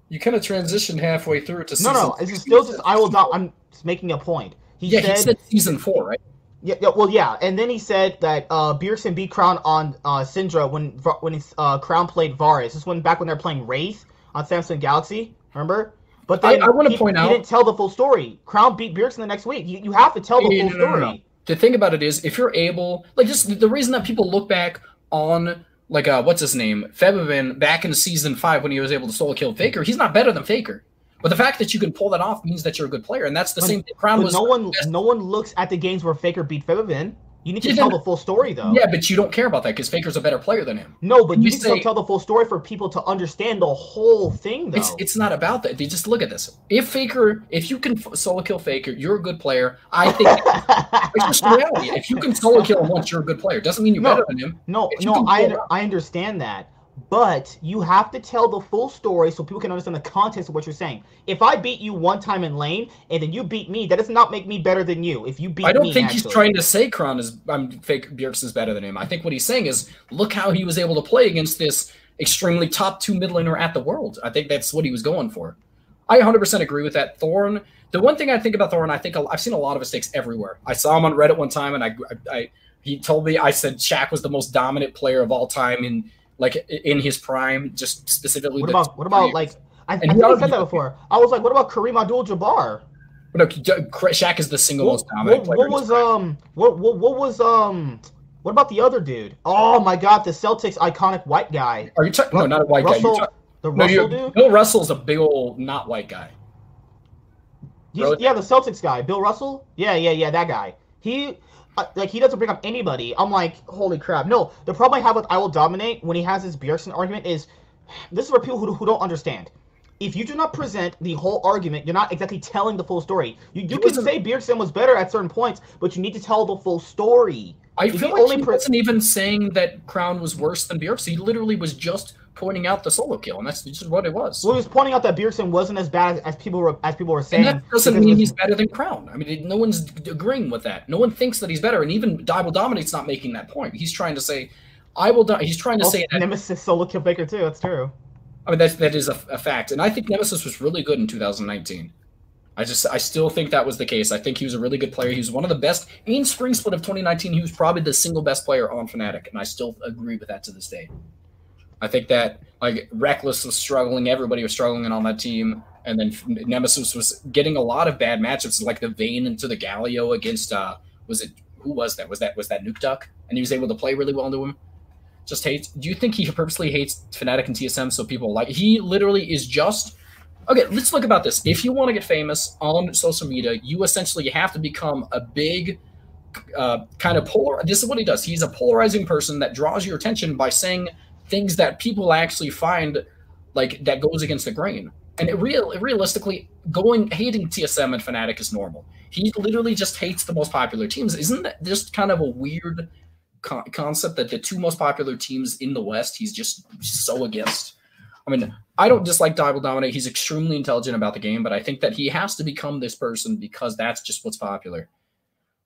Speaker 2: You kind of transitioned halfway through to
Speaker 1: No,
Speaker 2: season.
Speaker 1: no. It's still just I will. Do- I'm making a point. He
Speaker 2: yeah,
Speaker 1: said
Speaker 2: he said season four, right?
Speaker 1: Yeah, yeah, well, yeah, and then he said that uh, Bjergsen beat Crown on uh, Syndra when when his, uh, Crown played Varus. This one back when they're playing Wraith on Samsung Galaxy. Remember? But
Speaker 2: I-
Speaker 1: then
Speaker 2: I wanna
Speaker 1: he-
Speaker 2: point out-
Speaker 1: he didn't tell the full story. Crown beat Bjergsen the next week. You, you have to tell the
Speaker 2: Hey,
Speaker 1: full
Speaker 2: no, no, no,
Speaker 1: story.
Speaker 2: no. The thing about it is, if you're able, like, just the reason that people look back on, like, uh, what's his name, Febiven, back in season five when he was able to solo kill Faker, he's not better than Faker. But the fact that you can pull that off means that you're a good player, and that's the
Speaker 1: But-
Speaker 2: same thing. Crown was
Speaker 1: no one
Speaker 2: best-
Speaker 1: no one looks at the games where Faker beat Febiven. You need to tell the full story though.
Speaker 2: Yeah, but you don't care about that because Faker's a better player than him.
Speaker 1: No, but
Speaker 2: You
Speaker 1: you need to tell the full story for people to understand the whole thing though.
Speaker 2: It's it's not about that. They just look at this. If Faker, if you can solo kill Faker, you're a good player. I think it's just reality. If you can solo kill him once, you're a good player. Doesn't mean you're
Speaker 1: No.
Speaker 2: better than him.
Speaker 1: No, no, I
Speaker 2: pull
Speaker 1: under,
Speaker 2: it off.
Speaker 1: I understand that, but you have to tell the full story so people can understand the context of what you're saying. If I beat you one time in lane and then you beat me, that does not make me better than you. If you beat
Speaker 2: I don't
Speaker 1: me,
Speaker 2: think he's trying to say Crown is I'm fake Bjergsen is better than him. I think what he's saying is look how he was able to play against this extremely top two mid laner at the world. I think that's what he was going for. I 100% agree with that. Thorin. The one thing I think about Thorin, I think I've seen a lot of mistakes everywhere. I saw him on Reddit one time, and I, I, I he told me I said Shaq was the most dominant player of all time in like in his prime, just specifically.
Speaker 1: What about what about like? I, I think
Speaker 2: he
Speaker 1: said that before. I was like, what about Kareem Abdul-Jabbar?
Speaker 2: No, Shaq is the single
Speaker 1: What,
Speaker 2: most dominant
Speaker 1: what,
Speaker 2: player.
Speaker 1: what was um what, what what was um what about the other dude? Oh my God, the Celtics iconic white guy,
Speaker 2: Are you talking? No, not a white guy.
Speaker 1: Russell,
Speaker 2: You're
Speaker 1: the
Speaker 2: no,
Speaker 1: Russell
Speaker 2: you're-
Speaker 1: dude.
Speaker 2: Bill Russell's a big old not white guy.
Speaker 1: He's- yeah, the Celtics guy, Bill Russell. Yeah, yeah, yeah, that guy. He uh, like he doesn't bring up anybody. I'm like, holy crap. No, the problem I have with I will dominate when he has his Bjergsen argument is this is for people who, who don't understand. If you do not present the whole argument, you're not exactly telling the full story. You, you can say Bjergsen was better at certain points, but you need to tell the full story.
Speaker 2: I
Speaker 1: If
Speaker 2: feel like
Speaker 1: only
Speaker 2: he
Speaker 1: pre-
Speaker 2: wasn't even saying that Crown was worse than Bjergsen. He literally was just pointing out the solo kill, and that's just what it was.
Speaker 1: Well, he was pointing out that Bjergsen wasn't as bad as, as people were as people were saying.
Speaker 2: and that doesn't mean
Speaker 1: of
Speaker 2: he's better than Crown. I mean, it- no one's agreeing with that. No one thinks that he's better, and even Dival Dominate's not making that point. He's trying to say, "I will." Do-. He's trying to
Speaker 1: Also,
Speaker 2: say that.
Speaker 1: Nemesis solo kill Faker too. That's true.
Speaker 2: I mean, that's that is a, a fact, and I think Nemesis was really good in 2019. I just I still think that was the case. I think he was a really good player. He was one of the best in spring split of 2019. He was probably the single best player on Fnatic, and I still agree with that to this day. I think that like Rekkles was struggling, everybody was struggling on that team, and then Nemesis was getting a lot of bad matchups, like the Vayne into the Galio against uh was it who was that? Was that was that Nukeduck? And he was able to play really well into him. Just hates. Do you think he purposely hates Fnatic and TSM so people like? He literally is just Okay, let's look about this. If you want to get famous on social media, you essentially have to become a big uh, kind of polar. This is what he does. He's a polarizing person that draws your attention by saying things that people actually find like that goes against the grain. And it real realistically, going hating TSM and Fnatic is normal. He literally just hates the most popular teams. Isn't that just kind of a weird co- concept that the two most popular teams in the West, he's just so against? I mean, I don't dislike Dival Dominate. He's extremely intelligent about the game, but I think that he has to become this person because that's just what's popular.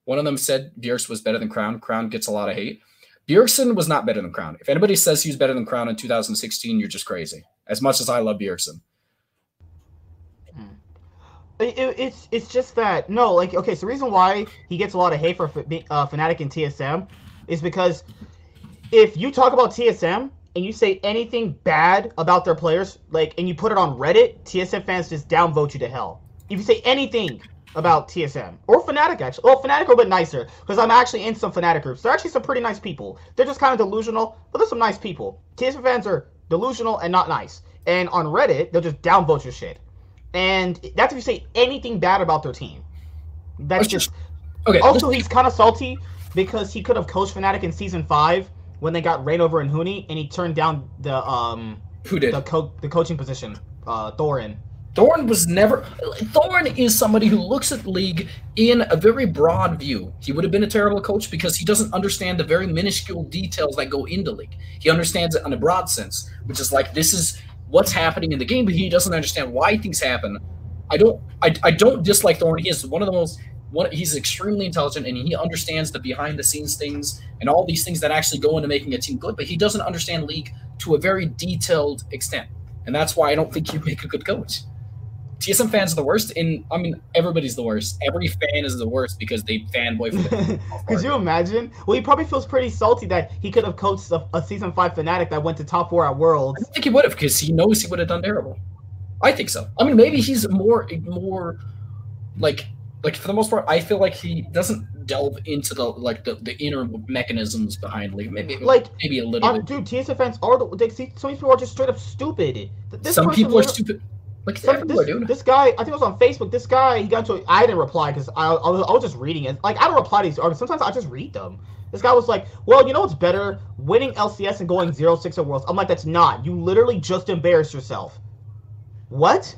Speaker 2: One of them said Bjergsen was better than Crown. Crown gets a lot of hate. Bjergsen was not better than Crown. If anybody says he was better than Crown in 2016, you're just crazy. As much as I love Bjergsen.
Speaker 1: It, it, it's it's just that no, like okay. So the reason why he gets a lot of hate for being uh, Fnatic and TSM is because if you talk about TSM and you say anything bad about their players, like, and you put it on Reddit, TSM fans just downvote you to hell. If you say anything about TSM or Fnatic, actually, well, Fnatic are a bit nicer because I'm actually in some Fnatic groups. They're actually some pretty nice people. They're just kind of delusional, but they're some nice people. TSM fans are delusional and not nice. And on Reddit, they'll just downvote your shit. And that's if you say anything bad about their team. That's just okay. Also, he's kind of salty because he could have coached Fnatic in season five when they got Reignover and Huni, and he turned down the um
Speaker 2: who did
Speaker 1: the co- the coaching position, uh, Thorin.
Speaker 2: Thorin was never. Thorin is somebody who looks at league in a very broad view. He would have been a terrible coach because he doesn't understand the very minuscule details that go into league. He understands it in a broad sense, which is like this is what's happening in the game, but he doesn't understand why things happen. I don't. I, I don't dislike Thorin. He is one of the most one, he's extremely intelligent and he understands the behind the scenes things and all these things that actually go into making a team good, but he doesn't understand league to a very detailed extent. And that's why I don't think you make a good coach. TSM fans are the worst, and I mean everybody's the worst. Every fan is the worst because they fanboy for
Speaker 1: could you imagine? Well, he probably feels pretty salty that he could have coached a, a season five Fnatic that went to top four at Worlds.
Speaker 2: I think he would have because he knows he would have done terrible. I think so. I mean, maybe he's more more like like for the most part, I feel like he doesn't delve into the like the, the inner mechanisms behind like maybe
Speaker 1: like
Speaker 2: maybe a little uh,
Speaker 1: bit. Dude, TSM fans are the they, see, some people are just straight up stupid.
Speaker 2: This some people are stupid. Like some,
Speaker 1: this, this guy, I think it was on Facebook. This guy, he got into. I didn't reply because I, I, was, I was just reading it. Like I don't reply to these articles. Sometimes I just read them. This guy was like, "Well, you know what's better? Winning LCS and going 0-6 at Worlds." I'm like, "That's not. You literally just embarrassed yourself." What?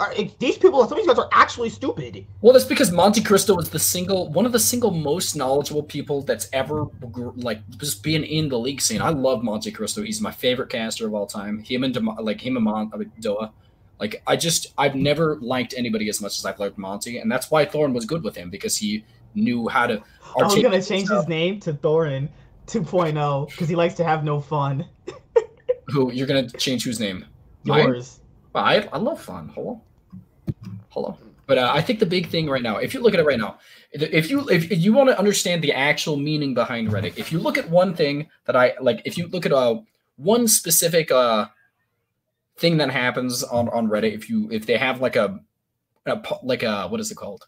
Speaker 1: are, these people, some of these guys are actually stupid.
Speaker 2: Well, that's because Monte Cristo is the single, one of the single most knowledgeable people that's ever like just being in the league scene. I love Monte Cristo. He's my favorite caster of all time. Him and like him and Mon, uh, I mean, Doa. Like I just, I've never liked anybody as much as I've liked Monte, and that's why Thorin was good with him because he knew how to.
Speaker 1: I was gonna change stuff. his name to Thorin 2.0 because he likes to have no fun.
Speaker 2: Who you're gonna change whose name?
Speaker 1: Yours.
Speaker 2: I, I love fun. Hello. Hello. But uh, I think the big thing right now, if you look at it right now, if you if, you want to understand the actual meaning behind Reddit, if you look at one thing that I like, if you look at uh one specific uh thing that happens on on Reddit, if you if they have like a, a like a what is it called?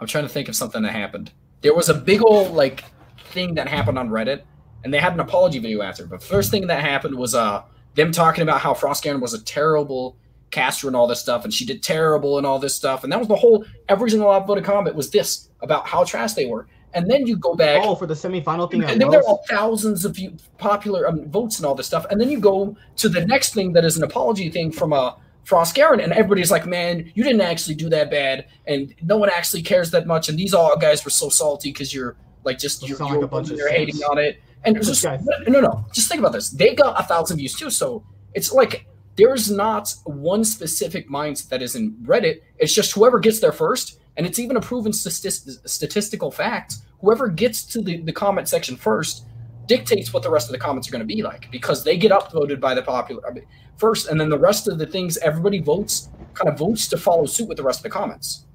Speaker 2: I'm trying to think of something that happened. There was a big old like thing that happened on Reddit, and they had an apology video after. But first thing that happened was uh them talking about how Froskurinn was a terrible caster and all this stuff, and she did terrible and all this stuff. And that was the whole every single upvoted comment was this about how trash they were. And then you go back.
Speaker 1: Oh, for the semifinal thing.
Speaker 2: And then there are thousands of you popular um, votes and all this stuff. And then you go to the next thing that is an apology thing from a uh, Froskurinn, and everybody's like, "Man, you didn't actually do that bad, and no one actually cares that much." And these all guys were so salty because you're like just you're, you're, like you're hating on it. And it just no, no. Just think about this. They got a thousand views too, so it's like there's not one specific mindset that is in Reddit. It's just whoever gets there first. And it's even a proven statistical fact. Whoever gets to the, the comment section first dictates what the rest of the comments are going to be like because they get upvoted by the popular I mean, first, and then the rest of the things everybody votes kind of votes to follow suit with the rest of the comments.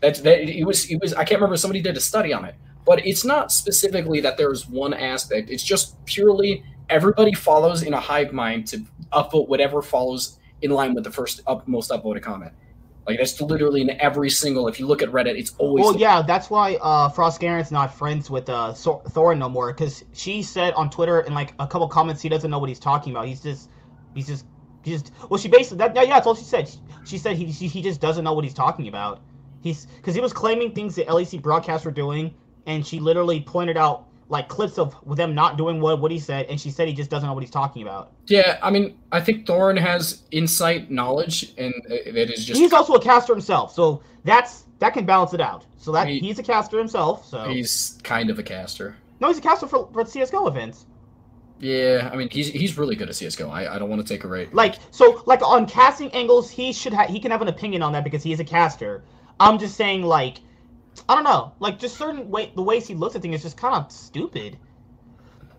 Speaker 2: That's that it was it was I can't remember somebody did a study on it, but it's not specifically that there's one aspect. It's just purely everybody follows in a hive mind to upvote whatever follows in line with the first up, most upvoted comment. Like that's literally in every single. If you look at Reddit, it's always
Speaker 1: Well, yeah, that's why uh, Froskurinn's not friends with uh, no more. Because she said on Twitter in like a couple comments, he doesn't know what he's talking about. He's just, he's just, he's just. Well, she basically that yeah, that's all she said. She, she said he she, he just doesn't know what he's talking about. He's because he was claiming things that LEC broadcasts were doing, and she literally pointed out like clips of them not doing what what he said, and she said he just doesn't know what he's talking about.
Speaker 2: Yeah, I mean, I think Thorin has insight, knowledge, and uh, that is just.
Speaker 1: he's also a caster himself, so that's that can balance it out. So that
Speaker 2: He-
Speaker 1: he's a caster himself. So
Speaker 2: He's kind of a caster.
Speaker 1: no, he's a caster for, for CS:GO events.
Speaker 2: Yeah, I mean, he's he's really good at CS:GO. I, I don't want to take a rate.
Speaker 1: Like so, like on casting angles, he should have he can have an opinion on that because he is a caster. I'm just saying, like, I don't know, like just certain way the ways he looks at things is just kind of stupid.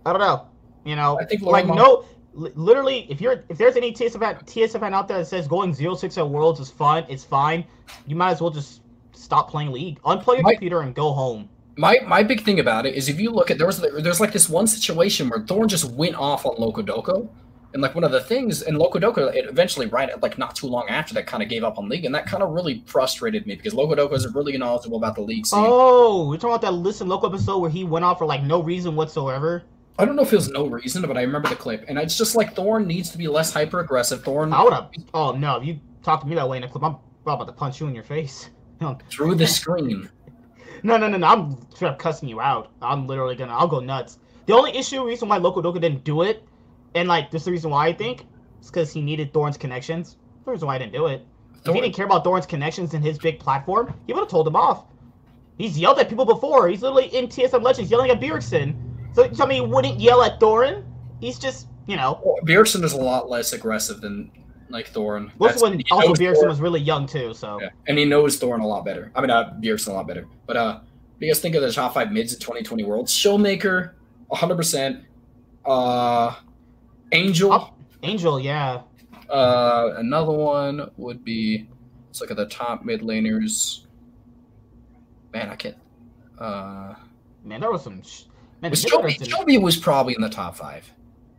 Speaker 1: I don't know, you know,
Speaker 2: I think
Speaker 1: like
Speaker 2: Laurent
Speaker 1: no, li- literally, if you're if there's any TSFN TSFN out there that says going zero six at Worlds is fun, it's fine. You might as well just stop playing League, unplug your
Speaker 2: My-
Speaker 1: computer, and go home.
Speaker 2: My my big thing about it is if you look at there was there's like this one situation where Thorin just went off on Locodoco, and like one of the things and Locodoco it eventually right like not too long after that kind of gave up on League, and that kind of really frustrated me because Locodoco is really knowledgeable about the League scene.
Speaker 1: Oh, we're talking about that listen local episode where he went off for like no reason whatsoever.
Speaker 2: I don't know if it was no reason, but I remember the clip, and it's just like Thorin needs to be less hyper aggressive. Thorin
Speaker 1: I would have. Oh no! If you talk to me that way in a clip, I'm about to punch you in your face.
Speaker 2: Through the screen.
Speaker 1: no, no, no. no. I'm straight up cussing you out. I'm literally gonna. I'll go nuts. The only issue, reason why Locodoco didn't do it, and like this is the reason why I think, it's because he needed Thorin's connections. That's the reason why I didn't do it. If he didn't care about Thorin's connections and his big platform, he would have told him off. He's yelled at people before. He's literally in TSM Legends yelling at Bjergsen. So you tell me he wouldn't yell at Thorin? He's just, you know.
Speaker 2: Well, Bjergsen is a lot less aggressive than like.
Speaker 1: Most
Speaker 2: That's-
Speaker 1: when also Bjergsen was really young too, so.
Speaker 2: Yeah, and he knows Thorn a lot better. I mean, uh, Bjergsen a lot better. But uh, what do you guys think of the top five mids at 2020 Worlds? Showmaker, 100%. Uh, Angel.
Speaker 1: Angel, yeah.
Speaker 2: Uh, another one would be let's look at the top mid laners. Man, I can't. Uh,
Speaker 1: Man, there was some. Sh- man,
Speaker 2: was
Speaker 1: the
Speaker 2: Chovy,
Speaker 1: Midwest didn't-
Speaker 2: Chovy was probably in the top five.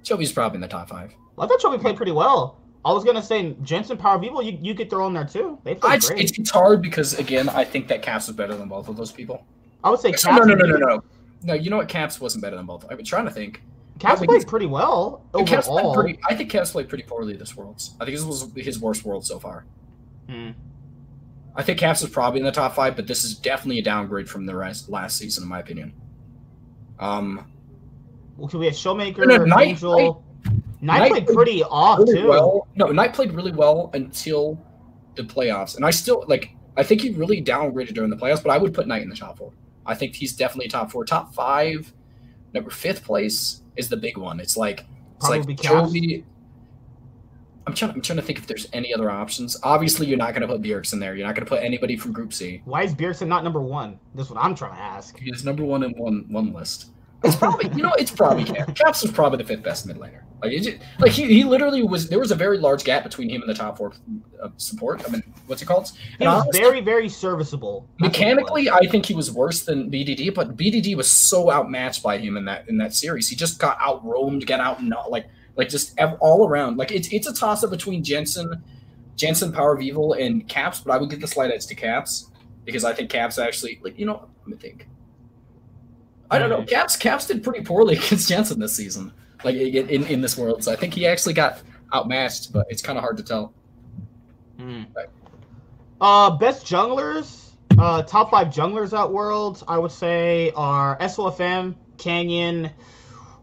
Speaker 2: Chovy's probably in the top five.
Speaker 1: I thought Chovy played pretty well. I was gonna say Jensen Power of Evil, you, you could throw in there too. They played
Speaker 2: it's,
Speaker 1: great.
Speaker 2: it's it's hard because again, I think that Caps is better than both of those people.
Speaker 1: I would say
Speaker 2: No,
Speaker 1: Caps,
Speaker 2: no, no, no, no, no. No, you know what? Caps wasn't better than both. I've been trying to think.
Speaker 1: Caps
Speaker 2: No,
Speaker 1: played
Speaker 2: because-
Speaker 1: pretty well
Speaker 2: Caps played
Speaker 1: overall.
Speaker 2: pretty. I think Caps played pretty poorly this Worlds. I think this was his worst World so far.
Speaker 1: Hmm.
Speaker 2: I think Caps is probably in the top five, but this is definitely a downgrade from the rest last season, in my opinion. Um,
Speaker 1: Well, we have Showmaker,
Speaker 2: No, no, Knight-
Speaker 1: Angel. Knight,
Speaker 2: Knight
Speaker 1: played
Speaker 2: played
Speaker 1: pretty off
Speaker 2: really
Speaker 1: too.
Speaker 2: well. No, Knight played really well until the playoffs, and I still like. I think he really downgraded during the playoffs, but I would put Knight in the top four. I think he's definitely top four, top five. Number fifth place is the big one. It's like it's
Speaker 1: Probably
Speaker 2: like
Speaker 1: Caps.
Speaker 2: I'm trying. I'm trying to think if there's any other options. Obviously, you're not going to put Bjergsen there. You're not going to put anybody from Group C.
Speaker 1: Why is Bjergsen not number one? That's what I'm trying to ask.
Speaker 2: He's number one in one one list. It's probably you know it's probably Caps. Caps is probably the fifth best mid laner. Like just, like he, he literally was there was a very large gap between him and the top four uh, support. I mean, what's it called?
Speaker 1: He was
Speaker 2: honestly,
Speaker 1: very, very serviceable. That's what he was.
Speaker 2: mechanically, I think he was worse than BDD, but BDD was so outmatched by him in that in that series. He just got out roamed, got out not like like just ev- all around. Like it's it's a toss up between Jensen, Jensen Power of Evil and Caps, but I would give the slight edge to Caps because I think Caps actually like you know let me think. I don't know. Caps Caps did pretty poorly against Jensen this season, like in in, this world. So I think he actually got outmatched, but it's kind of hard to tell.
Speaker 1: Hmm.
Speaker 2: Right.
Speaker 1: Uh, best junglers, uh, top five junglers at Worlds, I would say are SOFM, Canyon,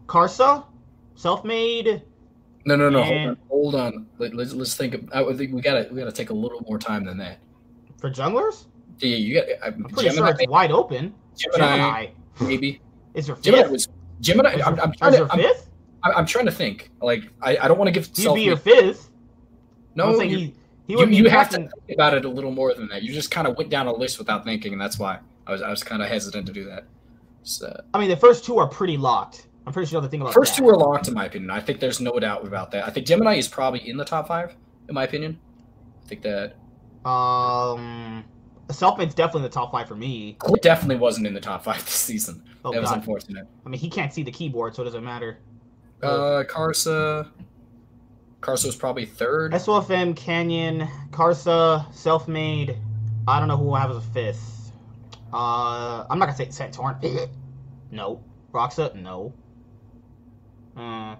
Speaker 1: Karsa, Selfmade.
Speaker 2: No, no, no.
Speaker 1: And-
Speaker 2: Hold on, hold on. Let, let's let's think. Of, I think we gotta we gotta take a little more time than that.
Speaker 1: For junglers,
Speaker 2: Yeah, you got. I'm
Speaker 1: I'm pretty
Speaker 2: Gemini,
Speaker 1: sure it's wide open.
Speaker 2: Gemini,
Speaker 1: Gemini
Speaker 2: maybe.
Speaker 1: is your
Speaker 2: Gemini was Gemini.
Speaker 1: Is
Speaker 2: I'm, I'm trying
Speaker 1: is
Speaker 2: to.
Speaker 1: fifth?
Speaker 2: I'm, I'm trying to think. Like I, I don't want to give.
Speaker 1: He'd be your fifth.
Speaker 2: No, you,
Speaker 1: he, he
Speaker 2: you, you have to think about it a little more than that. You just kind of went down a list without thinking, and that's why I was I was kind of hesitant to do that. So,
Speaker 1: I mean, the first two are pretty locked. I'm pretty sure the thing about
Speaker 2: First
Speaker 1: that.
Speaker 2: two are locked, in my opinion. I think there's no doubt about that. I think Gemini is probably in the top five, in my opinion. I think that
Speaker 1: Um, Selfmade's definitely in the top five for me.
Speaker 2: Clid definitely wasn't in the top five this season.
Speaker 1: Oh
Speaker 2: that was unfortunate.
Speaker 1: I mean, he can't see the keyboard, so it doesn't matter.
Speaker 2: Uh. Karsa was probably third.
Speaker 1: SOFM, Canyon, Karsa, Selfmade. I don't know who I have as a fifth. Uh, I'm not gonna say Santorin. no. Roxa, no. Uh,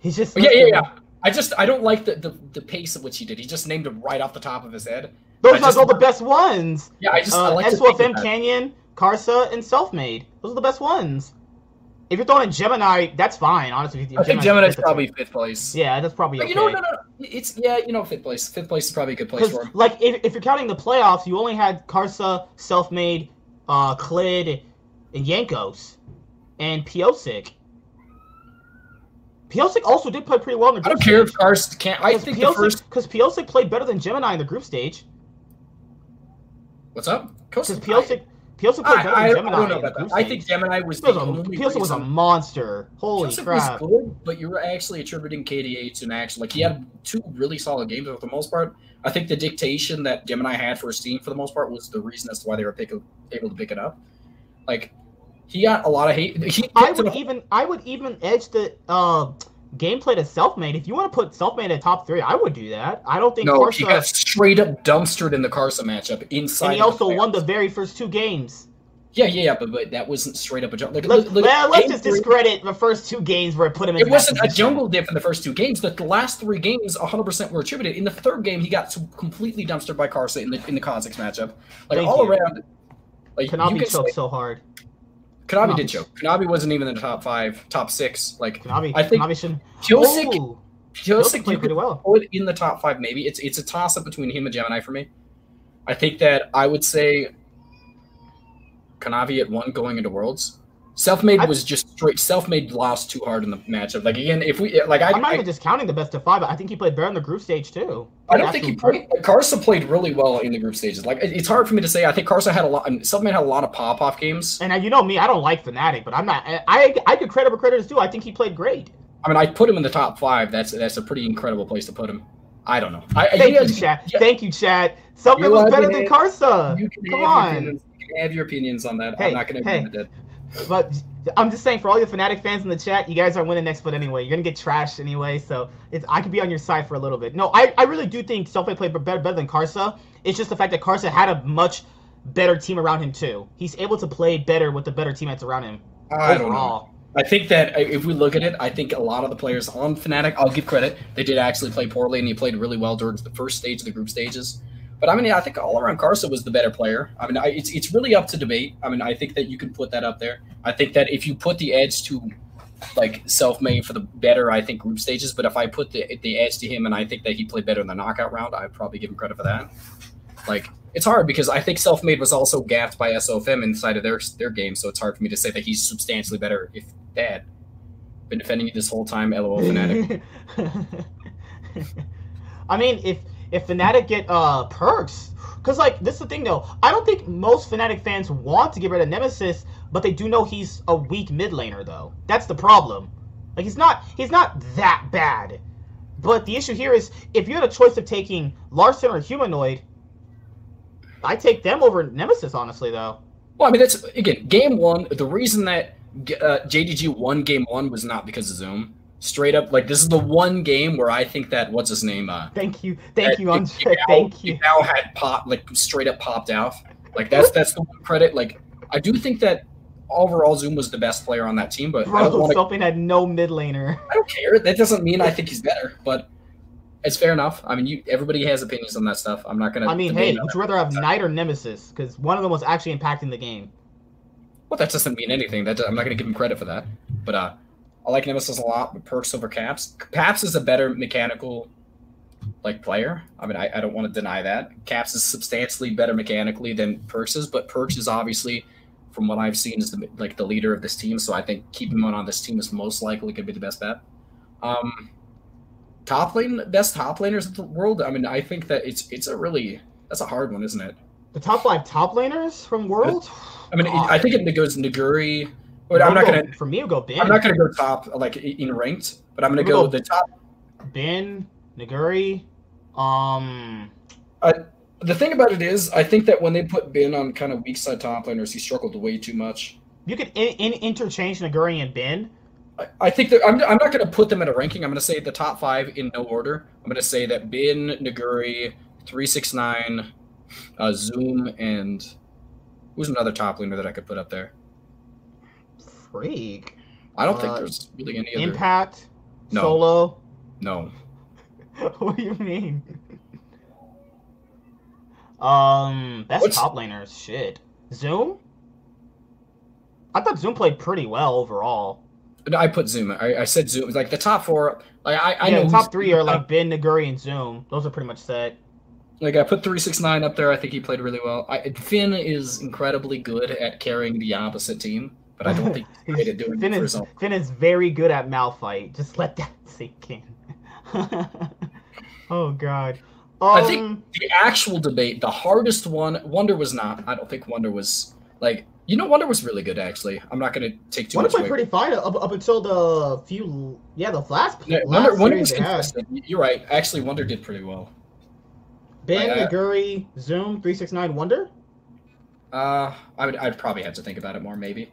Speaker 1: he's just.
Speaker 2: Oh, yeah, yeah, yeah. I just I don't like the, the the pace at which he did. He just named them right off the top of his head.
Speaker 1: Those are all the best ones.
Speaker 2: Yeah, I just I
Speaker 1: Uh,
Speaker 2: like think of
Speaker 1: SOFM. Canyon, Karsa, and Selfmade. Those are the best ones. If you're throwing in Gemini, that's fine. Honestly,
Speaker 2: I think
Speaker 1: Gemini's
Speaker 2: Gemini's
Speaker 1: fifth, that's
Speaker 2: probably fifth place.
Speaker 1: Yeah, that's probably
Speaker 2: But
Speaker 1: okay.
Speaker 2: you know, no, no, it's yeah, you know, fifth place. Fifth place is probably a good place for him.
Speaker 1: like, if, if you're counting the playoffs, you only had Karsa, Selfmade, uh, Clid, and Jankos, and Pyosik. Pyosik also did play pretty well in the
Speaker 2: I
Speaker 1: group
Speaker 2: don't care if
Speaker 1: stage.
Speaker 2: Karst can't. I think the first.
Speaker 1: Because Pyosik played better than Gemini in the group stage.
Speaker 2: What's up?
Speaker 1: Because
Speaker 2: Kosta-
Speaker 1: Played
Speaker 2: I,
Speaker 1: better
Speaker 2: I, I
Speaker 1: than Gemini
Speaker 2: don't know about that. I think Gemini was the
Speaker 1: Pyosik was, a,
Speaker 2: only
Speaker 1: Pyosik was a monster. Holy
Speaker 2: Joseph
Speaker 1: crap.
Speaker 2: was good, but you were actually attributing KDA to an action. Like he had two really solid games, but for the most part, I think the dictation that Gemini had for his team, for the most part, was the reason as to why they were pick, able to pick it up. Like he got a lot of hate. He
Speaker 1: I would even I would even edge the uh, gameplay to Selfmade. If you want to put Selfmade in top three, I would do that. I don't think
Speaker 2: no,
Speaker 1: Karsa.
Speaker 2: he got straight up dumpstered in the Carson matchup inside.
Speaker 1: and he also
Speaker 2: the
Speaker 1: won the very first two games.
Speaker 2: Yeah, yeah, yeah, but, but that wasn't straight up a jump. Like,
Speaker 1: Look,
Speaker 2: look,
Speaker 1: well, let's just
Speaker 2: three-
Speaker 1: discredit the first two games where it put him in.
Speaker 2: It wasn't a jungle dip in the first two games. The, last three games, 100% were attributed. In the third game, he got completely dumpstered by Karsa in the in the Kha'Zix matchup. Like
Speaker 1: Thank
Speaker 2: all
Speaker 1: you.
Speaker 2: around, like you
Speaker 1: Kanavi
Speaker 2: can
Speaker 1: choked so hard.
Speaker 2: Kanavi did choke. Kanavi wasn't even in the top five, top six. Like
Speaker 1: Kanavi,
Speaker 2: I think
Speaker 1: Kanavi should.
Speaker 2: Kyosik, Kyosik oh!
Speaker 1: played pretty well.
Speaker 2: in the top five. Maybe it's it's a toss up between him and Gemini for me. I think that I would say Kanavi at one going into Worlds. Self-made
Speaker 1: I-
Speaker 2: was just straight. Self-made lost too hard in the matchup. Like again, if we like, I,
Speaker 1: I'm not
Speaker 2: I,
Speaker 1: even discounting the best of five. but I think he played better in the group stage too.
Speaker 2: I don't think he played. Carson played really well in the group stages. Like it's hard for me to say. I think Carson had a lot. Self-made had a lot of pop-off games.
Speaker 1: And uh, you know me, I don't like Fnatic, but I'm not. I I could credit where credit is due. I think he played great.
Speaker 2: I mean, I put him in the top five. That's that's a pretty incredible place to put him. I don't know. I,
Speaker 1: Thank you, Chad.
Speaker 2: yeah,
Speaker 1: Thank you, Chad. Something
Speaker 2: You're
Speaker 1: was better than
Speaker 2: you
Speaker 1: Come
Speaker 2: have
Speaker 1: on.
Speaker 2: Your. You have your opinions on that.
Speaker 1: Hey,
Speaker 2: I'm not going to
Speaker 1: hey.
Speaker 2: Agree with that.
Speaker 1: But I'm just saying, for all your Fnatic fans in the chat, you guys are winning next foot anyway. You're gonna get trashed anyway, so it's I could be on your side for a little bit. No, I, I really do think Selfie played better, better than Karsa. It's just the fact that Karsa had a much better team around him too. He's able to play better with the better teammates around him
Speaker 2: I don't know.
Speaker 1: overall.
Speaker 2: I think that uh, if we look at it, I think a lot of the players on Fnatic, I'll give credit, they did actually play poorly, and he played really well during the first stage of the group stages. But I mean, I think all around Karsa was the better player. I mean, I, it's it's really up to debate. I mean, I think that you can put that up there. I think that if you put the edge to like self-made for the better, I think group stages. But if I put the the edge to him, and I think that he played better in the knockout round, I'd probably give him credit for that. Like it's hard because I think self-made was also gapped by SOFM inside of their their game, so it's hard for me to say that he's substantially better, if that. Been defending you this whole time, LOL fanatic.
Speaker 1: I mean, if if Fnatic get uh Perkz, because like this is the thing though, I don't think most Fnatic fans want to get rid of Nemesis, but they do know he's a weak mid laner though. That's the problem. Like he's not he's not that bad. But the issue here is if you had a choice of taking Larssen or Humanoid, I take them over Nemesis honestly though.
Speaker 2: Well, I mean, that's again game one. The reason that uh, JDG won game one was not because of Zoom. Straight up, like this is the one game where I think that what's his name? Uh,
Speaker 1: Thank you, thank you, Andre. Thank you.
Speaker 2: Now had pop like straight up popped out. Like that's that's the one credit. Like I do think that overall Zoom was the best player on that team, but I
Speaker 1: Bro,
Speaker 2: don't want to.
Speaker 1: Had no mid laner.
Speaker 2: I don't care. That doesn't mean I think he's better, but it's fair enough. I mean, you everybody has opinions on that stuff. I'm not gonna.
Speaker 1: I mean, hey,
Speaker 2: on
Speaker 1: would you rather have Knight or Nemesis? Because one of them was actually impacting the game.
Speaker 2: Well, that doesn't mean anything. That I'm not going to give him credit for that. But uh, I like Nemesis a lot. But Perkz over Caps. Caps is a better mechanical like player. I mean, I, I don't want to deny that. Caps is substantially better mechanically than Perkz is, but Perkz is obviously, from what I've seen, is the, like the leader of this team. So I think keeping him on this team is most likely going to be the best bet. Um, top lane, best top laners of the world. I mean, I think that it's it's a really that's a hard one, isn't it?
Speaker 1: The top five top laners from World?
Speaker 2: I mean, it, I think it goes Nuguri, But I'm not
Speaker 1: go-
Speaker 2: gonna.
Speaker 1: For me, go Bin.
Speaker 2: I'm not gonna go top like in ranked, but I'm gonna
Speaker 1: I'm
Speaker 2: go
Speaker 1: gonna go-
Speaker 2: the top.
Speaker 1: Bin, Nuguri, um,
Speaker 2: The thing about it is, I think that when they put Bin on kind of weak side top laners, he struggled way too much.
Speaker 1: you could in, in, interchange Nuguri and Bin.
Speaker 2: I, I think that I'm, I'm not going to put them in a ranking. I'm going to say the top five in no order. I'm going to say that Bin, Nuguri, three six nine, uh, Zoom, and who's another top laner that I could put up there?
Speaker 1: Freak.
Speaker 2: I don't think
Speaker 1: Uh,
Speaker 2: there's really any other.
Speaker 1: Impact.
Speaker 2: No.
Speaker 1: Solo.
Speaker 2: No,
Speaker 1: what do you mean? Um, best
Speaker 2: What's-
Speaker 1: top laners. Shit. Zoom. I thought Zoom played pretty well overall.
Speaker 2: I put Zoom. I, I said Zoom. Like the top four. Like I, I
Speaker 1: yeah,
Speaker 2: know
Speaker 1: the top three are like Bin, Nuguri, and Zoom. Those are pretty much set.
Speaker 2: Like I put three six nine up there. I think he played really well. I, Finn is incredibly good at carrying the opposite team, but I don't think he's great at doing
Speaker 1: Finn
Speaker 2: it for
Speaker 1: is. Finn is very good at Malphite. Just let that sink in. oh God. Um,
Speaker 2: I think the actual debate, the hardest one, Wonder was not. I don't think Wonder was like you know Wonder was really good actually. I'm not gonna take too
Speaker 1: Wonder
Speaker 2: much
Speaker 1: played
Speaker 2: away.
Speaker 1: pretty fine up, up until the few yeah the last,
Speaker 2: Yeah,
Speaker 1: last
Speaker 2: Wonder, Wonder was
Speaker 1: had.
Speaker 2: You're right. Actually, Wonder did pretty well.
Speaker 1: Bin,
Speaker 2: I- I-
Speaker 1: Nuguri, Zoom, three six nine Wonder.
Speaker 2: Uh, I would. I'd probably have to think about it more. Maybe.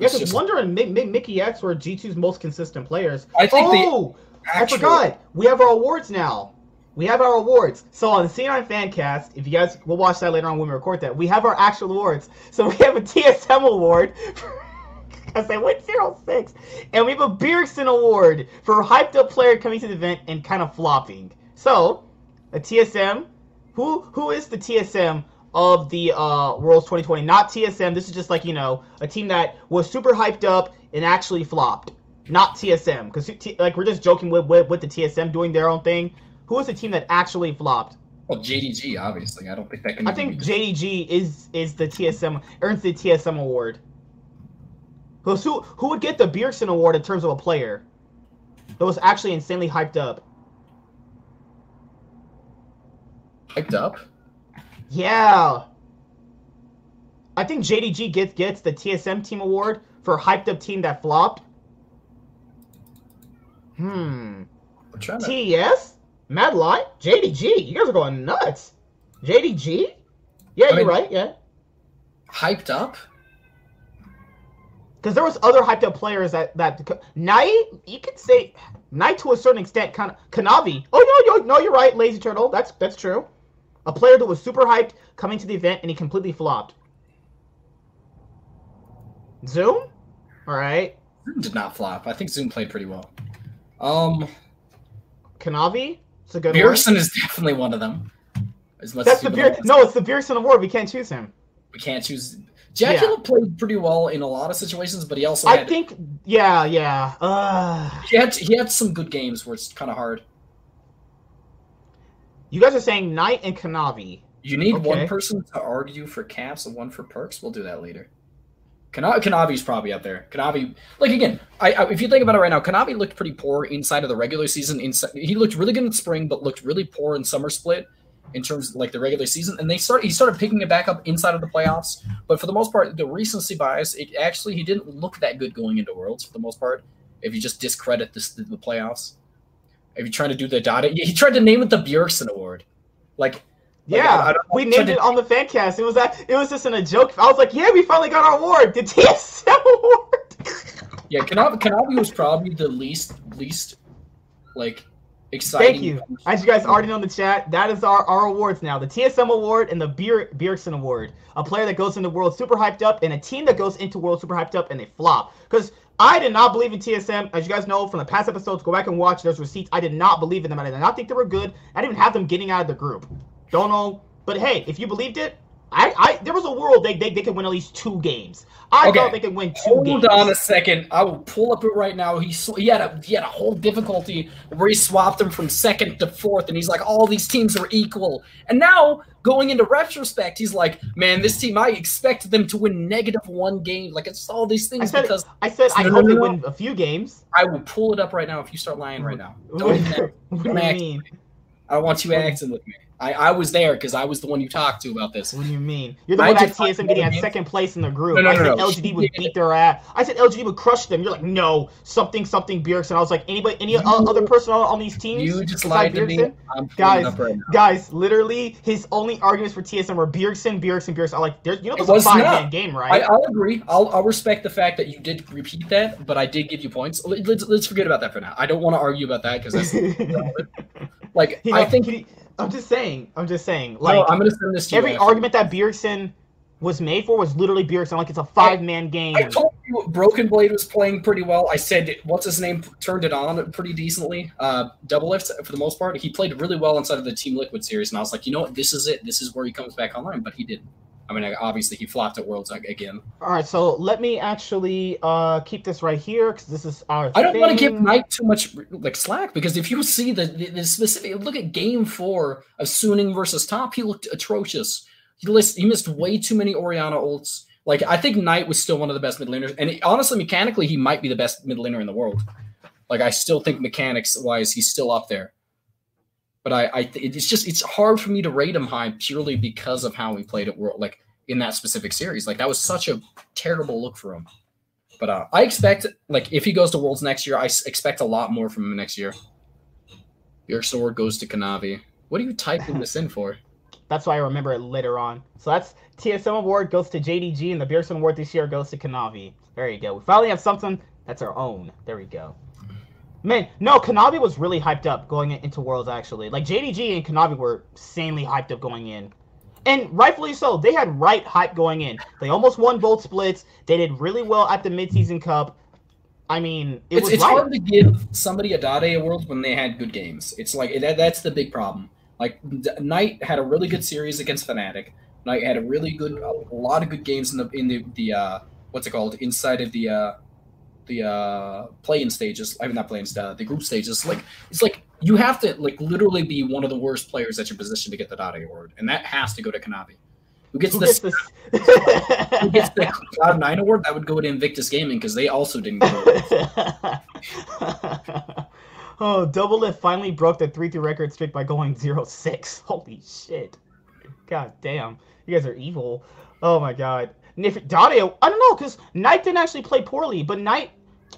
Speaker 1: Yeah, because
Speaker 2: just-
Speaker 1: Wonder and Mi- Mi- Mikyx were G2's most consistent players.
Speaker 2: I think
Speaker 1: oh, I forgot. We have our awards now. We have our awards. So on the C9 Fancast, if you guys will watch that later on when we record that, we have our actual awards. So we have a TSM award because they went 0-6. And we have a Bjergsen award for hyped up player coming to the event and kind of flopping. So, a TSM. Who who is the TSM of the uh, Worlds 2020? Not TSM. This is just like, you know, a team that was super hyped up and actually flopped. Not TSM. Because, like, we're just joking with, with, with the TSM doing their own thing. Who is the team that actually flopped?
Speaker 2: Well, JDG obviously. I don't think that can.
Speaker 1: I think JDG is is the TSM earns the TSM award. Because who who would get the Bjergsen award in terms of a player that was actually insanely hyped up?
Speaker 2: hyped up.
Speaker 1: Yeah. I think JDG gets gets the TSM team award for hyped up team that flopped. Hmm. TES? Mad Lion? JDG? You guys are going nuts. JDG? Yeah,
Speaker 2: I
Speaker 1: you're
Speaker 2: mean-
Speaker 1: right. Yeah.
Speaker 2: hyped up.
Speaker 1: Because there was other hyped up players that that Knight, you could say Knight to a certain extent, kind of Kanavi. Oh no, no, no, you're right, Lazy Turtle. That's that's true. A player that was super hyped coming to the event and he completely flopped. Zoom, all right.
Speaker 2: Zoom did not flop. I think Zoom played pretty well. Um,
Speaker 1: Kanavi, it's a good one.
Speaker 2: Bjergsen is definitely one of them. As much
Speaker 1: That's
Speaker 2: as
Speaker 1: the Beer. No, it's the Bjergsen award. We can't choose him.
Speaker 2: we can't choose. Jackula played pretty well in a lot of situations, but he also
Speaker 1: I think. Yeah, yeah. Uh,
Speaker 2: he had he had some good games where it's kind of hard.
Speaker 1: You guys are saying Knight and Kanavi.
Speaker 2: You need
Speaker 1: Okay.
Speaker 2: one person to argue for caps and one for Perkz. We'll do that later. Kana- Kanavi's probably up there. Kanavi, like again, I, I if you think about it right now, Kanavi looked pretty poor inside of the regular season. Inside, he looked really good in spring, but looked really poor in summer split in terms of like the regular season. And they started he started picking it back up inside of the playoffs. But for the most part, the recency bias, it actually he didn't look that good going into Worlds for the most part. If you just discredit this the playoffs, if you're trying to do the data, he tried to name it the Bjergsen Award, like. like,
Speaker 1: Yeah,
Speaker 2: I
Speaker 1: we named
Speaker 2: to-
Speaker 1: it on the fan cast. It was that. It was just in a joke. I was like, "Yeah, we finally got our award, the TSM award."
Speaker 2: Yeah, Kanavi, Kanavi was probably the least least like exciting.
Speaker 1: Thank you. As you guys already know in the chat, that is our, our awards now: the TSM award and the Beer Bjergsen award. A player that goes into World super hyped up, and a team that goes into World super hyped up and they flop. Because I did not believe in TSM, as you guys know from the past episodes. Go back and watch those receipts. I did not believe in them. I did not think they were good. I didn't even have them getting out of the group. Don't know, but hey, if you believed it, I, I there was a world they they, they could win at least two games. I
Speaker 2: Okay.
Speaker 1: thought they could win two
Speaker 2: Hold
Speaker 1: games.
Speaker 2: on a second. I will pull up it right now. He he had a he had a whole difficulty where he swapped them from second to fourth, and he's like, all these teams are equal. And now going into retrospect, he's like, man, this team, I expect them to win negative one game. Like it's all these
Speaker 1: I
Speaker 2: things
Speaker 1: said,
Speaker 2: because
Speaker 1: I said I
Speaker 2: No,
Speaker 1: hope
Speaker 2: no,
Speaker 1: they win a few games.
Speaker 2: I will pull it up right now if you start lying right now. Don't
Speaker 1: what do you mean?
Speaker 2: I don't want you acting with me. I, I was there because I was the one you talked to about this.
Speaker 1: What do you mean? You're the
Speaker 2: I
Speaker 1: one at
Speaker 2: did find
Speaker 1: TSM getting at second place in the group.
Speaker 2: No, no,
Speaker 1: I
Speaker 2: no,
Speaker 1: said
Speaker 2: no.
Speaker 1: LGD would beat their ass. I said LGD would crush them. You're like, no, something, something Bjergsen. I was like, anybody, any o- other person on, on these teams?
Speaker 2: You just lied to me. I'm
Speaker 1: Guys,
Speaker 2: right.
Speaker 1: Guys, literally, his only arguments for TSM were Bjergsen, Bjergsen, Bjergsen. I'm like, there's, you know,
Speaker 2: It
Speaker 1: it's a five-man game, right?
Speaker 2: I'll agree. I'll, I'll respect the fact that you did repeat that, but I did give you points. Let- Let's, let's forget about that for now. I don't want to argue about that because that's like
Speaker 1: You
Speaker 2: I think.
Speaker 1: he- I'm just saying. I'm just saying. Like,
Speaker 2: no, I'm gonna send this to you.
Speaker 1: every argument that Bjergsen was made for was literally Bjergsen. Like, it's a five man game.
Speaker 2: I told you Broken Blade was playing pretty well. I said what's his name turned it on pretty decently. Uh, Doublelift for the most part, he played really well inside of the Team Liquid series, and I was like, you know what, this is it. This is where he comes back online, but he didn't. I mean, obviously he flopped at Worlds again.
Speaker 1: All right, so let me actually uh keep this right here because this is our.
Speaker 2: I don't want to give. Knight too much like slack because if you see the, the, the specific look at Game Four of Suning versus Top, he looked atrocious. He list, he missed way too many Orianna ults. Like I think Knight was still one of the best mid laners, and he- honestly, mechanically, he might be the best mid laner in the world. Like I still think mechanics wise, he's still up there. But I, I it's just it's hard for me to rate him high purely because of how he played at World, like in that specific series. Like that was such a terrible look for him. But uh, I expect, like, if he goes to Worlds next year, I s- expect a lot more from him next year. Your sword goes to Kanavi. What are you typing this in for?
Speaker 1: That's why I remember it later on. So that's TSM award goes to JDG, and the Bjergsen award this year goes to Kanavi. There you go. We finally have something that's our own. There we go. Man, no, Kanavi was really hyped up going into Worlds. Actually, like JDG and Kanavi were insanely hyped up going in, and rightfully so. They had right hype going in. They almost won both splits. They did really well at the midseason cup. I mean, it
Speaker 2: It's,
Speaker 1: was
Speaker 2: it's
Speaker 1: right.
Speaker 2: hard to give somebody a Dade award when they had good games. It's like that, that's the big problem. Like Knight had a really good series against Fnatic. Knight had a really good, a lot of good games in the in the the uh, what's it called inside of the uh, the uh, play-in stages. I mean, not playing uh, the group stages. Like it's like you have to like literally be one of the worst players at your position to get the Dade award, and that has to go to Kanavi. Who gets the who gets the Cloud Nine award? That would go to Invictus Gaming because they also didn't get it.
Speaker 1: oh, Doublelift finally broke the 3 3 record streak by going 0 6. Holy shit. God damn. You guys are evil. Oh my god. If I don't know, because Knight didn't actually play poorly, but Knight,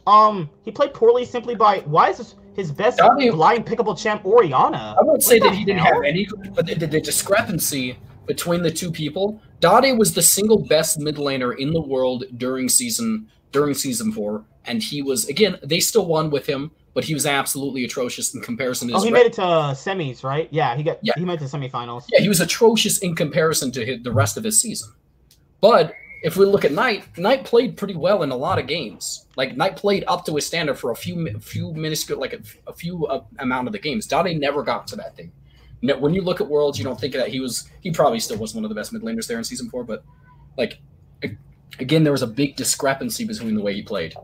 Speaker 1: um, he played poorly simply by, why is this his best
Speaker 2: Dade-
Speaker 1: blind pickable champ Orianna?
Speaker 2: I won't say that he didn't
Speaker 1: hell?
Speaker 2: have any, but the, the, discrepancy between the two people, Dade was the single best mid laner in the world during season during season four, and he was again. They still won with him, but he was absolutely atrocious in comparison to
Speaker 1: Oh, he
Speaker 2: re-
Speaker 1: made it to semis, right? Yeah, he got
Speaker 2: Yeah.
Speaker 1: he made it to semifinals.
Speaker 2: yeah, he was atrocious in comparison to his, the rest of his season. But if we look at Knight, Knight played pretty well in a lot of games. Like Knight played up to his standard for a few few minuscule, like a, a few uh, amount of the games. Dade never got to that thing. No, when you look at Worlds, you don't think that he was. He probably still was one of the best mid laners there in season four. But like again, there was a big discrepancy between the way he played.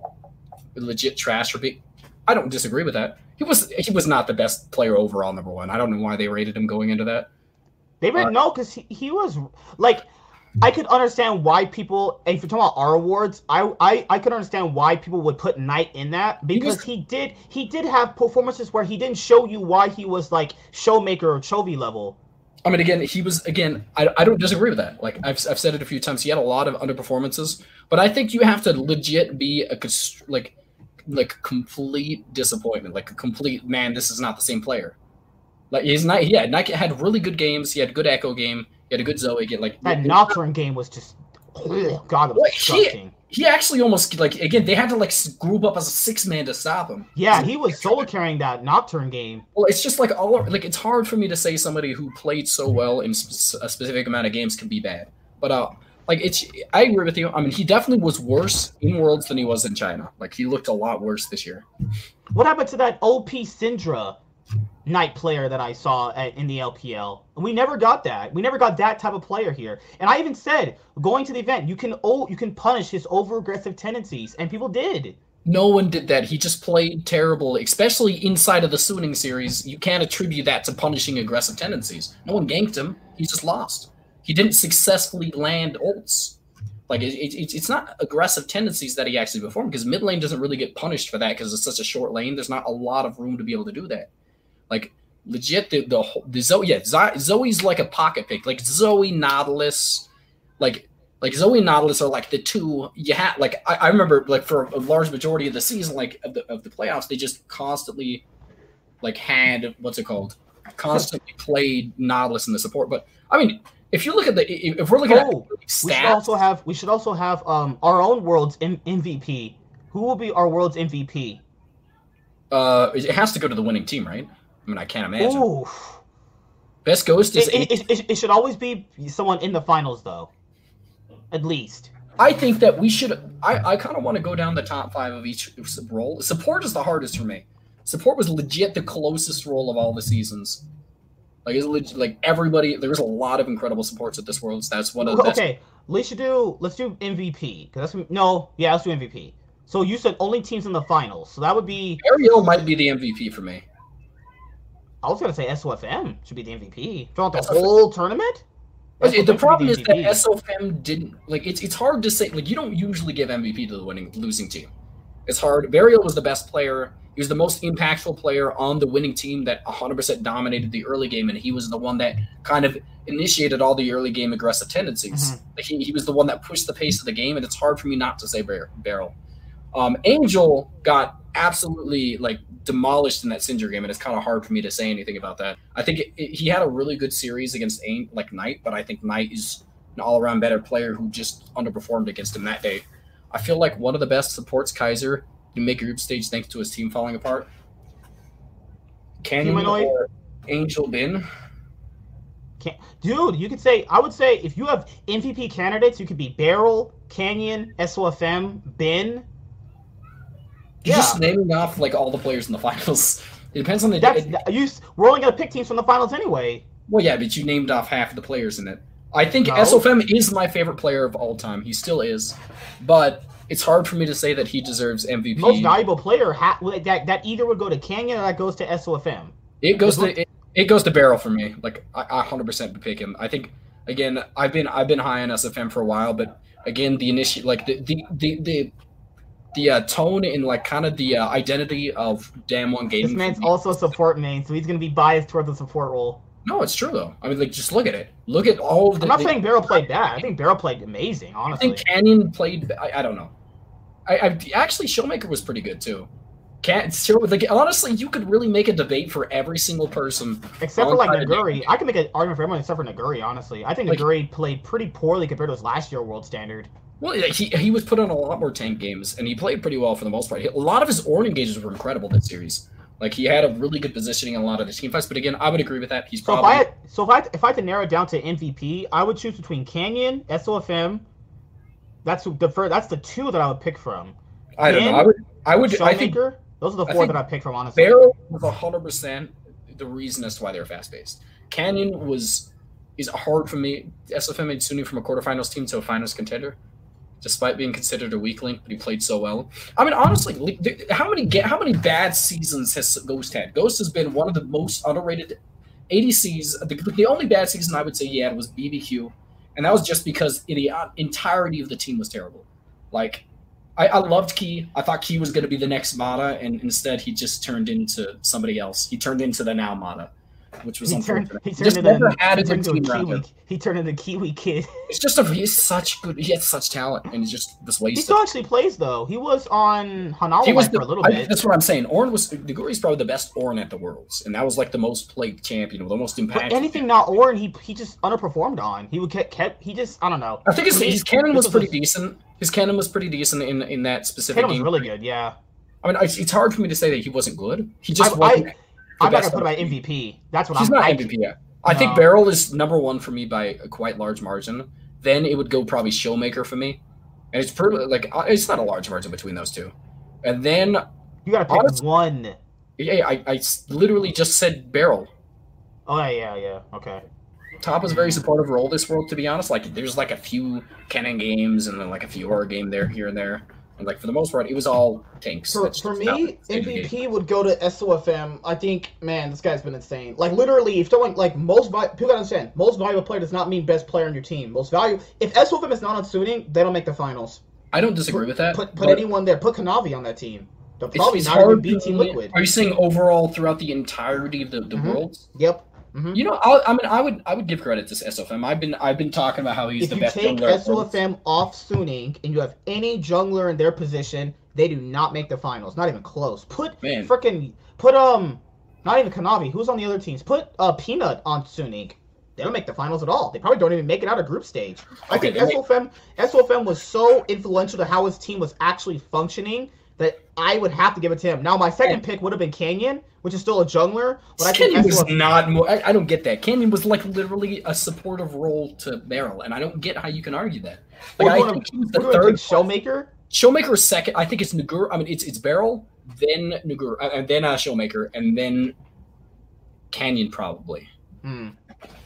Speaker 2: Legit trash or big. I don't disagree with that. He was he was not the best player overall, number one. I don't know why they rated him going into that.
Speaker 1: They didn't
Speaker 2: Uh,
Speaker 1: know because he, he was like, I could understand why people. If you're talking about our awards, I I, I could understand why people would put Knight in that because he did he did have performances where he didn't show you why he was like showmaker or Chovy level.
Speaker 2: I mean, again, he was again. I, I don't disagree with that. Like I've, I've said it a few times. He had a lot of underperformances, but I think you have to legit be a like like complete disappointment. Like a complete man. This is not the same player. Like he's not. Yeah, Nike had really good games. He had good Ekko game. He had a good Zoe game. Like
Speaker 1: That Nocturne game was just, God, it was
Speaker 2: What? He- he actually almost like again. They had to like group up as a six man to stop him.
Speaker 1: Yeah, he was solo carrying that Nocturne game.
Speaker 2: Well, it's just like all like it's hard for me to say somebody who played so well in sp- a specific amount of games can be bad. But uh, like it's I agree with you. I mean, he definitely was worse in Worlds than he was in China. Like he looked a lot worse this year.
Speaker 1: What happened to that OP Syndra Knight player that I saw at, in the LPL? We never got that. We never got that type of player here. And I even said, going to the event, you can oh, you can punish his over aggressive tendencies, and people did.
Speaker 2: No one did that. He just played terrible, especially inside of the Suning series. You can't attribute that to punishing aggressive tendencies. No one ganked him. He just lost. He didn't successfully land ults. Like it, it, it's not aggressive tendencies that he actually performed because mid lane doesn't really get punished for that because it's such a short lane. There's not a lot of room to be able to do that. Like legit the the, whole- the Zoe. Yeah, Zoe's like a pocket pick. Like Zoe Nautilus, like like Zoe and Nautilus are like the two you had. Like I, I remember like for a large majority of the season, like of the of the playoffs, they just constantly like had what's it called? Constantly played Nautilus in the support. But I mean, if you look at the if we're looking
Speaker 1: Oh,
Speaker 2: at
Speaker 1: We should also have we should also have um our own world's M- MVP. Who will be our world's MVP?
Speaker 2: uh, it has to go to the winning team, right? I mean, I can't imagine.
Speaker 1: Ooh.
Speaker 2: Best ghost is
Speaker 1: It, it, it, it should always be someone in the finals, though. At least.
Speaker 2: I think that we should. I, I kind of want to go down the top five of each role. Support is the hardest for me. Support was legit the closest role of all the seasons. Like it's legit, like everybody. There's a lot of incredible supports at this Worlds. That's one of the best.
Speaker 1: Okay, let's do let's do MVP because that's no, yeah, let's do MVP. So you said only teams in the finals, so that would be
Speaker 2: Ariel might be the MVP for me.
Speaker 1: I was gonna say SOFM should be the MVP throughout the
Speaker 2: SOFM.
Speaker 1: whole tournament.
Speaker 2: The problem is that. SOFM didn't like it's it's hard to say like you don't usually give MVP to the winning losing team. It's hard. Beryl was the best player. He was the most impactful player on the winning team that 100% dominated the early game, and he was the one that kind of initiated all the early game aggressive tendencies.
Speaker 1: Mhm.
Speaker 2: Like he, he was the one that pushed the pace of the game, and it's hard for me not to say Bar- Beryl. Um, Angel got absolutely like demolished in that Singer game, and it's kind of hard for me to say anything about that. I think it, it- he had a really good series against Ain- like Knight, but I think Knight is an all-around better player who just underperformed against him that day. I feel like one of the best supports Kaiser to make group stage thanks to his team falling apart. Canyon or Angel Bin?
Speaker 1: Can- Dude, you could say I would say if you have MVP candidates, you could be Beryl, Canyon, SOFM,
Speaker 2: Bin.
Speaker 1: Yeah.
Speaker 2: just naming off like all the players in the finals. It depends on the
Speaker 1: That's
Speaker 2: it-
Speaker 1: you. We're only gonna pick teams from the finals anyway.
Speaker 2: Well, yeah, but you named off half of the players in it. I think
Speaker 1: No.
Speaker 2: SOFM is my favorite player of all time. He still is, but it's hard for me to say that he deserves MVP.
Speaker 1: Most valuable player ha- that that either would go to Canyon or that goes to SOFM.
Speaker 2: it goes to it, it goes to Beryl for me. Like I, I 100% would pick him. I think again, I've been I've been high on SFM for a while, but again, the initiate like the the the the, the uh, tone and like kind of the uh, identity of Damwon Gaming.
Speaker 1: This man's also a support main, so he's gonna be biased toward the support role.
Speaker 2: no, it's true though. I mean, like just look at it. Look at all of the.
Speaker 1: I'm not
Speaker 2: the-
Speaker 1: saying Beryl played bad. I think Beryl played amazing, Honestly, I
Speaker 2: think Canyon played. I, I don't know. I, I actually Showmaker was pretty good too. Can show like honestly, you could really make a debate for every single person.
Speaker 1: Except for like Nuguri, I can make an argument for everyone except for Nuguri. Honestly, I think
Speaker 2: Like-
Speaker 1: Nuguri played pretty poorly compared to his last year world standard.
Speaker 2: Well, he he was put on a lot more tank games, and he played pretty well for the most part. He- a lot of his Ornn engages were incredible this series. Like he had a really good positioning in a lot of the team fights. But again, I would agree with that. He's
Speaker 1: So if
Speaker 2: probably
Speaker 1: I had, so if I had, if I had to narrow it down to MVP, I would choose between Canyon, SOFM. That's the first, That's the two that I would pick from.
Speaker 2: I don't know. I would I would I think
Speaker 1: Those are the four
Speaker 2: think
Speaker 1: that I pick from. Honestly,
Speaker 2: Beryl was hundred percent the reason as to why they were fast paced. Canyon was is hard for me. SFM made Sunni from a quarterfinals team to a finals contender, despite being considered a weak link, but he played so well. I mean, honestly, how many how many bad seasons has Ghost had? Ghost has been one of the most underrated ADCs. The, the only bad season I would say he had was BBQ, and that was just because the uh, entirety of the team was terrible. Like I, I loved Key. I thought Key was going to be the next Mata, and instead he just turned into somebody else. He turned into the now Mata, which was
Speaker 1: he turned
Speaker 2: unfortunate.
Speaker 1: he
Speaker 2: He
Speaker 1: turned
Speaker 2: just never
Speaker 1: he
Speaker 2: had a
Speaker 1: turned
Speaker 2: good
Speaker 1: into a
Speaker 2: team around him.
Speaker 1: Kiwi. He turned into a Kiwi kid.
Speaker 2: It's just a he's such good. He has such talent, and he's just just
Speaker 1: he
Speaker 2: wasted.
Speaker 1: still actually plays though. He was on
Speaker 2: He was the,
Speaker 1: for a little
Speaker 2: I-
Speaker 1: bit.
Speaker 2: that's what I'm saying. Ornn was Nuguri's probably the best Ornn at the Worlds, and that was like the most played champion, or the most
Speaker 1: But
Speaker 2: impactful.
Speaker 1: anything not Ornn, he he just underperformed on. He would kept, kept he just I don't know.
Speaker 2: I think his, his
Speaker 1: Kennen
Speaker 2: was pretty decent. His Kennen was pretty decent in in that specific
Speaker 1: Kennen was really good. Yeah,
Speaker 2: I mean, it's, it's hard for me to say that he wasn't good. He just
Speaker 1: I-
Speaker 2: wasn't.
Speaker 1: I- I'm not gonna put him
Speaker 2: on
Speaker 1: at. MVP. That's what
Speaker 2: He's
Speaker 1: I'm.
Speaker 2: not
Speaker 1: I,
Speaker 2: MVP yet. I think
Speaker 1: No.
Speaker 2: Beryl is number one for me by a quite large margin. Then it would go probably Showmaker for me, and it's pretty like uh, it's not a large margin between those two. And then
Speaker 1: You gotta pick
Speaker 2: Honestly-
Speaker 1: one.
Speaker 2: yeah, I, I literally just said Beryl.
Speaker 1: Oh yeah, yeah, yeah. Okay.
Speaker 2: Top is a very supportive role this world, to be honest. Like there's like a few Kennen games and then like a few Aura game there here and there. And like for the most part, it was all tanks.
Speaker 5: For, for me,
Speaker 2: the state of the game.
Speaker 5: MVP would go to SOFM. I think, man, this guy's been insane. Like literally, if someone like most vi- people gotta understand, most valuable player does not mean best player on your team. Most value. If SOFM is not on Suning, they don't make the finals.
Speaker 2: I don't disagree with that.
Speaker 5: Put put anyone there. Put Kanavi on that team.
Speaker 1: They'll probably
Speaker 2: it's
Speaker 1: not even beat Team Liquid.
Speaker 2: Are you saying overall throughout the entirety of the, the
Speaker 1: Mhm.
Speaker 2: worlds?
Speaker 1: Yep. Hmm
Speaker 2: You know, I, I mean, I would I would give credit to SFM. I've been I've been talking about how he's
Speaker 1: If
Speaker 2: the
Speaker 1: you
Speaker 2: best
Speaker 1: take
Speaker 2: jungler. at Worlds.
Speaker 1: SOFM off Suning and you have any jungler in their position, they do not make the finals. Not even close. Put freaking put um not even Kanavi. Who's on the other teams? Put uh Peanut on Suning. They don't make the finals at all. They probably don't even make it out of group stage. I
Speaker 2: Okay,
Speaker 1: think
Speaker 2: make-
Speaker 1: SOFM SOFM was so influential to how his team was actually functioning that I would have to give it to him. Now my second pick would have been Canyon, which is still a jungler, but I think
Speaker 2: Canyon was not more. I, I don't get that. Canyon was like literally a supportive role to Beryl, and I don't get how you can argue that. Like, I think he was the third
Speaker 1: Showmaker.
Speaker 2: Showmaker is second. I think it's Nagur. I mean, it's it's Beryl, then Nagur, uh, and then uh, Showmaker, and then Canyon probably.
Speaker 1: Hmm.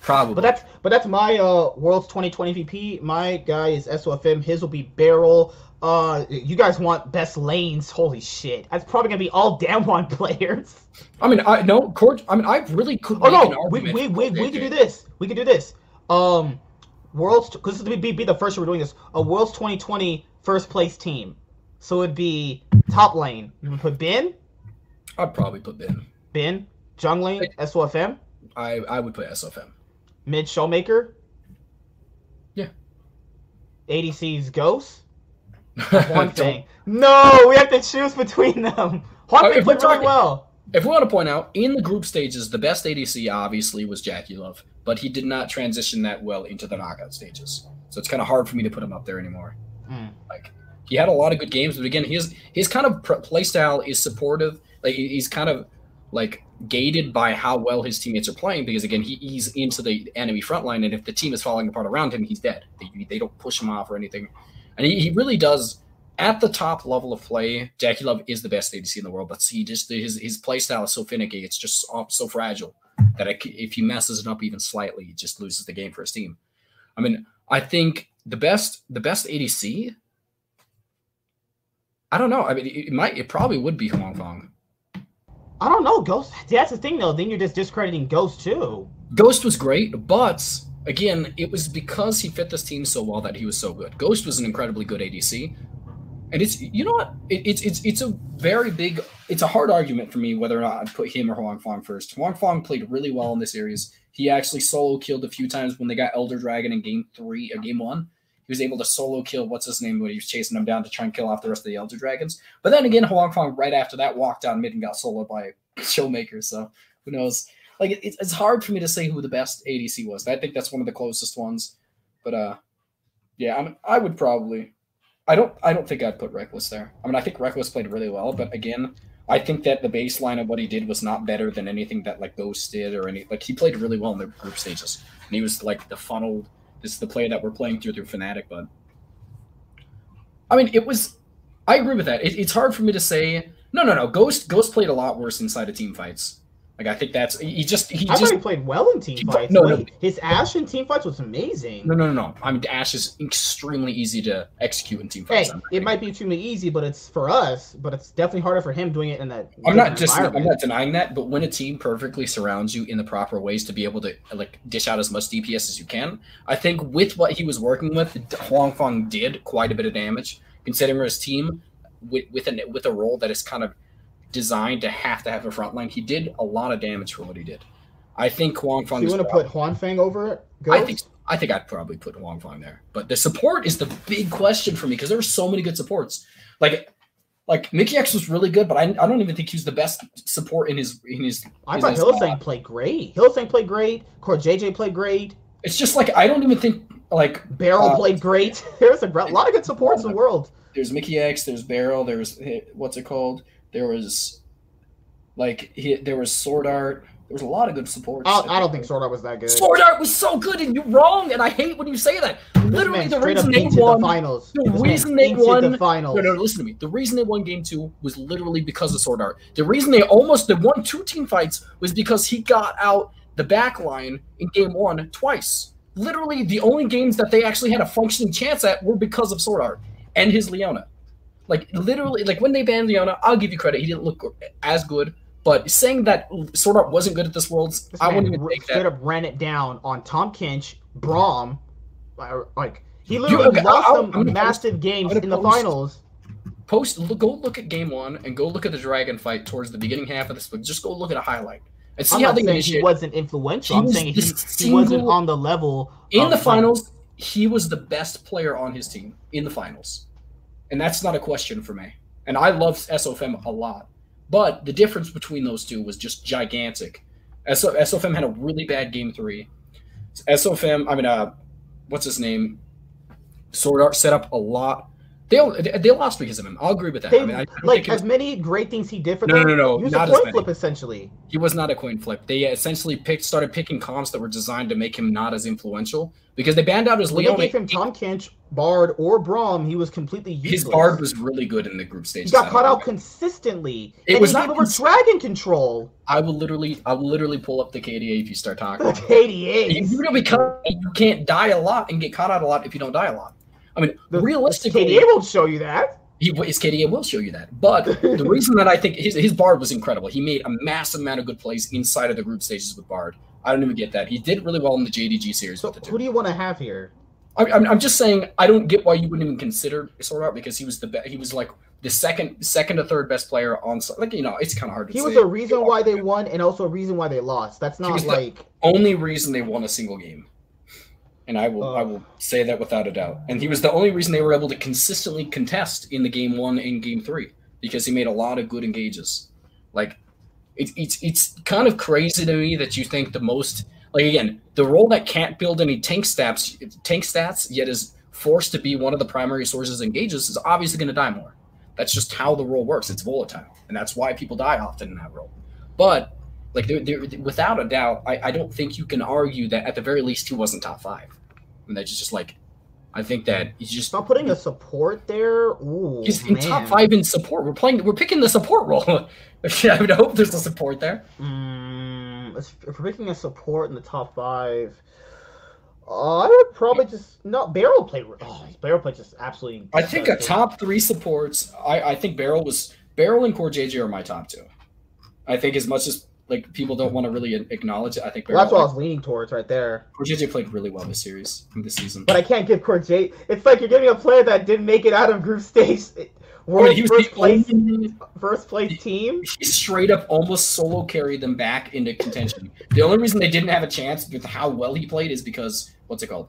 Speaker 2: Probably.
Speaker 1: But that's but that's my uh World's 2020 VP. My guy is SOFM. His will be Beryl. Uh, you guys want best lanes? Holy shit! That's probably gonna be all Damwon players.
Speaker 2: I mean, I no court. I mean, I really could.
Speaker 1: Oh no, we we we, we could do this. We could do this. Um, Worlds because this would be, be the first year we're doing this. A Worlds 2020 first place team. So it'd be top lane. You would put Bin,
Speaker 2: I'd probably put Bin.
Speaker 1: Bin, Jung lane, SOFM,
Speaker 2: I I would put SFM.
Speaker 1: mid Showmaker.
Speaker 2: Yeah.
Speaker 1: ADC's Ghost. One thing. No, we have to choose between them. Juan
Speaker 2: Uh,
Speaker 1: Fei
Speaker 2: if we're
Speaker 1: played well.
Speaker 2: If we want to point out, in the group stages, the best ADC obviously was JackeyLove, but he did not transition that well into the knockout stages. So it's kind of hard for me to put him up there anymore.
Speaker 1: Mm.
Speaker 2: Like he had a lot of good games, but again, his his kind of pr- play style is supportive. Like he's kind of like gated by how well his teammates are playing because again, he, he's into the enemy front line, and if the team is falling apart around him, he's dead. They, they don't push him off or anything, and he, he really does. At the top level of play, JackeyLove is the best ADC in the world, but he just his his play style is so finicky. It's just so, so fragile that it, if he messes it up even slightly, he just loses the game for his team. I mean, I think the best the best ADC. I don't know. I mean, it might it probably would be Huanfeng.
Speaker 1: I don't know, Ghost. That's the thing, though. Then you're just discrediting Ghost too.
Speaker 2: Ghost was great, but again, it was because he fit this team so well that he was so good. Ghost was an incredibly good ADC, and it's you know what? It, it's it's it's a very big. It's a hard argument for me whether or not I'd put him or Huanfeng first. Huanfeng played really well in this series. He actually solo killed a few times when they got Elder Dragon in game three, uh, game one. He was able to solo kill what's his name when he was chasing him down to try and kill off the rest of the Elder Dragons. But then again, Huanfeng right after that walked down mid and got soloed by Showmaker. So who knows? Like it, it's hard for me to say who the best ADC was. I think that's one of the closest ones. But uh, yeah, I mean, I would probably. I don't. I don't think I'd put Rekkles there. I mean, I think Rekkles played really well, but again, I think that the baseline of what he did was not better than anything that like Ghost did or any. Like he played really well in the group stages, and he was like the funnel. This is the player that we're playing through through Fnatic, but I mean, it was. I agree with that. It, it's hard for me to say. No, no, no. Ghost Ghost played a lot worse inside of team fights. Like I think that's he just he
Speaker 1: I
Speaker 2: just
Speaker 1: he played well in team
Speaker 2: He-
Speaker 1: fights.
Speaker 2: no,
Speaker 1: Like,
Speaker 2: no.
Speaker 1: His Ashe in team fights was amazing.
Speaker 2: no no no no. I mean Ashe is extremely easy to execute in team
Speaker 1: Hey,
Speaker 2: fights. I'm-
Speaker 1: it might be extremely easy, but it's for us. But it's definitely harder for him doing it in that.
Speaker 2: I'm not just I'm not denying that, but when a team perfectly surrounds you in the proper ways to be able to like dish out as much DPS as you can, I think with what he was working with, Huanfeng did quite a bit of damage considering his team with with an with a role that is kind of designed to have to have a front line. He did a lot of damage for what he did. I think Huang
Speaker 1: So
Speaker 2: Fong.
Speaker 1: you want to put Huanfeng over it?
Speaker 2: I think I think I'd probably put Huanfeng there. But the support is the big question for me because there are so many good supports. Like like Mikyx was really good, but I, I don't even think he was the best support in his in his.
Speaker 1: I thought Hylissang played great. Hylissang played great. CoreJJ played great.
Speaker 2: It's just like I don't even think like
Speaker 1: Beryl
Speaker 2: Uh,
Speaker 1: played great. There's a lot of good supports in the world.
Speaker 2: there's Mikyx, there's Beryl, there's eh, what's it called? There was like he, there was Sword Art. There was a lot of good support.
Speaker 1: I, I don't think Sword Art was that good.
Speaker 2: Sword Art was so good, and you're wrong, and I hate when you say that. Literally, the reason they
Speaker 1: inked the
Speaker 2: won.
Speaker 1: finals.
Speaker 2: the
Speaker 1: This
Speaker 2: reason they won-
Speaker 1: the finals.
Speaker 2: No, no, listen to me. The reason they won game two was literally because of Sword Art. The reason they almost they won two team fights was because he got out the back line in game one twice. Literally, the only games that they actually had a functioning chance at were because of Sword Art and his Leona. Like literally, like when they banned Leona, I'll give you credit. He didn't look as good. But saying that Sword Art wasn't good at this Worlds,
Speaker 1: This
Speaker 2: I wouldn't even take
Speaker 1: straight
Speaker 2: that.
Speaker 1: up ran it down on Tahm Kench, Braum, uh, like he literally
Speaker 2: okay,
Speaker 1: lost
Speaker 2: I'll- gonna
Speaker 1: massive games
Speaker 2: I'm
Speaker 1: in the
Speaker 2: post-
Speaker 1: finals.
Speaker 2: post look, go look at game one and go look at the dragon fight towards the beginning half of this book. Just go look at a highlight and see
Speaker 1: I'm
Speaker 2: how
Speaker 1: not
Speaker 2: they
Speaker 1: saying he wasn't influential.
Speaker 2: He
Speaker 1: I'm
Speaker 2: was
Speaker 1: saying he, he wasn't on the level
Speaker 2: in the
Speaker 1: like,
Speaker 2: finals, he was the best player on his team in the finals, and that's not a question for me. And I love SOFM a lot, but the difference between those two was just gigantic. SO, SOFM had a really bad game three. SOFM, I mean, uh, what's his name? Sword Art set up a lot. They they lost because of him. I'll agree with that.
Speaker 1: They,
Speaker 2: I mean, I,
Speaker 1: like
Speaker 2: it was-
Speaker 1: as many great things he did for
Speaker 2: No,
Speaker 1: them.
Speaker 2: no, no,
Speaker 1: he was
Speaker 2: not
Speaker 1: a
Speaker 2: as
Speaker 1: coin flip essentially.
Speaker 2: He was not a coin flip. They essentially picked started picking comps that were designed to make him not as influential because they banned out his
Speaker 1: When
Speaker 2: Leon.
Speaker 1: they gave him Tahm Kench, Bard, or Braum, he was completely useless.
Speaker 2: His Bard was really good in the group stage.
Speaker 1: He got caught out consistently.
Speaker 2: It
Speaker 1: and
Speaker 2: was not
Speaker 1: over
Speaker 2: cons-
Speaker 1: dragon control.
Speaker 2: I will literally, I will literally pull up the KDA if you start talking.
Speaker 1: The KDA.
Speaker 2: you know, because you can't die a lot and get caught out a lot if you don't die a lot. I mean,
Speaker 1: The
Speaker 2: realistically,
Speaker 1: KDA won't show you that.
Speaker 2: he, his KDA will show you that. But the reason that I think his, his Bard was incredible, he made a massive amount of good plays inside of the group stages with Bard. I don't even get that. He did really well in the JDG series
Speaker 1: So
Speaker 2: with the
Speaker 1: who do you want to have here?
Speaker 2: I, I'm, I'm just saying, I don't get why you wouldn't even consider Sword Art because he was the be- he was like the second second to third best player on like you know it's kind of hard to
Speaker 1: He
Speaker 2: say.
Speaker 1: was a reason why they won and also a reason why they lost. That's not
Speaker 2: was the-
Speaker 1: like
Speaker 2: only reason they won a single game. And I will I will say that without a doubt. And he was the only reason they were able to consistently contest in the game one and game three because he made a lot of good engages. Like it's it's it's kind of crazy to me that you think the most like again the role that can't build any tank stats tank stats yet is forced to be one of the primary sources of engages is obviously going to die more. That's just how the role works. It's volatile, and that's why people die often in that role. But like, there, there, without a doubt, I, I don't think you can argue that at the very least he wasn't top five. And that's just like, I think that he's just
Speaker 1: not putting a support there. Ooh,
Speaker 2: he's in
Speaker 1: man.
Speaker 2: top five in support. We're playing, we're picking the support role. I would hope there's a support there.
Speaker 1: Mm, if we're picking a support in the top five, uh, I would probably just not Beryl play. Oh, Beryl play just absolutely.
Speaker 2: I think a top three supports. I, I think Beryl was Beryl and CoreJJ are my top two. I think as much as like people don't want to really acknowledge it, I think
Speaker 1: Well, that's what I was leaning towards right there.
Speaker 2: CoreJJ played really well this series, this season.
Speaker 1: But I can't give J. It's like you're giving a player that didn't make it out of group stage.
Speaker 2: I oh,
Speaker 1: World
Speaker 2: mean, he was
Speaker 1: first
Speaker 2: the
Speaker 1: place,
Speaker 2: only-
Speaker 1: first place team.
Speaker 2: he straight up almost solo carried them back into contention. The only reason they didn't have a chance with how well he played is because what's it called?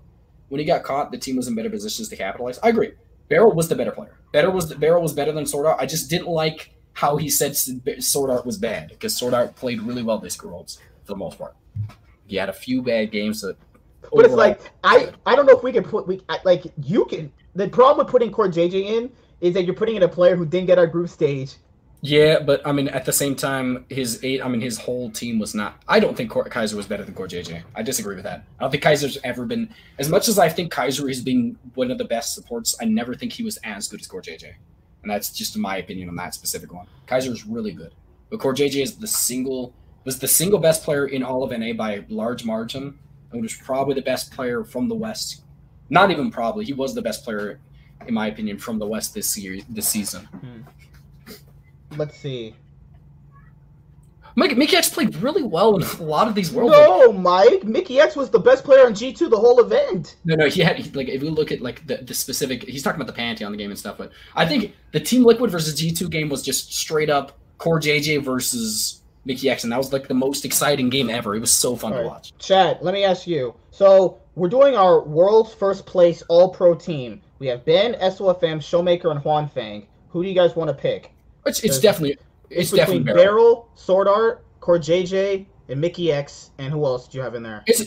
Speaker 2: When he got caught, the team was in better positions to capitalize. I agree. Beryl was the better player. Better was Beryl was better than Sword Art. I just didn't like how he said Sword Art was bad because Sword Art played really well this Worlds for the most part. He had a few bad games that.
Speaker 1: But it's like I I don't know if we can put we like you can. The problem with putting CoreJJ in is that you're putting in a player who didn't get our group stage.
Speaker 2: Yeah, but I mean, at the same time, his eight. I mean, his whole team was not. I don't think Kaiser was better than CoreJJ. I disagree with that. I don't think Kaiser's ever been as much as I think Kaiser has been one of the best supports. I never think he was as good as CoreJJ, and that's just my opinion on that specific one. Kaiser is really good, but CoreJJ is the single was the single best player in all of NA by a large margin, and was probably the best player from the West. Not even probably, he was the best player, in my opinion, from the West this year, this season. Hmm.
Speaker 1: Let's see.
Speaker 2: Mike, Mikyx played really well in a lot of these worlds.
Speaker 1: No, Mike. Mikyx was the best player in G two the whole event.
Speaker 2: No, no, he had he- like if we look at like the, the specific, he's talking about the Pantheon the game and stuff. But I think the Team Liquid versus G two game was just straight up CoreJJ versus Mikyx, and that was like the most exciting game ever. It was so fun to watch.
Speaker 1: Chad, let me ask you. So we're doing our world's first place all pro team. We have Bin, SOFM, Showmaker, and Huanfeng. Who do you guys want to pick?
Speaker 2: It's, it's
Speaker 1: There's-
Speaker 2: definitely it's, definitely
Speaker 1: between
Speaker 2: Beryl.
Speaker 1: Beryl, Sword Art, CoreJJ, and Mikyx, and who else do you have in there?
Speaker 2: It's-?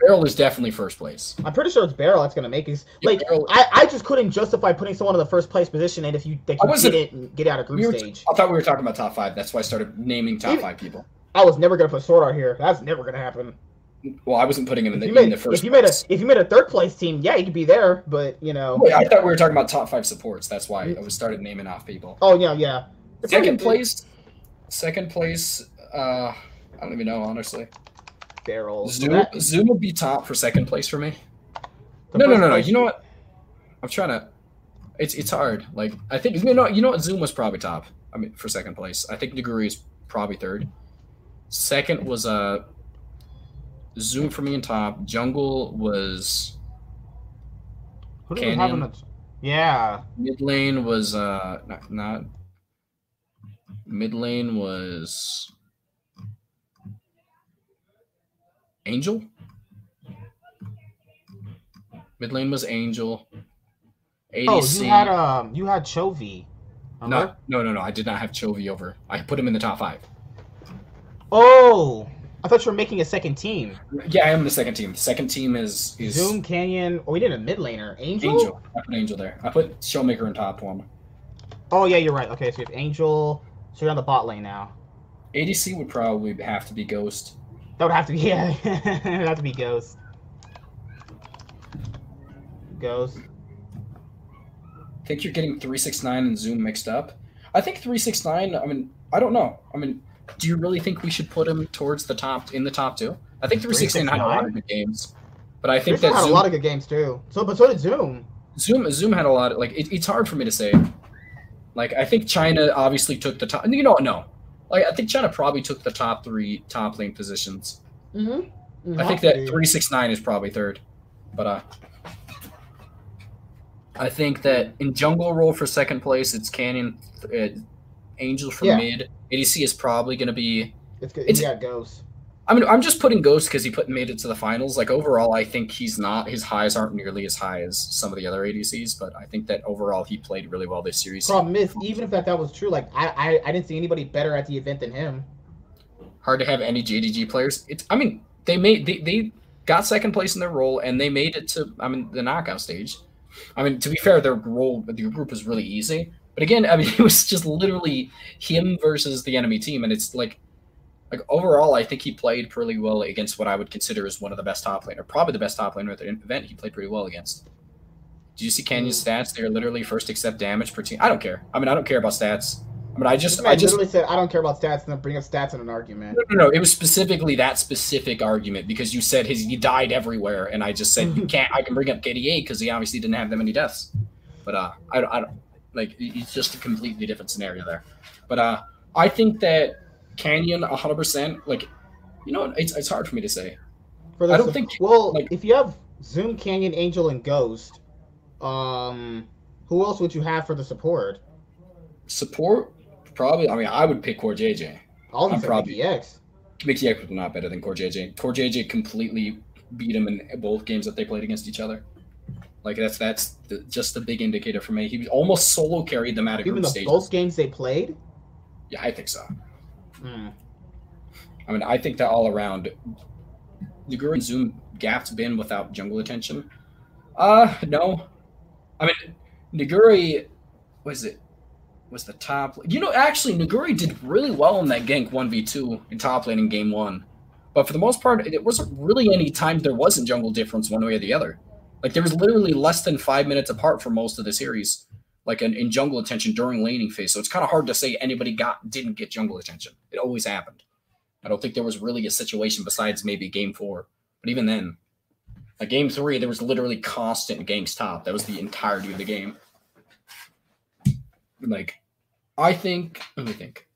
Speaker 2: Beryl is definitely first place.
Speaker 1: I'm pretty sure it's Beryl that's gonna make it.
Speaker 2: Yeah,
Speaker 1: Like
Speaker 2: Beryl-
Speaker 1: I, I just couldn't justify putting someone in the first place position, and if you they
Speaker 2: wasn't-
Speaker 1: get it get out of group
Speaker 2: We
Speaker 1: stage,
Speaker 2: I thought we were talking about top five. That's why I started naming top
Speaker 1: Even-
Speaker 2: five people.
Speaker 1: I was never gonna put Sword Art here. That's never gonna happen.
Speaker 2: Well, I wasn't putting him in the,
Speaker 1: you
Speaker 2: in the first.
Speaker 1: if you made a if you made a third place team, yeah, you could be there. But you know,
Speaker 2: Wait, I thought we were talking about top five supports. That's why I was started naming off people.
Speaker 1: oh yeah, yeah. It's
Speaker 2: Second place, second place. Uh, I don't even know honestly.
Speaker 1: Beryl.
Speaker 2: Zoom,
Speaker 1: that-
Speaker 2: Zoom would be top for second place for me.
Speaker 1: the
Speaker 2: No, no, no, no. You know what? I'm trying to. It's it's hard. Like I think you know you know what Zoom was probably top. I mean for second place. I think Nuguri is probably third. Second was uh Zoom for me in top. Jungle was
Speaker 1: Who do we have
Speaker 2: Canyon.
Speaker 1: Yeah.
Speaker 2: Mid lane was uh not, not mid lane was Angel. Mid lane was Angel. ADC.
Speaker 1: Oh, you had um, you had Chovy.
Speaker 2: No, no, no, no. I did not have Chovy over. I put him in the top five.
Speaker 1: Oh, I thought you were making a second team.
Speaker 2: Yeah, I am the second team. The second team is is
Speaker 1: Zoom Canyon. Oh, we did a mid laner. Angel.
Speaker 2: Angel. I put Angel there. I put Showmaker in top one.
Speaker 1: Oh yeah, you're right. Okay, so you have Angel. So you're on the bot lane now.
Speaker 2: ADC would probably have to be Ghost.
Speaker 1: That would have to be yeah. it would have to be Ghost. Ghost.
Speaker 2: I think you're getting 369 and Zoom mixed up. I think 369, I mean, I don't know. I mean, do you really think we should put him towards the top in the top two? I think 369 had a lot of good games. But I think that
Speaker 1: had
Speaker 2: Zoom,
Speaker 1: a lot of good games too. So, but so did Zoom.
Speaker 2: Zoom Zoom had a lot of, like it, it's hard for me to say. Like I think China obviously took the top you know no. Like I think China probably took the top 3 top lane positions.
Speaker 1: Mm-hmm.
Speaker 2: I think that 369 is probably third. But uh I think that in jungle role for second place, it's Canyon, uh, Angel for
Speaker 1: Yeah.
Speaker 2: mid. ADC is probably going to be.
Speaker 5: It's good.
Speaker 2: It's-
Speaker 5: yeah, Ghost.
Speaker 2: I mean, I'm just putting Ghost because he put made it to the finals. Like overall, I think he's not. His highs aren't nearly as high as some of the other ADCs, but I think that overall he played really well this series.
Speaker 5: Problem is, even if that, that was true, like I, I I didn't see anybody better at the event than him.
Speaker 2: Hard to have any JDG players. It's. I mean, they made they, they got second place in their role and they made it to. I mean, the knockout stage. I mean, to be fair, their role, the group was really easy. But again, I mean, it was just literally him versus the enemy team, and it's like, like overall, I think he played pretty well against what I would consider as one of the best top laner, probably the best top laner at the event. He played pretty well against. Do you see Canyon's stats? They're literally first accept damage per team. I don't care. I mean, I don't care about stats. I mean, I just, I just,
Speaker 5: literally said, "I don't care about stats," and then bring up stats in an argument.
Speaker 2: no, no, no. It was specifically that specific argument because you said his he died everywhere, and I just said you can't. I can bring up KDA because he obviously didn't have that many deaths, but uh, I, don't- I don't like. It's just a completely different scenario there. But uh, I think that Canyon, hundred percent. Like, you know, it's it's hard for me to say.
Speaker 5: For
Speaker 2: I don't think,
Speaker 5: Well,
Speaker 2: like-
Speaker 5: if you have Zoom, Canyon, Angel, and Ghost, um, who else would you have for the support?
Speaker 2: Support probably. I mean, I would pick CoreJJ.
Speaker 5: These are
Speaker 2: probably-
Speaker 5: BX.
Speaker 2: Mikyx was not better than CoreJJ. Core JJ completely beat him in both games that they played against each other. Like that's that's the, just the big indicator for me. He was almost solo carried them out of
Speaker 5: Even
Speaker 2: group
Speaker 5: the
Speaker 2: stages.
Speaker 5: both games they played.
Speaker 2: Yeah, I think so.
Speaker 5: Hmm.
Speaker 2: I mean, I think that all around, Nuguri and Zoom gapped Bin without jungle attention. Uh, no. I mean, Nuguri, was it? Was the top? You know, actually, Nuguri did really well in that gank one v two in top lane in game one, but for the most part, it wasn't really any time there wasn't jungle difference one way or the other. Like there was literally less than five minutes apart for most of the series, like in, in jungle attention during laning phase. So it's kind of hard to say anybody got didn't get jungle attention. It always happened. I don't think there was really a situation besides maybe game four. But even then, like game three, there was literally constant ganks top. That was the entirety of the game. Like, I think, let me think.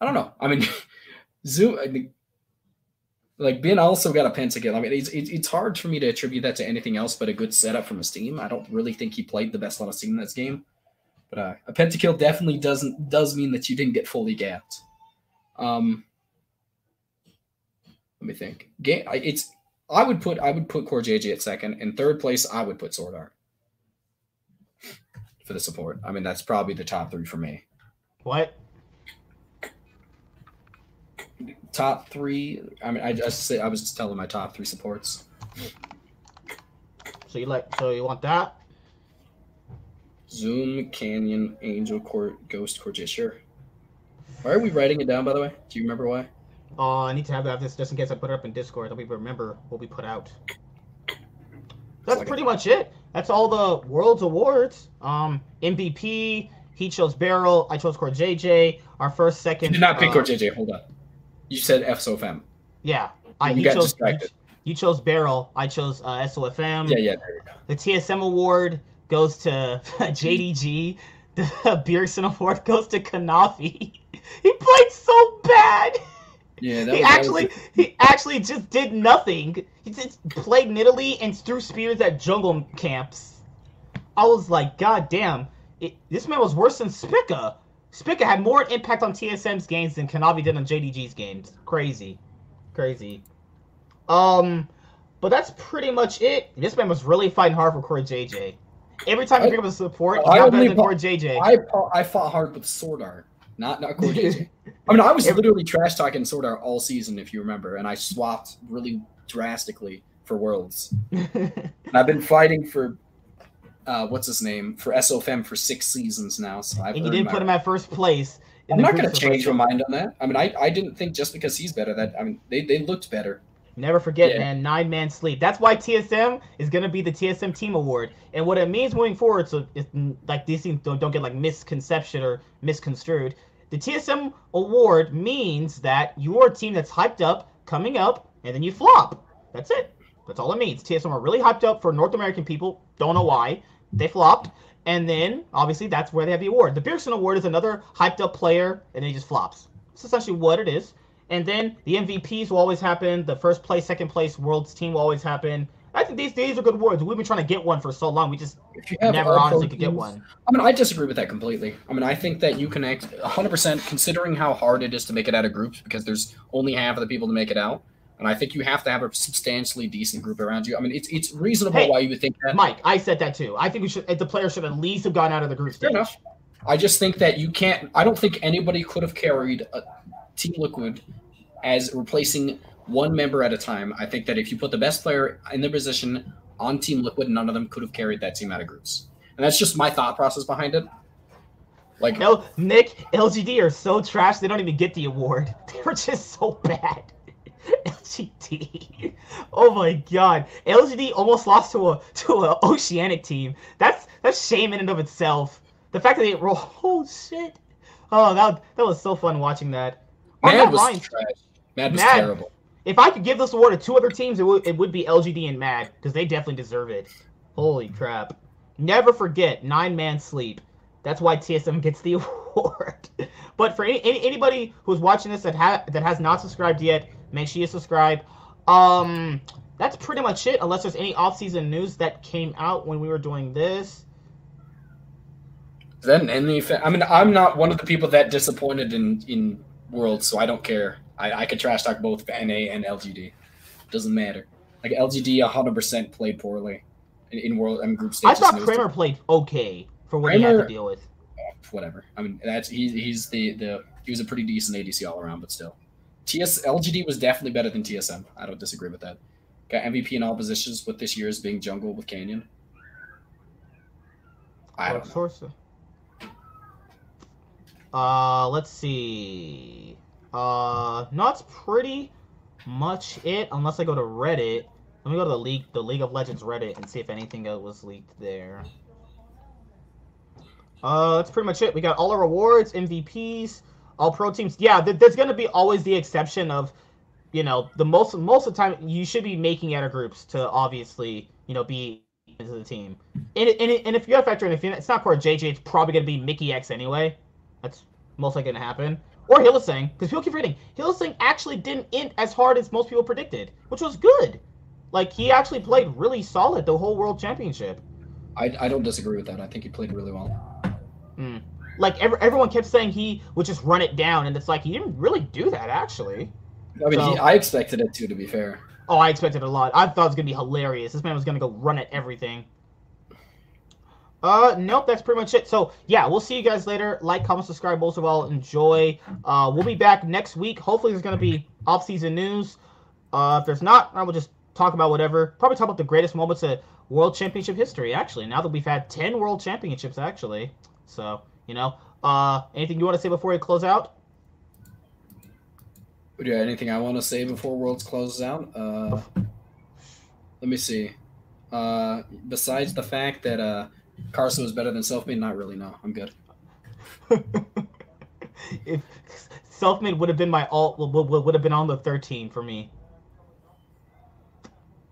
Speaker 2: I don't know. I mean, Zoom, I like, Bin also got a pentakill. I mean, it's, it's, hard for me to attribute that to anything else but a good setup from his team. I don't really think he played the best on his team in this game. But uh, a pentakill definitely doesn't does mean that you didn't get fully gapped. Um, let me think. Game, it's I would put I would put CoreJJ at second. In third place, I would put Sword Art for the support. I mean, that's probably the top three for me.
Speaker 1: What?
Speaker 2: Top three. I mean, I just say I was just telling my top three supports.
Speaker 5: So you like? So you want that?
Speaker 2: Zoom, Canyon, Angel, Court Ghost, Core J. Sure. Why are we writing it down? By the way, do you remember why?
Speaker 5: Oh, I need to have that this just in case I put it up in Discord. That we remember what we put out. That's
Speaker 2: like
Speaker 5: pretty
Speaker 2: a-
Speaker 5: much it. That's all the world's awards. Um, MVP. He chose Beryl. I chose CoreJJ. Our first,
Speaker 2: You
Speaker 5: second.
Speaker 2: did not pick
Speaker 5: uh,
Speaker 2: CoreJJ. Hold on. You said FSOFM.
Speaker 5: Yeah, I
Speaker 2: You got
Speaker 5: chose.
Speaker 2: distracted.
Speaker 5: You chose Beryl. I chose uh, SOFM.
Speaker 2: Yeah, yeah. There you go.
Speaker 5: The TSM award goes to JDG. The Beerson award goes to Kanavi. he played so bad.
Speaker 2: Yeah, that
Speaker 5: he
Speaker 2: was,
Speaker 5: actually
Speaker 2: was,
Speaker 5: he actually just did nothing. He just played Nidalee and threw spears at jungle camps.
Speaker 1: I was like, God damn, it, this man was worse than Spica. Spica had more impact on TSM's games than Kanavi did on JDG's games. Crazy, crazy. Um, but that's pretty much it. This man was really fighting hard for CoreJJ. Every time he picked up a support, he
Speaker 2: I
Speaker 1: got better
Speaker 2: only
Speaker 1: than
Speaker 2: fought-
Speaker 1: CoreJJ.
Speaker 2: I fought- I fought hard with Sword Art, not not CoreJJ. I mean, I was literally trash talking Sword Art all season, if you remember, and I swapped really drastically for Worlds. And I've been fighting for uh, what's his name for SOFM for six seasons now. So I've
Speaker 1: and you didn't put him at first place.
Speaker 2: I'm not going to change my mind on that. I mean, I, I didn't think just because he's better that I mean they, they looked better.
Speaker 1: Never forget,
Speaker 2: Yeah.
Speaker 1: man. Nine man sleep. That's why TSM is gonna be the TSM Team Award, and what it means moving forward. So it's like these things don't, don't get like misconception or misconstrued. The TSM Award means that you're a team that's hyped up, coming up, and then you flop. That's it. That's all it means. TSM are really hyped up for North American people. Don't know why they flopped, and then obviously that's where they have the award. The Pearson Award is another hyped up player, and then he just flops. It's essentially what it is. And then the MVPs will always happen. The first place, second place, world's team will always happen. I think these these are good awards. We've been trying to get one for so long. We just
Speaker 2: If you have
Speaker 1: never honestly
Speaker 2: pro
Speaker 1: could get one.
Speaker 2: I mean, I disagree with that completely. I mean, I think that you can act 100% considering how hard it is to make it out of groups because there's only half of the people to make it out. And I think you have to have a substantially decent group around you. I mean, it's it's reasonable
Speaker 1: Hey,
Speaker 2: why you would think that.
Speaker 1: Mike, I said that too. I think we should. The players should at least have gone out of the group
Speaker 2: Fair
Speaker 1: stage.
Speaker 2: enough. I just think that you can't. I don't think anybody could have carried a Team Liquid as replacing one member at a time. I think that if you put the best player in their position on Team Liquid, none of them could have carried that team out of groups. And that's just my thought process behind it. Like,
Speaker 1: No, Nick, LGD are so trash they don't even get the award. They were just so bad. LGD. Oh my god. LGD almost lost to a to a oceanic team. That's that's shame in and of itself. The fact that they roll oh shit. Oh that that was so fun watching that.
Speaker 2: Mad was trash. Mad was
Speaker 1: Mad-
Speaker 2: terrible.
Speaker 1: if I could give this award to two other teams, it would it would be LGD and Mad because they definitely deserve it. Holy crap! Never forget nine man sleep. That's why TSM gets the award. but for any, any anybody who's watching this that ha- that has not subscribed yet, make sure you subscribe. Um, that's pretty much it. Unless there's any off-season news that came out when we were doing this.
Speaker 2: Then any, I mean, I'm not one of the people that disappointed in in Worlds, so I don't care. I, I could trash talk both NA and LGD. Doesn't matter. Like LGD, 100 percent played poorly in, in World and group
Speaker 1: I thought
Speaker 2: and it was
Speaker 1: Kramer played okay for what he had to deal with.
Speaker 2: whatever. I mean, that's he, he's the the he was a pretty decent ADC all around, but still, TS LGD was definitely better than TSM. I don't disagree with that. Got MVP in all positions with this year's being jungle with Canyon. I don't know.
Speaker 1: Uh, let's see. Uh, no, that's pretty much it. Unless I go to Reddit. Let me go to the league, the League of Legends Reddit, and see if anything else was leaked there. Uh, that's pretty much it. We got all our rewards, MVPs, all pro teams. Yeah, th- there's gonna be always the exception of, you know, the most most of the time you should be making out of groups to obviously, you know, be into the team. And, and, and if you got to factor in, if it's not CoreJJ, it's probably going to be Mikyx anyway. That's most likely going to happen. Or Hylissang, because people keep forgetting. Hylissang actually didn't int as hard as most people predicted, which was good. Like, he actually played really solid the whole World Championship.
Speaker 2: I, I don't disagree with that. I think he played really well. Hmm.
Speaker 1: Like, every, everyone kept saying he would just run it down, and it's like, he didn't really do that, actually.
Speaker 2: I mean,
Speaker 1: So-
Speaker 2: he, I expected it to. To be fair,
Speaker 1: Oh, I expected a lot. I thought it was gonna be hilarious. This man was gonna go run at everything. Uh, nope, that's pretty much it. So yeah, we'll see you guys later. Like, comment, subscribe, most of all, enjoy. Uh, we'll be back next week. Hopefully, there's gonna be off-season news. Uh, if there's not, I will just talk about whatever. Probably talk about the greatest moments of World Championship history. Actually, now that we've had ten World Championships, actually. So you know, uh, anything you want to say before we close out?
Speaker 2: you have anything I want to say before Worlds closes out? Uh, let me see. Uh, besides the fact that uh, Carson was better than Selfmade, not really. No, I'm good.
Speaker 1: if Selfmade would have been my alt, would, would, have been on the 13 for me.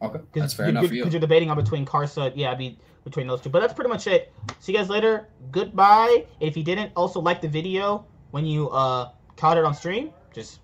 Speaker 2: Okay, that's fair
Speaker 1: you're,
Speaker 2: enough for you.
Speaker 1: Because you're debating on between Carsa, yeah, I'd be between those two. But that's pretty much it. See you guys later. Goodbye. If you didn't also like the video when you uh caught it on stream, just